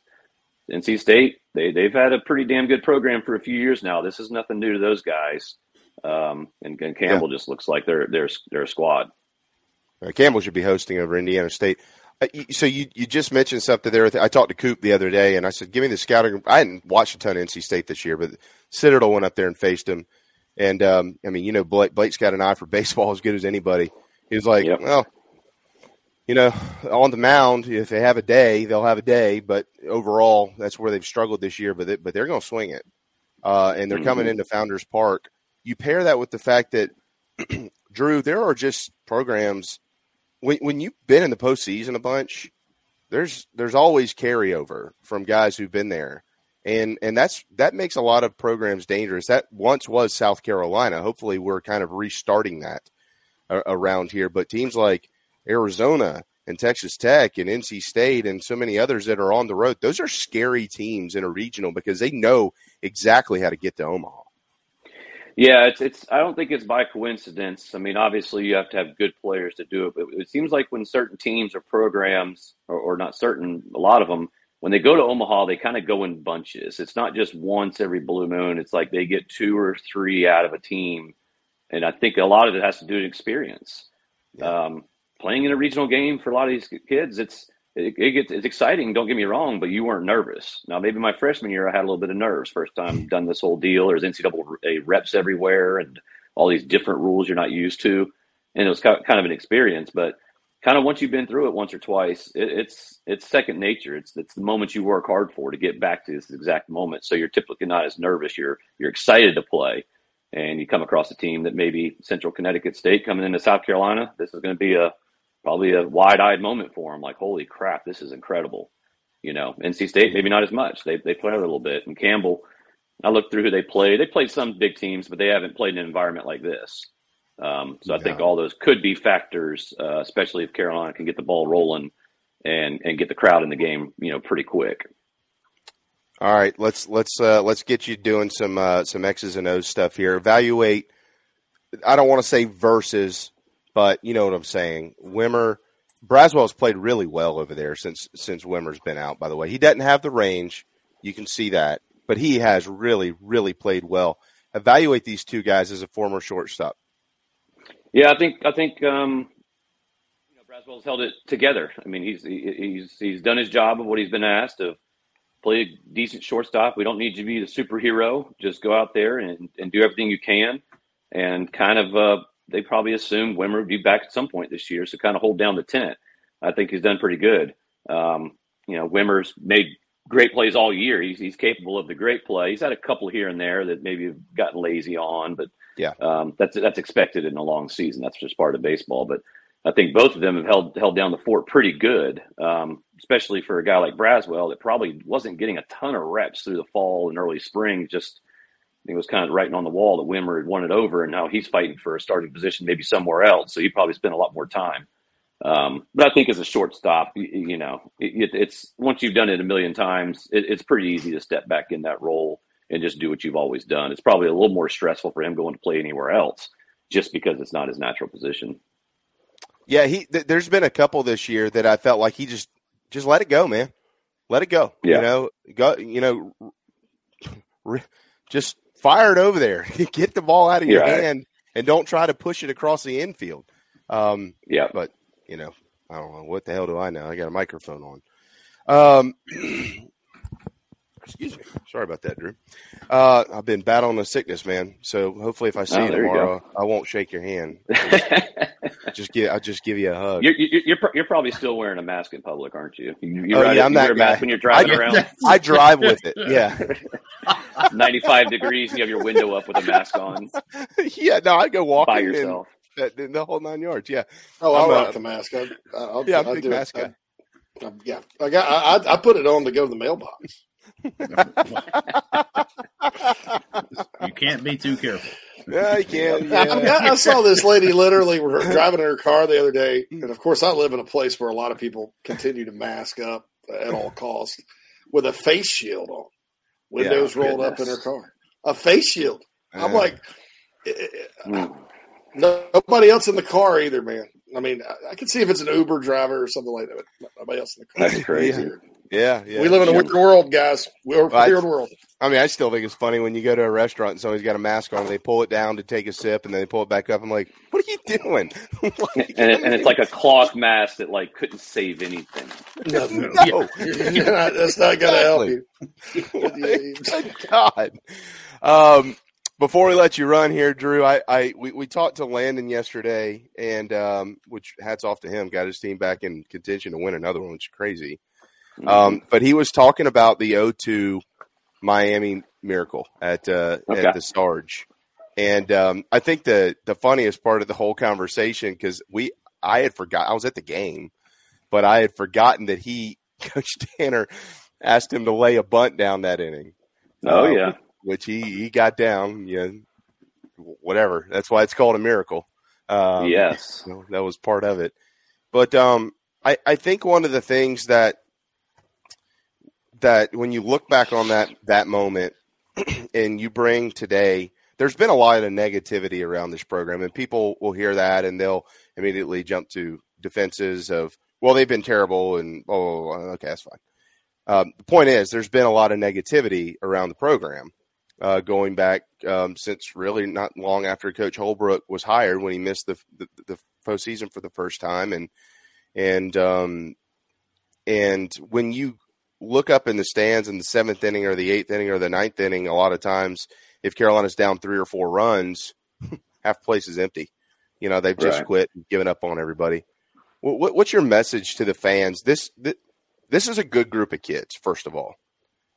NC State. They they've had a pretty damn good program for a few years now. This is nothing new to those guys. Um, and, and Campbell just looks like they're they're they're a squad. Uh, Campbell should be hosting over Indiana State. Uh, so you, you just mentioned something there. I talked to Coop the other day, and I said, "Give me the scouting." I hadn't watched a ton of NC State this year, but Citadel went up there and faced him. And um, I mean, you know, Blake, Blake's got an eye for <laughs> baseball as good as anybody. He was like, "Well, you know, on the mound, if they have a day, they'll have a day. But overall, that's where they've struggled this year. But it, but they're going to swing it, uh, and they're coming Mhm. into Founders Park. You pair that with the fact that <clears throat> Drew, there are just programs when when you've been in the postseason a bunch. There's there's always carryover from guys who've been there, and and that's that makes a lot of programs dangerous. That once was South Carolina. Hopefully, we're kind of restarting that a- around here. But teams like Arizona and Texas Tech and NC State and so many others that are on the road, those are scary teams in a regional because they know exactly how to get to Omaha. Yeah, it's it's. I don't think it's by coincidence. I mean, obviously, you have to have good players to do it, but it seems like when certain teams or programs, or, or not certain, a lot of them, when they go to Omaha, they kind of go in bunches. It's not just once every blue moon. It's like they get two or three out of a team, and I think a lot of it has to do with experience. Um, playing in a regional game for a lot of these kids, it's it, it gets it's exciting. Don't get me wrong, but you weren't nervous. Now, maybe my freshman year, I had a little bit of nerves. First time <laughs> done this whole deal. There's NCAA reps everywhere, and all these different rules you're not used to, and it was kind of an experience. But kind of once you've been through it once or twice, it, it's it's second nature. It's it's the moment you work hard for to get back to this exact moment. So you're typically not as nervous. You're you're excited to play, and you come across a team that maybe Central Connecticut State coming into South Carolina. This is going to be a probably a wide-eyed moment for them. Like, holy crap, this is incredible. You know, NC State maybe not as much. They they play a little bit, and Campbell. I looked through who they played. They played some big teams, but they haven't played in an environment like this. Um, so I think all those could be factors, uh, especially if Carolina can get the ball rolling and and get the crowd in the game, you know, pretty quick. All right, let's let's uh, let's get you doing some uh, some X's and O's stuff here. Evaluate. I don't want to say versus, but you know what I'm saying. Wimmer, Braswell's played really well over there since since Wimmer's been out. By the way, he doesn't have the range. You can see that, but he has really really played well. Evaluate these two guys as a former shortstop. Yeah, I think I think um, you know Braswell's held it together. I mean, he's he, he's he's done his job of what he's been asked of play a decent shortstop. We don't need you to be the superhero. Just go out there and, and do everything you can. And kind of, uh, they probably assume Wimmer would be back at some point this year. So kind of hold down the tent. I think he's done pretty good. Um, you know, Wimmer's made great plays all year. He's, he's capable of the great play. He's had a couple here and there that maybe have gotten lazy on, but yeah, um, that's that's expected in a long season. That's just part of baseball. But I think both of them have held held down the fort pretty good, um, especially for a guy like Braswell that probably wasn't getting a ton of reps through the fall and early spring. Just he was kind of writing on the wall that Wimmer had won it over, and now he's fighting for a starting position maybe somewhere else. So he probably spent a lot more time. Um, but I think as a shortstop, you, you know, it, it's once you've done it a million times, it, it's pretty easy to step back in that role and just do what you've always done. It's probably a little more stressful for him going to play anywhere else, just because it's not his natural position. Yeah, he. Th- there's been a couple this year that I felt like he just just let it go, man. Let it go. Yeah. You know, go. You know, re- just fire it over there. <laughs> Get the ball out of your Yeah. hand and don't try to push it across the infield. Um, yeah. But you know, I don't know what the hell do I know. I got a microphone on. Um, <clears throat> excuse me. Sorry about that, Drew. Uh, I've been battling a sickness, man. So hopefully, if I see Oh, you there you tomorrow, I won't shake your hand. <laughs> just give, I'll just give you a hug. You're, you're, you're, you're probably still wearing a mask in public, aren't you? You, you Oh, ride yeah, I'm you that wear a mask guy. when you're driving I- around. <laughs> I drive with it. Yeah. <laughs> 95 degrees, and you have your window up with a mask on. yeah, no, I go walking By yourself. that- the, the whole nine yards. Yeah. Oh, I I'm rock a- the mask. I, I, I'll, Yeah, I'm a I big do mask it. guy. I, I, yeah, I got. I, I- I put it on to go to the mailbox. You can't be too careful. Yeah, you can. <laughs> I, mean, I, I saw this lady literally were <laughs> driving in her car the other day, Mm. and of course, I live in a place where a lot of people continue to mask up at all costs with a face shield on, windows Yeah, rolled up in her car, a face shield. I'm Yeah. like, eh, nobody else in the car either, man. I mean, I, I can see if it's an Uber driver or something like that, but nobody else in the car. That's crazy. Yeah, yeah. we live in a Yeah. weird world, guys. We're Well, I- weird world. I mean, I still think it's funny when you go to a restaurant and somebody's got a mask on, and they pull it down to take a sip, and then they pull it back up. I'm like, what are you doing? <laughs> And, it, and it's like a cloth mask that like couldn't save anything. No, <laughs> no. <laughs> that's not going to help you. Good God. Um, before we let you run here, Drew, I, I we, we talked to Landon yesterday, and um, which hats off to him, got his team back in contention to win another one, which is crazy. Um, but he was talking about the O2 Miami Miracle at uh, Okay. at the Sarge, and um, I think the the funniest part of the whole conversation because we I had forgot I was at the game, but I had forgotten that he <laughs> Coach Tanner asked him to lay a bunt down that inning. Oh, Uh, yeah. which he he got down. Yeah, whatever. That's why it's called a miracle. Um, Yes. that was part of it. But um, I I think one of the things that that when you look back on that that moment <clears throat> and you bring today there's been a lot of negativity around this program and people will hear that and they'll immediately jump to defenses of well they've been terrible and oh okay that's fine. Um, the point is there's been a lot of negativity around the program uh, going back um, since really not long after coach holbrook was hired when he missed the the, the postseason for the first time and and um, and when you look up in the stands in the seventh inning or the eighth inning or the ninth inning, a lot of times if Carolina's down three or four runs, <laughs> half place is empty. You know, they've just Right. quit and given up on everybody. What, what, what's your message to the fans? This, this this is a good group of kids. First of all,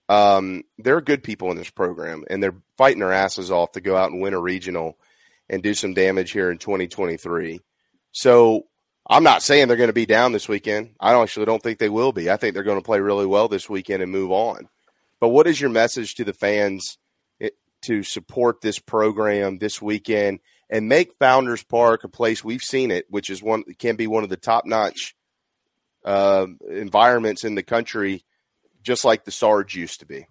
um, there are good people in this program, and they're fighting their asses off to go out and win a regional and do some damage here in 2023. So I'm not saying they're going to be down this weekend. I actually don't think they will be. I think they're going to play really well this weekend and move on. But what is your message to the fans eh, to support this program this weekend and make Founders Park a place we've seen it, which is one can be one of the top notch uh, environments in the country, just like the Sarge used to be.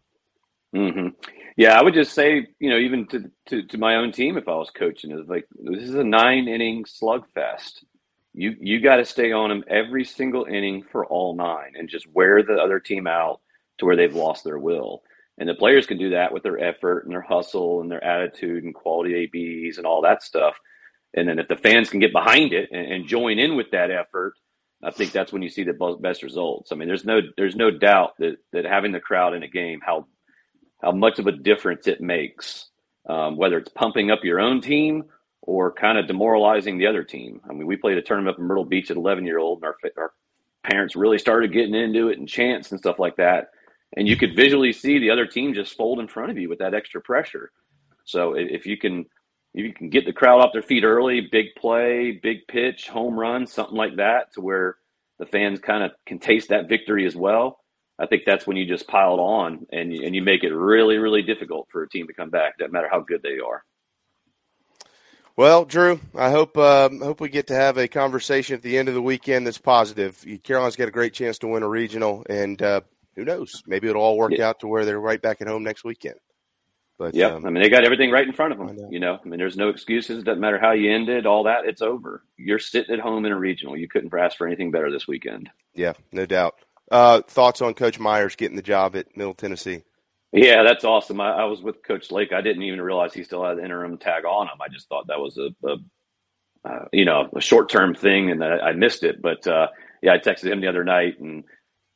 hmm Yeah, I would just say, you know, even to, to, to my own team, if I was coaching, is like this is a nine inning slugfest. You you got to stay on them every single inning for all nine, and just wear the other team out to where they've lost their will. And the players can do that with their effort and their hustle and their attitude and quality ABs and all that stuff. And then if the fans can get behind it and, and join in with that effort, I think that's when you see the best results. I mean, there's no there's no doubt that that having the crowd in a game how how much of a difference it makes, um, whether it's pumping up your own team or kind of demoralizing the other team. I mean, we played a tournament up in Myrtle Beach at 11 year old, and our our parents really started getting into it and chants and stuff like that. And you could visually see the other team just fold in front of you with that extra pressure. So if you can if you can get the crowd off their feet early, big play, big pitch, home run, something like that, to where the fans kind of can taste that victory as well. I think that's when you just pile it on and you, and you make it really, really difficult for a team to come back. Doesn't matter how good they are. Well, Drew, I hope um, hope we get to have a conversation at the end of the weekend that's positive. Carolina's got a great chance to win a regional, and uh, who knows? Maybe it'll all work yeah. out to where they're right back at home next weekend. But yeah, um, I mean they got everything right in front of them. Know. You know, I mean there's no excuses. It doesn't matter how you ended, all that. It's over. You're sitting at home in a regional. You couldn't ask for anything better this weekend. Yeah, no doubt. Uh, thoughts on Coach Meyers getting the job at Middle Tennessee? Yeah, that's awesome. I, I, was with Coach Lake. I didn't even realize he still had the interim tag on him. I just thought that was a, a uh, you know, a short term thing, and I, I missed it. But uh, yeah, I texted him the other night, and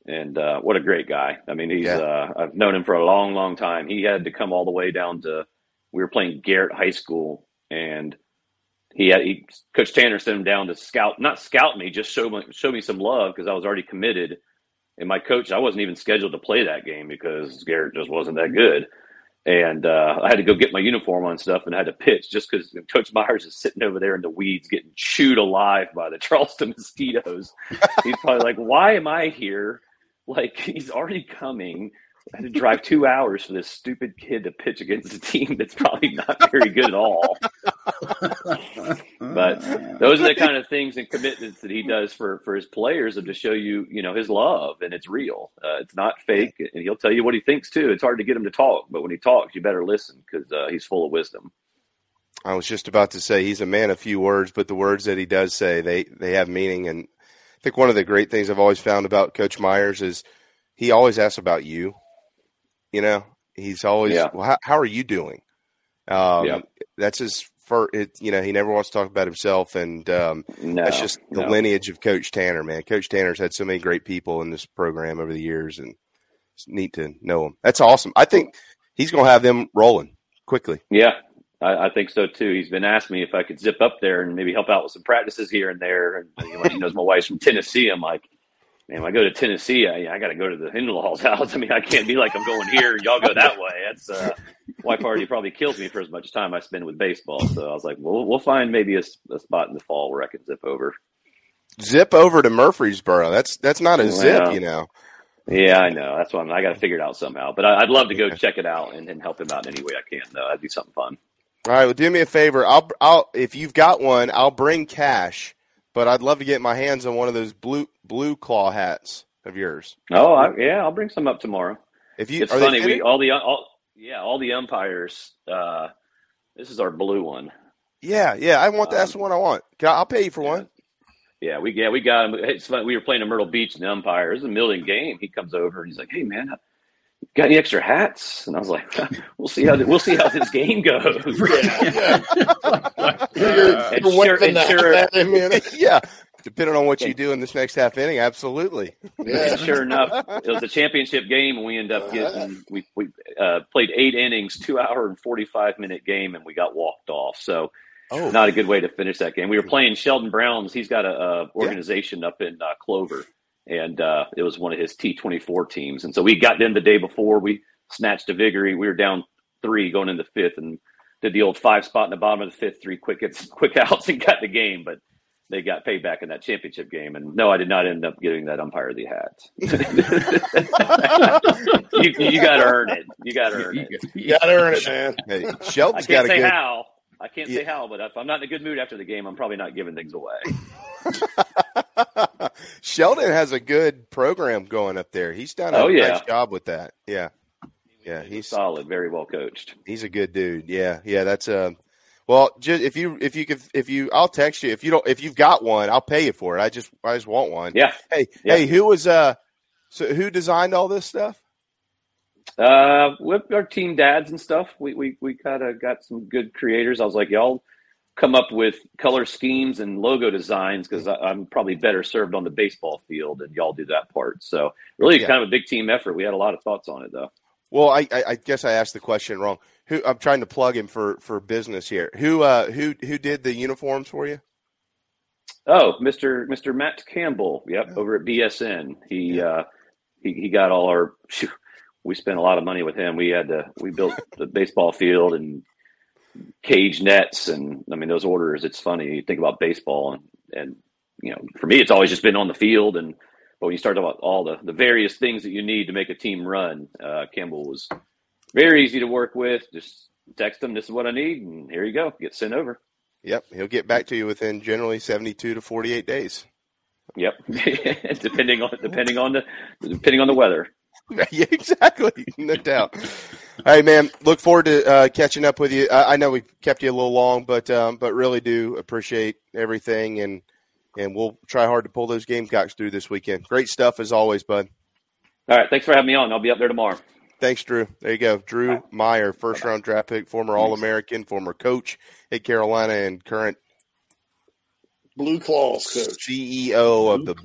and uh, what a great guy. I mean, he's yeah. uh, I've known him for a long, long time. He had to come all the way down to we were playing Garrett High School, and he had he, Coach Tanner sent him down to scout, not scout me, just show me show me some love because I was already committed. And my coach, I wasn't even scheduled to play that game because Garrett just wasn't that good. And uh, I had to go get my uniform on stuff and I had to pitch just because Coach Meyers is sitting over there in the weeds getting chewed alive by the <laughs> Charleston mosquitoes. He's probably like, "Why am I here?" Like he's already coming. I had to drive two hours for this stupid kid to pitch against a team that's probably not very good at all. but those are the kind of things and commitments that he does for for his players and to show you, you know, his love and it's real. Uh, it's not fake, and he'll tell you what he thinks too. It's hard to get him to talk, but when he talks, you better listen because uh, he's full of wisdom. I was just about to say he's a man of few words, but the words that he does say they they have meaning and I think one of the great things I've always found about Coach Meyers is he always asks about you. You know, he's always, yeah. well, how, how, are you doing? Um, yeah. That's his first, it, you know, he never wants to talk about himself. And um, no, that's just the no. lineage of Coach Tanner, man. Coach Tanner's had so many great people in this program over the years, and it's neat to know him. That's awesome. I think he's going to have them rolling quickly. Yeah, I, I, think so too. He's been asking me if I could zip up there and maybe help out with some practices here and there. And you know, he knows my wife's from Tennessee. I'm like, man, when I go to Tennessee, I, I got to go to the in-laws' <laughs> house. I mean, I can't be like I'm going here. Y'all go that way. That's uh, wife already probably killed me for as much time I spend with baseball. So I was like, well, we'll find maybe a, a spot in the fall where I can zip over. Zip over to Murfreesboro. That's that's not a well, zip, you know. Yeah, I know. That's why I got to figure it out somehow. But I, would love to go check it out and, and help him out in any way I can. Though that'd be something fun. All right, well, do me a favor. I'll, I'll, if you've got one, I'll bring cash, but I'd love to get my hands on one of those blue blue claw hats of yours. Oh, I, yeah, I'll bring some up tomorrow. If you, it's funny, we all the all, yeah, all the umpires. Uh, this is our blue one. Yeah, yeah, I want um, that's the one I want. I'll pay you for yeah. one. Yeah, we yeah we got him. It's funny, we were playing a Myrtle Beach and the umpire. Was a million game. He comes over and he's like, "Hey man, got any extra hats? And I was like, <laughs> we'll see how we'll see how this game goes. <laughs> yeah, yeah. and sure, and sure, yeah. Depending on what you do in this next half inning, absolutely. Yeah. sure enough, it was a championship game, and we end up getting we we uh, played eight innings, two hour and forty five minute game, and we got walked off. So. Oh. Not a good way to finish that game. We were playing Sheldon Browns. He's got a, a organization yeah. up in uh, Clover, and uh, it was one of his T24 teams. And so we got them the day before. We snatched a victory. We were down three going into fifth and did the old five spot in the bottom of the fifth, three quick hits, <laughs> quick outs, and got the game. But they got paid back in that championship game. And no, I did not end up getting that umpire the hat. <laughs> <laughs> you, you got to earn it. You got to earn it. You got to earn it, man. Hey, Sheldon's got to say good... how. I can't yeah. say how, but if I'm not in a good mood after the game, I'm probably not giving things away. <laughs> Sheldon has a good program going up there. He's done a oh, yeah. nice job with that. Yeah. Yeah, he's solid, very well coached. He's a good dude. Yeah, yeah. That's a well, just if you if you could if you I'll text you if you don't if you've got one I'll pay you for it. I just I just want one. Yeah. Hey Yeah. hey, who was uh so who designed all this stuff? Uh, with our team dads and stuff, we we we kind of got some good creators. I was like, y'all come up with color schemes and logo designs because I'm probably better served on the baseball field, and y'all do that part. So really, Yeah. kind of a big team effort. We had a lot of thoughts on it, though. Well, I, I I guess I asked the question wrong. Who I'm trying to plug him for for business here. Who uh who who did the uniforms for you? Oh, Mr. Mr. Matt Campbell. Yep, over at BSN. He uh he, he got all our <laughs> we spent a lot of money with him. We had to we built the baseball field and cage nets and I mean those orders it's funny. You think about baseball and and you know, for me it's always just been on the field and but when you start talking about all the, the various things that you need to make a team run, uh, Campbell was very easy to work with. Just text him, this is what I need, and here you go. Get sent over. Yep, he'll get back to you within generally 72 to 48 days. Yep, <laughs> depending on depending on the depending on the weather. <laughs> yeah, exactly. No doubt. Hey, man, look forward to uh, catching up with you. I, I know we kept you a little long, but um, but really do appreciate everything, and and we'll try hard to pull those Gamecocks through this weekend. Great stuff as always, bud. All right, thanks for having me on. I'll be up there tomorrow. Thanks, Drew. There you go. Drew Meyer, first round draft pick, former All American, former coach at Carolina, and current Blue Claws coach. CEO of the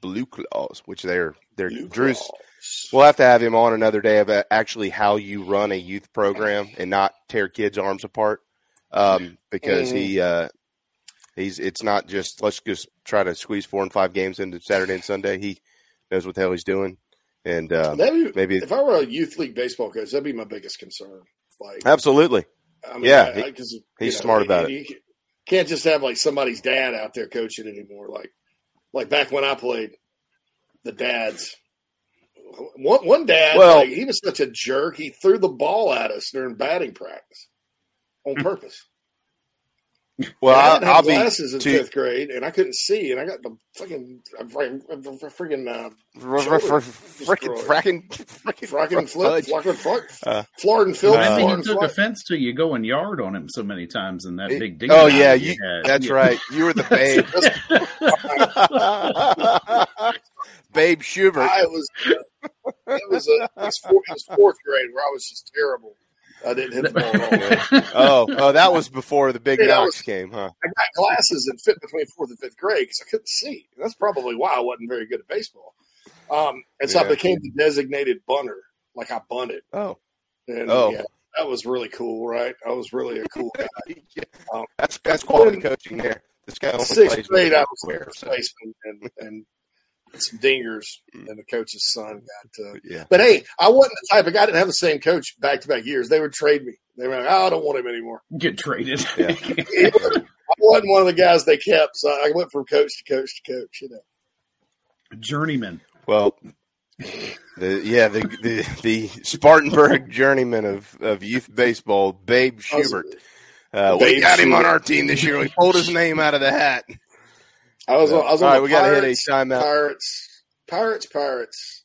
Blue Claws, which they're they're Drew's. We'll have to have him on another day of uh, actually how you run a youth program and not tear kids' arms apart, um, because he uh, he's it's not just let's just try to squeeze four and five games into Saturday and Sunday. He knows what the hell he's doing, and um, be, maybe if I were a youth league baseball coach, that'd be my biggest concern. Like, absolutely, I mean, yeah, I- I- 'cause, he's know, smart about it. You can't just have like somebody's dad out there coaching anymore. Like, like back when I played, the dads. One one dad, Well- like, he was such a jerk. He threw the ball at us during batting practice on purpose. Well, I I'll, didn't have I'll be glasses in too- fifth grade, and I couldn't see, and I got the fucking freaking uh, fr- shoulder fr- freaking destroyed. fracking fracking flip, fudge. flocking flip, Uh, Florida and Phil, Maybe he Florida and took Flip. offense to you going yard on him so many times in that big ding. Oh yeah, you, had. that's Yeah. right. You were the <laughs> babe, <laughs> babe Shurburtt. I was. It was a. It was, four, it was fourth grade where I was just terrible. I didn't hit the ball <laughs> oh, oh, that was before the big Dude, knocks came, huh? I got glasses that fit between fourth and fifth grade because I couldn't see. That's probably why I wasn't very good at baseball. Um, and so I became the designated bunter. Like I bunted. Oh, And Oh. yeah, that was really cool, right? I was really a cool guy. <laughs> Um, that's that's quality coaching there. This guy only sixth plays grade, I was square, first so. baseman and, and some dingers, and the coach's son got. Uh, Yeah. But hey, I wasn't the type of guy. I didn't have the same coach back to back years. They would trade me. They were like, "Oh, I don't want him anymore." Get traded. Yeah. <laughs> I wasn't one of the guys they kept, so I went from coach to coach to coach. You know, Journeyman. Well, the yeah the the, the Spartanburg journeyman of, of youth baseball, Babe Shurburtt. Uh, we Babe got him on our team this year. We pulled his name out of the hat. I was. on I was on All right, the we gotta hit a Pirates, timeout. Pirates, Pirates, Pirates.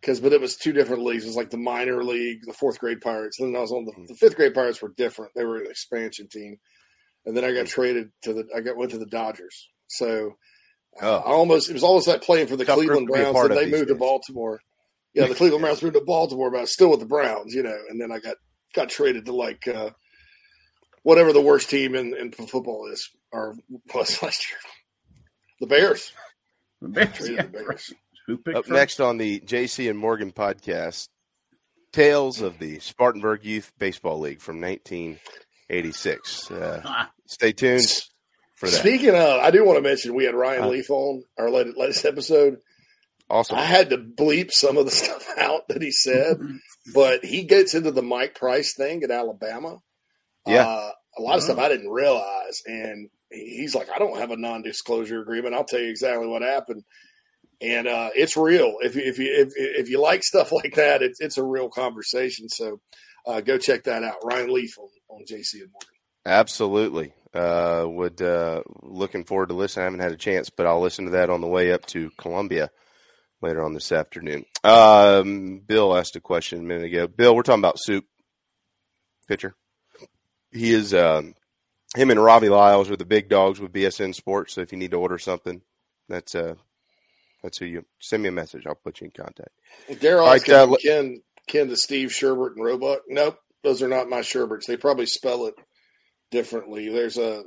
Because, but it was two different leagues. It was like the minor league, the fourth grade Pirates. And Then I was on the, the fifth grade Pirates were different. They were an expansion team, and then I got traded to the. I got went to the Dodgers. So Oh. I almost it was almost like playing for the Tough Cleveland to Browns, and they moved to. Baltimore. Yeah, the Cleveland Browns moved to Baltimore, but I was still with the Browns, you know. And then I got got traded to like uh, whatever the worst team in, in football is or was <laughs> last year, the Bears. The Bears, yeah, the Bears. Who picked Up first? next on the JC and Morgan podcast, Tales of the Spartanburg Youth Baseball League from 1986. Uh, stay tuned for that. Speaking of, I do want to mention we had Ryan Huh. Leaf on our latest, latest episode. Awesome. I had to bleep some of the <laughs> stuff out that he said, but he gets into the Mike Price thing at Alabama. Yeah. Uh, a lot of stuff I didn't realize. And he's like, I don't have a non disclosure agreement. I'll tell you exactly what happened. And uh, it's real. If you, if you if, if you like stuff <laughs> like that, it's it's a real conversation. So uh, go check that out. Ryan Leaf on, on JC and Morgan. Absolutely. Uh, would uh, looking forward to listening. I haven't had a chance, but I'll listen to that on the way up to Columbia later on this afternoon. Um, Bill asked a question a minute ago. Bill, we're talking about soup pitcher. He is um, him and Robbie Lyles are the big dogs with BSN Sports. So if you need to order something, that's uh that's who you send me a message. I'll put you in contact. Daryl All right, uh, Ken Ken to Steve Sherbert and Roebuck. Nope, those are not my Sherberts. They probably spell it differently. There's a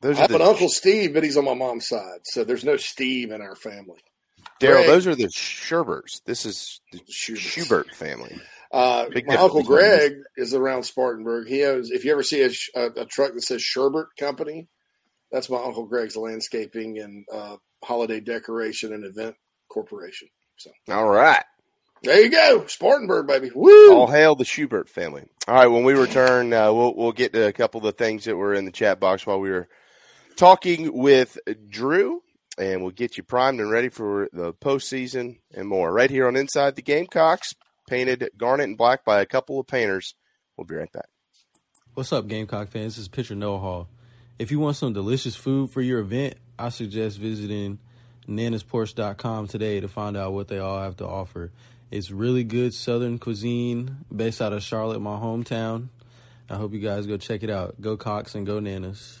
Those I have the- an Uncle Steve, but he's on my mom's side, so there's no Steve in our family. Daryl, those are the Sherberts. This is the Shurburtt family. Uh, my uncle Greg is around Spartanburg. He owns. If you ever see a, a, a truck that says Shurburtt Company, that's my uncle Greg's landscaping and uh, holiday decoration and event corporation. So All right. there you go, Spartanburg, baby. Woo! All hail the Shurburtt family. All right, when we return, uh, we'll we'll get to a couple of the things that were in the chat box while we were talking with Drew, and we'll get you primed and ready for the postseason and more. Right here on Inside the Gamecocks, painted garnet and black by a couple of painters. We'll be right back. What's up, Gamecock fans? This is Pitcher Noah Hall. If you want some delicious food for your event, I suggest visiting nanasporch.com today to find out what they all have to offer. It's really good Southern cuisine based out of Charlotte, my hometown. I hope you guys go check it out. Go Cocks and go Nanas.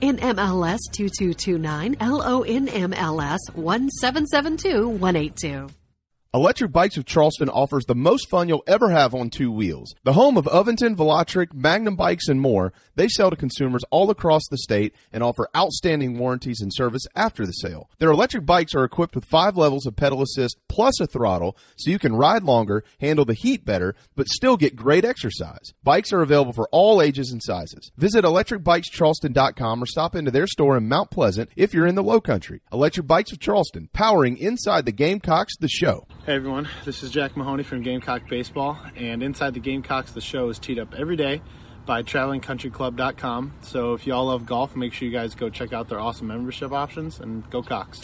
NMLS 2229, LONMLS 1772182. Electric Bikes of Charleston offers the most fun you'll ever have on two wheels. The home of Aventon, Velotric, Magnum Bikes, and more, they sell to consumers all across the state and offer outstanding warranties and service after the sale. Their electric bikes are equipped with five levels of pedal assist plus a throttle so you can ride longer, handle the heat better, but still get great exercise. Bikes are available for all ages and sizes. Visit electricbikescharleston.com or stop into their store in Mount Pleasant if you're in the low country. Electric Bikes of Charleston, powering inside the Gamecocks, the show. Hey everyone, this is Jack Mahoney from Gamecock Baseball, and Inside the Gamecocks, the show is teed up every day by travelingcountryclub.com. So if y'all love golf, make sure you guys go check out their awesome membership options and go Cocks.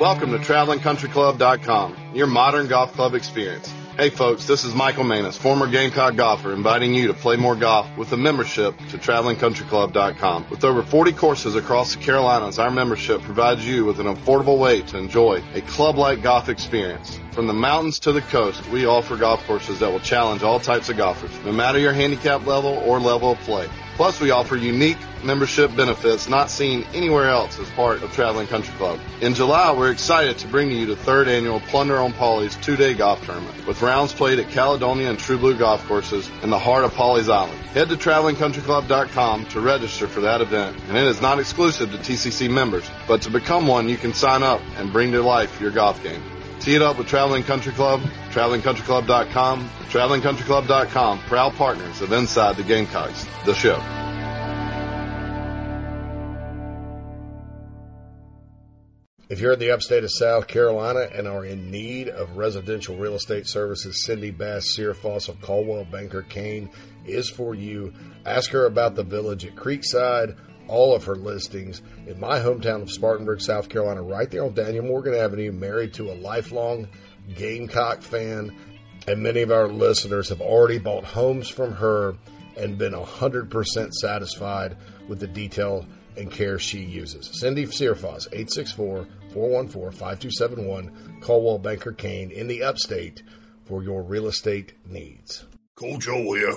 Welcome to TravelingCountryClub.com, your modern golf club experience. Hey folks, this is Michael Manus, former Gamecock golfer, inviting you to play more golf with a membership to TravelingCountryClub.com. With over 40 courses across the Carolinas, our membership provides you with an affordable way to enjoy a club-like golf experience. From the mountains to the coast, we offer golf courses that will challenge all types of golfers, no matter your handicap level or level of play. Plus, we offer unique membership benefits not seen anywhere else as part of Traveling Country Club. In July, we're excited to bring you the third annual Plunder on Pawleys two-day golf tournament, with rounds played at Caledonia and True Blue golf courses in the heart of Pawleys Island. Head to TravelingCountryClub.com to register for that event, and it is not exclusive to TCC members, but to become one, you can sign up and bring to life your golf game. Tee it up with Traveling Country Club, TravelingCountryClub.com, TravelingCountryClub.com, proud partners of Inside the Gamecocks, the show. If you're in the upstate of South Carolina and are in need of residential real estate services, Cindy Bass Searfoss of Coldwell Banker Caine is for you. Ask her about the village at Creekside, all of her listings in my hometown of Spartanburg, South Carolina, right there on Daniel Morgan Avenue, married to a lifelong Gamecock fan. And many of our listeners have already bought homes from her and been 100% satisfied with the detail and care she uses. Cindy Searfoss, 864 414 5271, Coldwell Banker Caine in the upstate for your real estate needs. Coach oh, Joe here.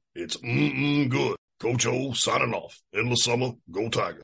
It's mm-mm good. Coach O signing off. Endless summer, go Tiger.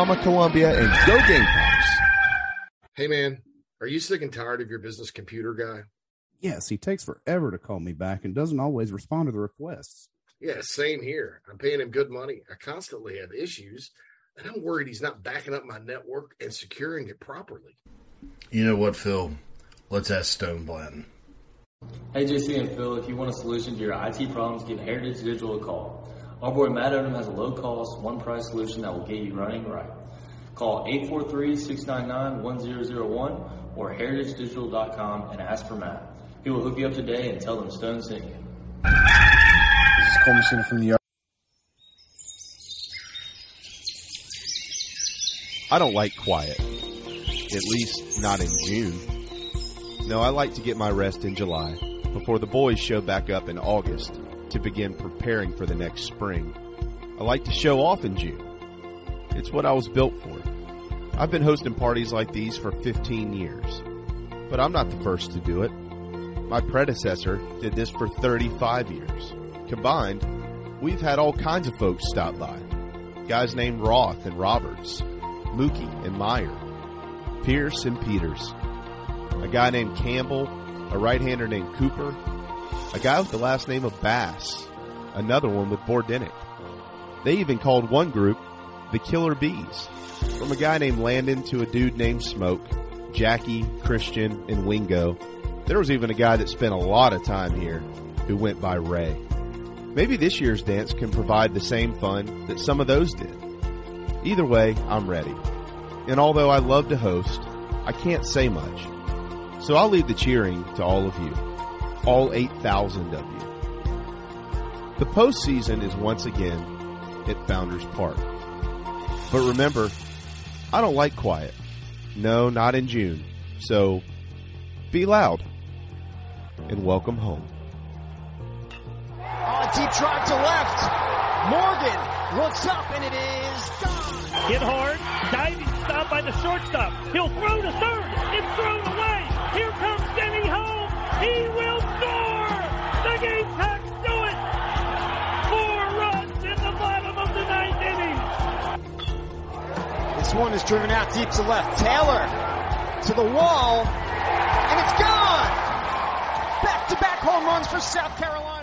Signarama Columbia and go Gamecocks. Hey man, are you sick and tired of your business computer guy? Yes, he takes forever to call me back and doesn't always respond to the requests. Yeah, same here. I'm paying him good money. I constantly have issues, and I'm worried he's not backing up my network and securing it properly. You know what, Phil? Let's ask Stone Blanton. Hey, JC and Phil, if you want a solution to your IT problems, give Heritage Digital a call. Our boy Matt Odom has a low cost, one price solution that will get you running right. Call 843-699-1001 or heritagedigital.com and ask for Matt. He will hook you up today and tell them Stone sent you. This is Cole Messina from the yard. I don't like quiet. At least not in June. No, I like to get my rest in July before the boys show back up in August to begin preparing for the next spring. I like to show off in June. It's what I was built for. I've been hosting parties like these for 15 years, but I'm not the first to do it. My predecessor did this for 35 years. Combined, we've had all kinds of folks stop by. Guys named Roth and Roberts, Mookie and Meyer, Pierce and Peters, a guy named Campbell, a right-hander named Cooper, a guy with the last name of Bass, another one with Bordenic. They even called one group the Killer Bees, from a guy named Landon to a dude named Smoak, Jackie, Christian, and Wingo. There was even a guy that spent a lot of time here who went by Ray. Maybe this year's dance can provide the same fun that some of those did. Either way, I'm ready. And although I love to host, I can't say much. So I'll leave the cheering to all of you. All 8,000 of you. The postseason is once again at Founders Park. But remember, I don't like quiet. No, not in June. So be loud and welcome home. On a deep drive to left. Morgan looks up and it is gone. Hit hard, diving stop by the shortstop. He'll throw to third. It's thrown away. Here comes Denny home. He This one is driven out deep to left. Taylor to the wall and it's gone. Back to back home runs for South Carolina.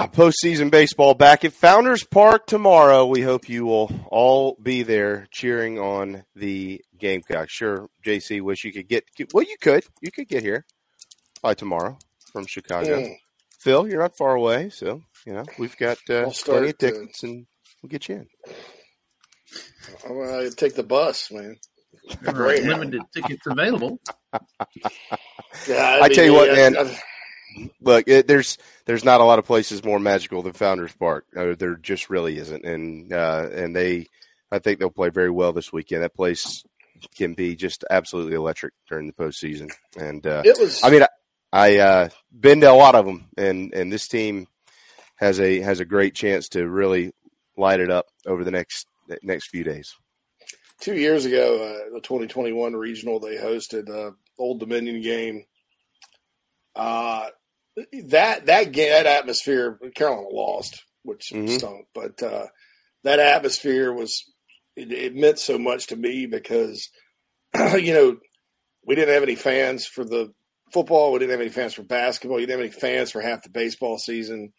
Ah, postseason baseball back at Founders Park tomorrow. We hope you will all be there cheering on the Gamecocks. Sure, JC, wish you could get. Well, you could. You could get here by tomorrow from Chicago. Mm. Phil, you're not far away, so you know we've got uh, I'll start plenty of to- tickets, and we'll get you in. I'm gonna take the bus, man. There are Great. limited tickets available. <laughs> Yeah, I tell you what, I- man. I- Look, it, there's there's not a lot of places more magical than Founders Park. Uh, there just really isn't, and uh, and they, I think they'll play very well this weekend. That place can be just absolutely electric during the postseason. And uh, It was- I mean, I, I uh, been to a lot of them, and and this team has a has a great chance to really light it up over the next next few days. two years ago, uh, the 2021 regional, they hosted uh, Old Dominion game. Uh, that that game, that atmosphere, Carolina lost, which Mhm. stunk, but uh, that atmosphere was it, it meant so much to me because <clears throat> you know we didn't have any fans for the football, we didn't have any fans for basketball, you didn't have any fans for half the baseball season,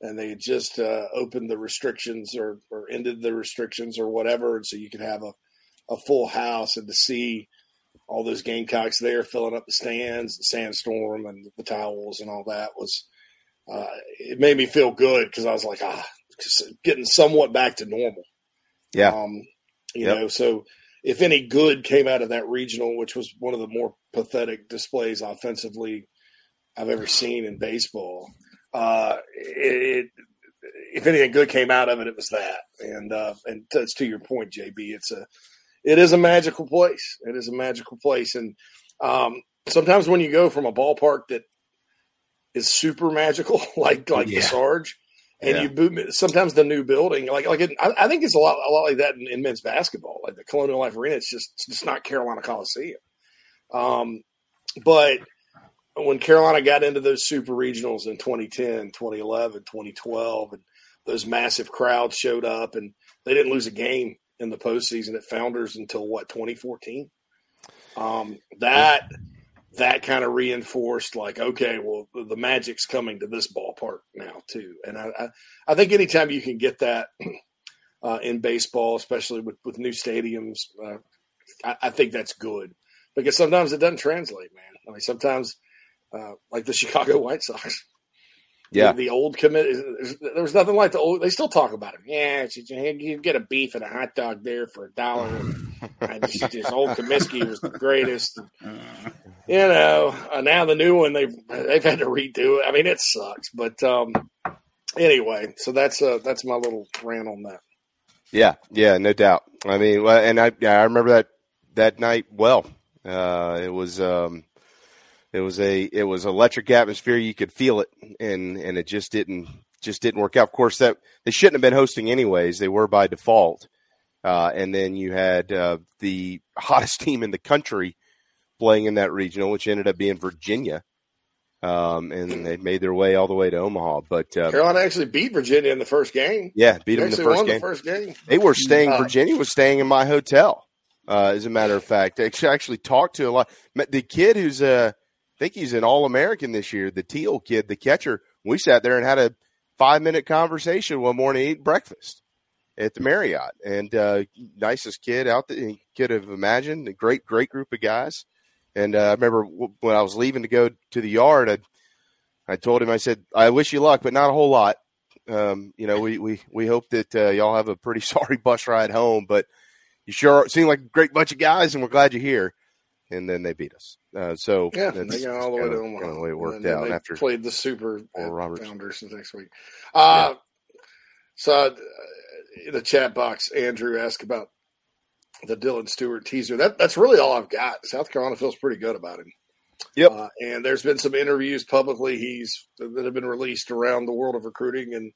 and they just uh, opened the restrictions or or ended the restrictions or whatever, and so you could have a a full house and to see all those Gamecocks there filling up the stands, the sandstorm, and the towels and all that was. Uh, it made me feel good because I was like, ah, getting somewhat back to normal. Yeah. Um, you Yep. know, so if any good came out of that regional, which was one of the more pathetic displays offensively I've ever seen in baseball, uh, it, if anything good came out of it, it was that. And uh, and that's to your point, JB. It's a it is a magical place. It is a magical place, and um, sometimes when you go from a ballpark that is super magical, <laughs> like like Yeah. the Sarge, and Yeah. you boot sometimes the new building, like like it, I, I think it's a lot a lot like that in, in men's basketball, like the Colonial Life Arena. It's just it's just not Carolina Coliseum. Um, but when Carolina got into those super regionals in 2010, 2011, 2012, and those massive crowds showed up, and they didn't lose a game in the postseason at Founders until what 2014. Um, that that kind of reinforced like, okay, well, the, magic's coming to this ballpark now too, and I I, I think anytime you can get that <clears throat> uh, in baseball, especially with with new stadiums, uh, I, I think that's good because sometimes it doesn't translate, man. I mean, sometimes uh, like the <laughs> Chicago White Sox. Yeah. The, the old commit, there was nothing like the old. They still talk about it. Yeah, it's, you get a beef and a hot dog there for a dollar. Just, <laughs> this old Comiskey was the greatest. <laughs> You know, uh, now the new one they've they've had to redo it. I mean, it sucks. But um, anyway, so that's uh that's my little rant on that. Yeah, yeah, no doubt. I mean, well, and I yeah, I remember that that night well. Uh, it was um, it was a it was electric atmosphere. You could feel it, and and it just didn't just didn't work out. Of course, that they shouldn't have been hosting anyways. They were by default. Uh, and then you had uh, the <laughs> hottest team in the country playing in that regional, which ended up being Virginia. Um, and they made their way all the way to Omaha. But uh, Carolina actually beat Virginia in the first game. yeah, beat them They in the first game. the first game. They were staying. Uh, Virginia was staying in my hotel. Uh, as a matter of fact, I actually- actually talked to a lot. met The kid who's uh, Think he's an All American this year. The Teel kid, the catcher. We sat there and had a five minute conversation one morning eating breakfast at the Marriott. And uh, nicest kid out there you could have imagined. A great, great group of guys. And uh, I remember when I was leaving to go to the yard, I, I told him, I said, I wish you luck, but not a whole lot. Um, you know, we, we, we hope that uh, y'all have a pretty <laughs> sorry bus ride home, but you sure seem like a great bunch of guys, and we're glad you're here. And then they beat us. Uh, so Yeah, that's they got all the way to Omaha. the way it And worked then out they after played the Super Oral at Roberts. Founders next week. Uh, So uh, in the chat box, Andrew asked about the Dylan Stewart teaser. That that's really all I've got. South Carolina feels pretty good about him. Yep. Uh, and there's been some interviews publicly he's that have been released around the world of recruiting, and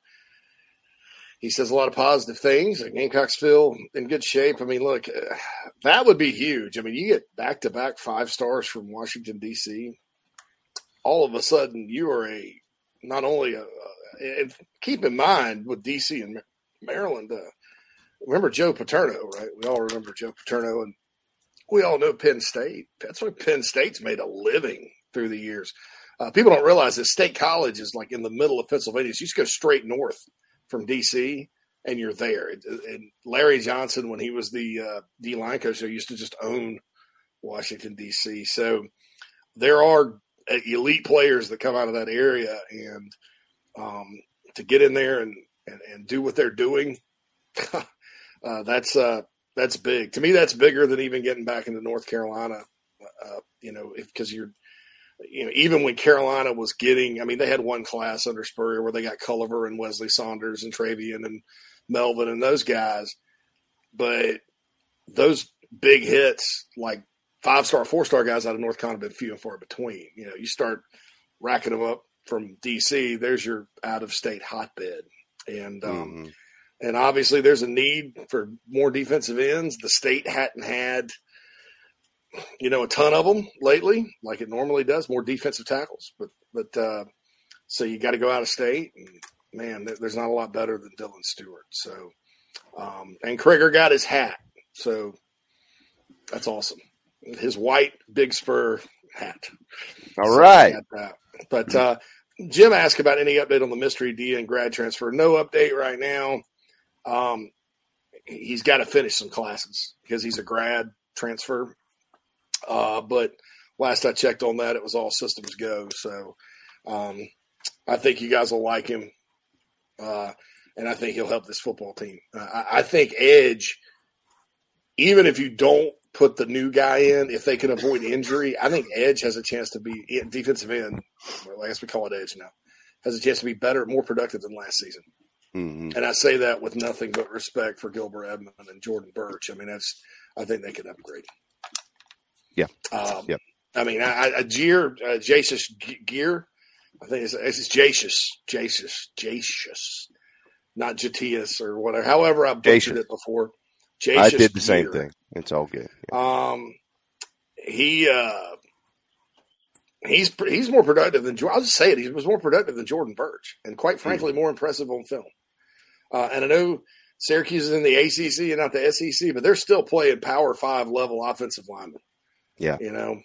he says a lot of positive things. And Gamecocks feel in good shape. I mean, look, uh, that would be huge. I mean, you get back to back five stars from Washington D.C. All of a sudden, you are a not only a, and keep in mind with DC and Maryland, uh, remember Joe Paterno, right? We all remember Joe Paterno, and we all know Penn State. That's why Penn State's made a living through the years. Uh, people don't realize that State College is like in the middle of Pennsylvania. So you just go straight north from DC, and you're there. And- Larry Johnson, when he was the uh, D line coach, there used to just own Washington D.C. So there are uh, elite players that come out of that area, and um, to get in there and, and, and do what they're doing, <laughs> uh, that's uh, that's big. To me, that's bigger than even getting back into North Carolina. Uh, you know, because you're, you know, even when Carolina was getting, I mean, they had one class under Spurrier where they got Culliver and Weslye Saunders and Travian and Melvin and those guys, but those big hits like five star, four star guys out of North Carolina have been few and far between. You know, you start racking them up from DC, there's your out of state hotbed. And um, and obviously there's a need for more defensive ends. The state hadn't had you know a ton of them lately, like it normally does, more defensive tackles. But but uh, So you got to go out of state. And man, there- there's not a lot better than Dylan Stewart. So, um, and Krieger got his hat. So that's awesome. His white Big Spur hat. All So right. That. But uh, Jim asked about any update on the mystery D and grad transfer. No update right now. Um, he's got to finish some classes because he's a grad transfer. Uh, but last I checked on that, it was all systems go. So um, I think you guys will like him. Uh, and I think he'll help this football team. Uh, I, I think Edge, even if you don't put the new guy in, if they can avoid injury, I think Edge has a chance to be defensive end. Well, I guess we call it Edge now. Has a chance to be better, more productive than last season. Mhm. And I say that with nothing but respect for Gilber Edmond and Jordan Burch. I mean, that's I think they could upgrade. Yeah. Um, Yep. I mean, I, I Geer, uh, Jasus Geer. I think it's, it's Jacius, Jacius, Jacius, not Jatius or whatever. However, I butchered Jacius. it before. I did the same thing. It's all good. Um, he uh, he's he's more productive than I'll just say it. He was more productive than Jordan Burch, and quite frankly, more impressive on film. Uh, and I know Syracuse is in the ACC and not the SEC, but they're still playing Power Five level offensive linemen. Yeah. You know,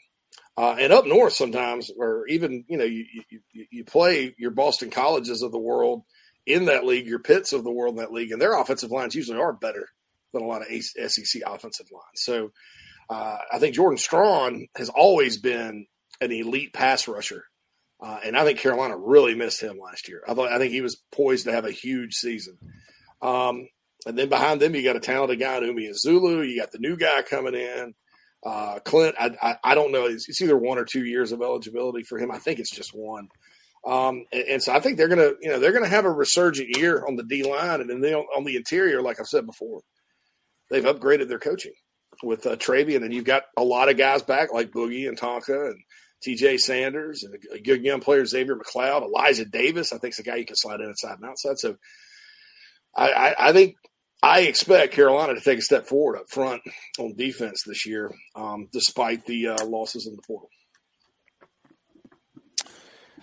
uh, and up north sometimes, or even you know, you, you you- play your Boston colleges of the world in that league, your Pitts of the world in that league, and their offensive lines usually are better than a lot of SEC offensive lines. So uh, I think Jordan Strachan has always been an elite pass rusher. Uh, and I think Carolina really missed him last year. I thought I think he was poised to have a huge season. Um, and then behind them, you got a talented guy in Umeozulu. You got the new guy coming in, uh, Clint. I, I, I don't know. It's, it's either one or two years of eligibility for him. I think it's just one. Um, and, and so I think they're gonna, you know, they're gonna have a resurgent year on the D line, and then on, the interior, like I've said before, they've upgraded their coaching with uh, Travian, and you've got a lot of guys back like Boogie and Tonka and T.J. Sanders and a, a good young player Xavier McLeod, Elijah Davis. I think is a guy you can slide in inside and outside. So I, I, I think I expect Carolina to take a step forward up front on defense this year, um, despite the uh, losses in the portal.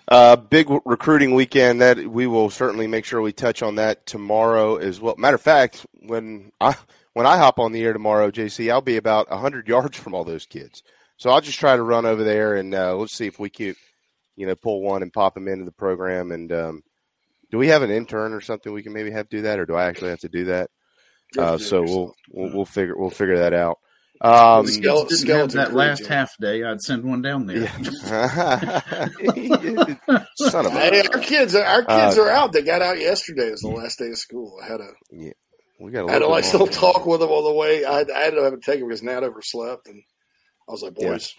Uh, big recruiting weekend. That we will certainly make sure we touch on that tomorrow as well. Matter of fact, when I when I hop on the air tomorrow, JC, I'll be about hundred yards from all those kids. So I'll just try to run over there and uh, let's see if we can, you know, pull one and pop them into the program. And um, do we have an intern or something we can maybe have do that, or do I actually have to do that? You have Uh, to do it so we'll, we'll we'll figure we'll figure that out. Um, If you didn't have that last half day, I'd send one down there. <laughs> <laughs> Son of a- Hey, our kids, our kids Uh, are out. They got out yesterday. It was the last day of school. I had a, yeah, we got a I had to like still longer. talk with them on the way. I, I had to have to take them because Nat overslept, and I was like, Yeah. "Boys,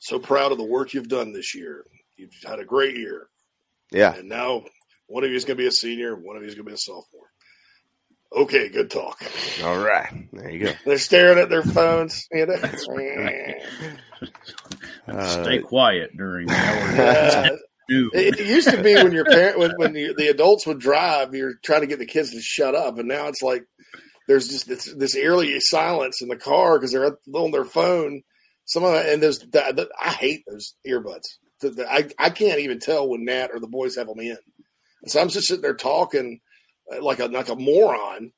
so proud of the work you've done this year. You've had a great year, Yeah. and now one of you is going to be a senior, one of you is going to be a sophomore." Okay, good talk. All right, there you go. <laughs> They're staring at their phones. You know? <laughs> Uh, Stay quiet during <laughs> the hour. Yeah. It, it used to be when your parent, when, when you, the adults would drive, you're trying to get the kids to shut up, and now it's like there's just this, this eerie silence in the car because they're on their phone. Some of that, and there's the, the, I hate those earbuds. The, the, I I can't even tell when Nat or the boys have them in. And so I'm just sitting there talking like a like a moron.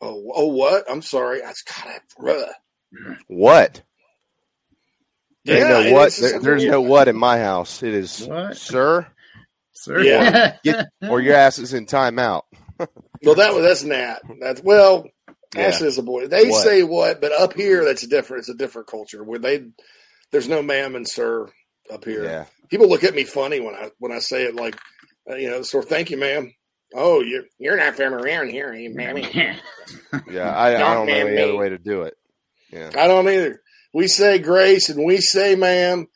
Oh, oh what? I'm sorry. I just God, I, bruh. What? There Yeah, no what. There, there's no what in my house. It is sir, sir. Yeah. <laughs> Get, or your ass is in timeout. Well, that was that's Nat. That's well, Yeah. Ashley is a boy. They What? say what, but up here that's different. It's a different culture where they there's no ma'am and sir up here. Yeah. People look at me funny when I when I say it like uh, you know, so thank you, ma'am. Oh, you're you're not from around here, are you, mammy? Yeah, I, I don't know man any other way to do it. Yeah. I don't either. We say grace and we say ma'am,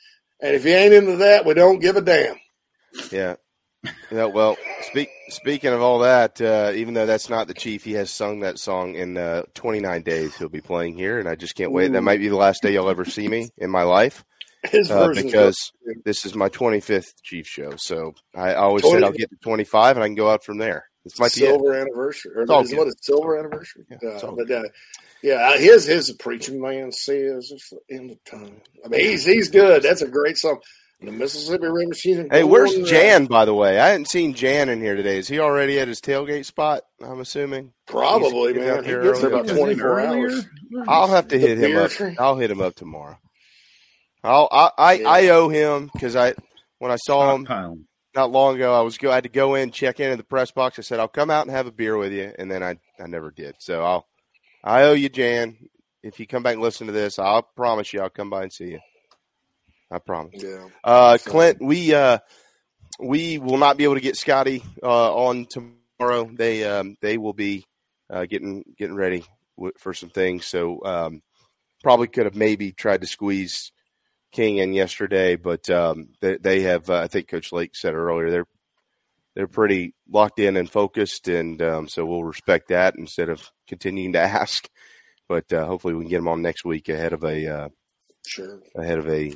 and if you ain't into that, we don't give a damn. Yeah. Yeah, well, speak, speaking of all that, uh, even though that's not the chief, he has sung that song in uh, 29 days. He'll be playing here, and I just can't wait. That might be the last day you'll ever see me in my life, His <laughs> uh, version's because this is my 25th chief show. So I always said I'll get to 25, and I can go out from there. This might be it. silver anniversary. Or It's all is what good. is silver anniversary? it's Uh, but uh, yeah, uh, his his preaching man says it's the end of time. I mean, he's he's good. That's a great song. The Mississippi River season. Hey, where's going, uh, Jan? By the way, I hadn't seen Jan in here today. Is he already at his tailgate spot? I'm assuming. Probably, He's man. He there gets there early. about 24 hours. I'll have to hit him up. tree? I'll hit him up tomorrow. I'll, I I, I owe him because I when I saw him not long ago, I was go I had to go in check in at the press box. I said I'll come out and have a beer with you, and then I I never did. So I'll I owe you, Jan. If you come back and listen to this, I'll promise you I'll come by and see you. I promise. Yeah. Uh, Clint, we uh, we will not be able to get Scotty uh, on tomorrow. They um, they will be uh, getting getting ready w- for some things. So um, probably could have maybe tried to squeeze King in yesterday, but um, they, they have. Uh, I think Coach Lake said earlier they're they're pretty locked in and focused, and um, so we'll respect that instead of continuing to <laughs> ask. But uh, hopefully we can get them on next week ahead of a uh, Sure. ahead of a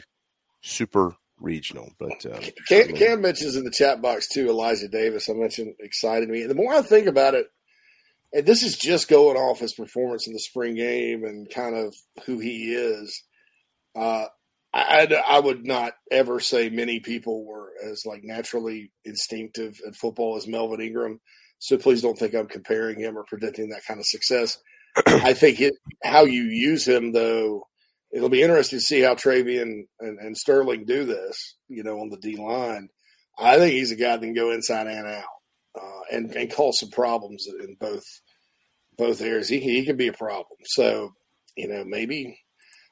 super regional. But uh, Cam, Cam mentions in the chat box too, Elijah Davis. I mentioned excited me. And the more I think about it, and this is just going off his performance in the spring game and kind of who he is. Uh, I, I would not ever say many people were as like naturally instinctive at football as Melvin Ingram. So please don't think I'm comparing him or predicting that kind of success. <clears throat> I think it, how you use him though, it'll be interesting to see how Travian and, and Sterling do this, you know, on the D line. I think he's a guy that can go inside and out uh, and, and cause some problems in both both areas. He, he can be a problem. So, you know, maybe,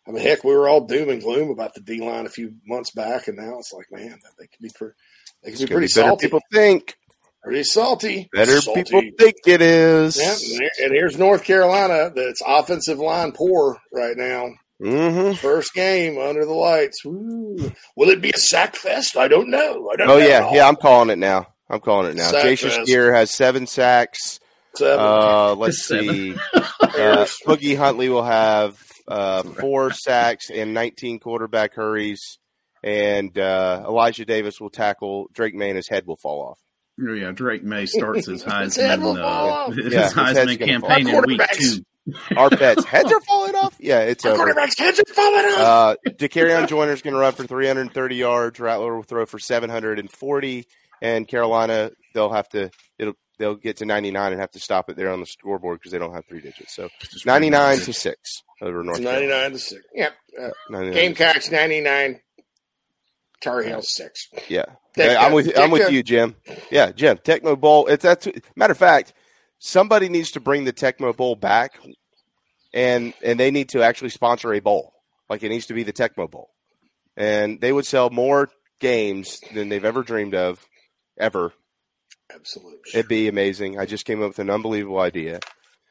I mean, heck, we were all doom and gloom about the D line a few months back, and now it's like, man, they could be, pre- they could it's be pretty be salty. people think. Pretty salty. Better Salty. people think it is. Yeah, and here's North Carolina that's offensive line poor right now. Mm-hmm. First game under the lights. Woo. Will it be a sack fest? I don't know. I don't Oh know. yeah, yeah. I'm calling it now. I'm calling it now. Sack Jason fest. Spear has seven sacks. Seven. Uh, let's Seven. see. <laughs> uh, Boogie Huntley will have uh, four sacks and 19 quarterback hurries, and uh, Elijah Davis will tackle Drake Maye, and his head will fall off. Oh, yeah, Drake Maye starts his <laughs> His head will Heisman, fall uh, his Yeah, Heisman gonna campaign in week two. Our pets' heads are falling off. Yeah, it's Our over. quarterback's heads are falling off. Uh, Dakereon Joyner's going to run for 330 yards. Rattler will throw for 740, and Carolina they'll have to it'll they'll get to 99 and have to stop it there on the scoreboard because they don't have three digits. So 99 to six over North. It's Carolina. 99 to 6. Yep. Uh, 99. Gamecocks 99. Tar Heels 6. Yeah, Tech- Hey, I'm with I'm with you, Jim. Yeah, Jim. Tecmo Bowl. It's that's matter of fact. Somebody needs to bring the Tecmo Bowl back, and and they need to actually sponsor a bowl. Like it needs to be the Tecmo Bowl, and they would sell more games than they've ever dreamed of, ever. Absolutely. It'd be amazing. I just came up with an unbelievable idea.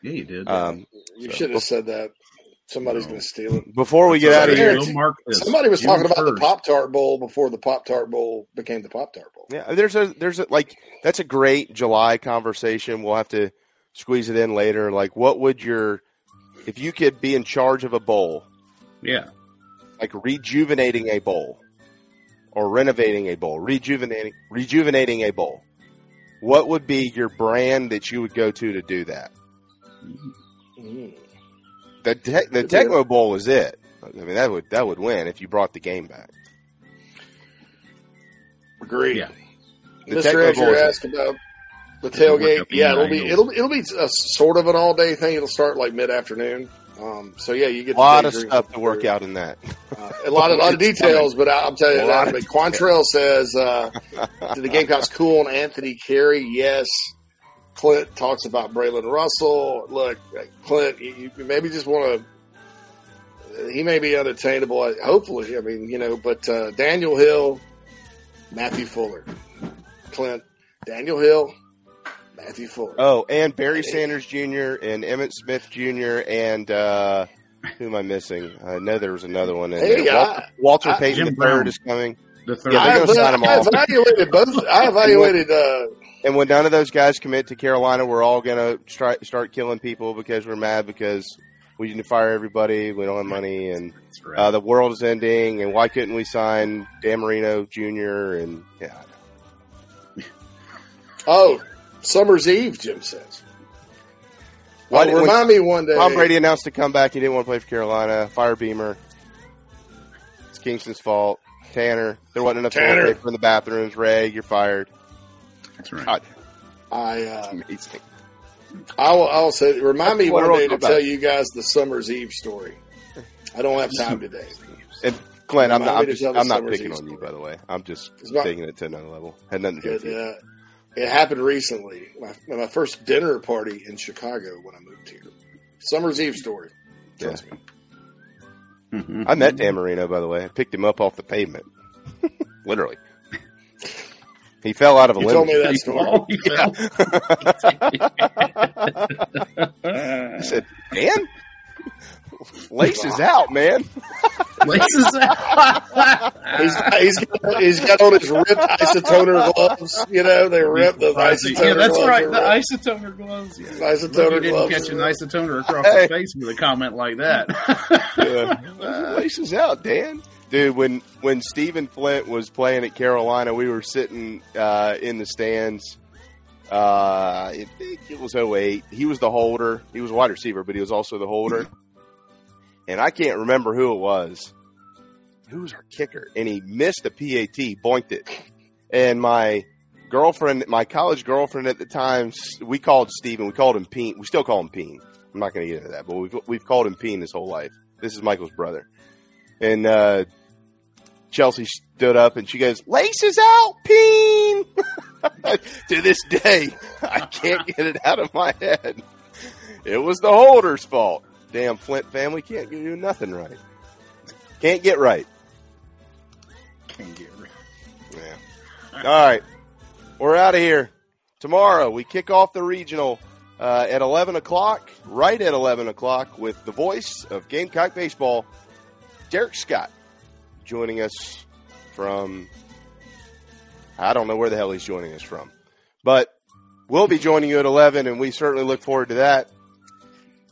Yeah, you did. Um, You so- should have said that. Somebody's going to steal it. Before we get out of here, somebody was You talking about the. Pop Tart Bowl before the Pop Tart Bowl became the Pop Tart Bowl. Yeah, there's a there's a like that's a great July conversation. We'll have to squeeze it in later. Like, what would your if you could be in charge of a bowl? Yeah, like rejuvenating a bowl or renovating a bowl, rejuvenating rejuvenating a bowl. What would be your brand that you would go to to do that? Mm. The te- the Tecmo Bowl is it. I mean, that would that would win if you brought the game back. Agreed. Yeah. The Mr. Tecmo Bowl Edger is it. asked about the Does it work tailgate. Yeah, it'll be it'll it'll be a sort of an all day thing. It'll start like mid afternoon. Um, so yeah, you get A lot of stuff to work out in that. Uh, a lot of lot of <laughs> details, but I, I'm telling you A that. I Quantrell says, uh, "Did the Gamecocks cool on Anthony Carey?" Yes. Clint talks about Braylon Russell. Look, Clint, you, you maybe just want to. He may be unattainable. Hopefully, I mean, you know, but uh, Daniel Hill, Matthew Fuller, Clint, Daniel Hill, Matthew Fuller. Oh, and Barry Sanders Jr. and Emmett Smith Jr. and uh, who am I missing? I know there was another one in Hey, there. Walter, I- Walter I- Payton Jim the third Brown. is coming. The third. Yeah, I, they're going to sign them I all. evaluated both. I <laughs> evaluated. Uh, And when none of those guys commit to Carolina, we're all going to start start killing people because we're mad because we didn't fire everybody. We don't have money, and uh, the world is ending. And why couldn't we sign Dan Marino Jr. and yeah, oh, Summer's Eve, Jim says. Why did- when remind me one day. Tom Brady announced to come back. He didn't want to play for Carolina. Fire Beamer. It's Kingston's fault. Tanner. There wasn't enough Tanner. toilet paper in the bathrooms. Ray, you're fired. That's right. God, I uh, amazing. I will, I will say, remind me That's what one day to about. tell you guys the summer's eve story. I don't have time today. And Glenn, I'm not, I'm, just, I'm not picking Eve on you, by the way. I'm just It's taking it to another level. Had nothing to do with It, you. uh, it happened recently. My, my first dinner party in Chicago when I moved here. Summer's Eve story. Trust me. Mm-hmm. I met Dan Marino, by the way. I picked him up off the pavement. <laughs> Literally. He fell out of a You limo. told me that story. <laughs> Yeah. I <laughs> said, Dan? Laces out, man. Laces out. he's, he's, got, he's got on his ripped isotoner gloves. You know, they ripped the isotoner yeah, that's gloves right. The ripped. isotoner gloves. Yeah. Isotoner Look, you didn't catch an are- isotoner across Hey. the face with a comment like that. Yeah. <laughs> Laces out, Dan. Dude, when when Stephen Flint was playing at Carolina, we were sitting uh, in the stands. Uh, I think it was 08. He was the holder. He was a wide receiver, but he was also the holder. And I can't remember who it was. Who was our kicker? And he missed a PAT, boinked it. And my girlfriend, my college girlfriend at the time, we called Steven, we called him Peen. We still call him Peen. I'm not going to get into that, but we've, we've called him Peen his whole life. This is Michael's brother. And, uh, Chelsea stood up and she goes, laces out, Peen! <laughs> to this day, <laughs> I can't get it out of my head. It was the holder's fault. Damn Flint family can't do nothing right. Can't get right. Can't get rid. Yeah. All right. We're out of here. Tomorrow we kick off the regional uh, at 11 o'clock, right at 11 o'clock, with the voice of Gamecock Baseball, Derek Scott, joining us from, I don't know where the hell he's joining us from, but we'll be joining you at 11, and we certainly look forward to that.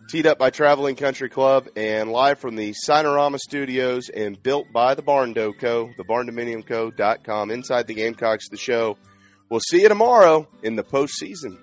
Teed up by Traveling Country Club and live from the Signarama Studios and built by the Barn Co., the barndominiumco.com, inside the Gamecocks, the show. We'll see you tomorrow in the postseason.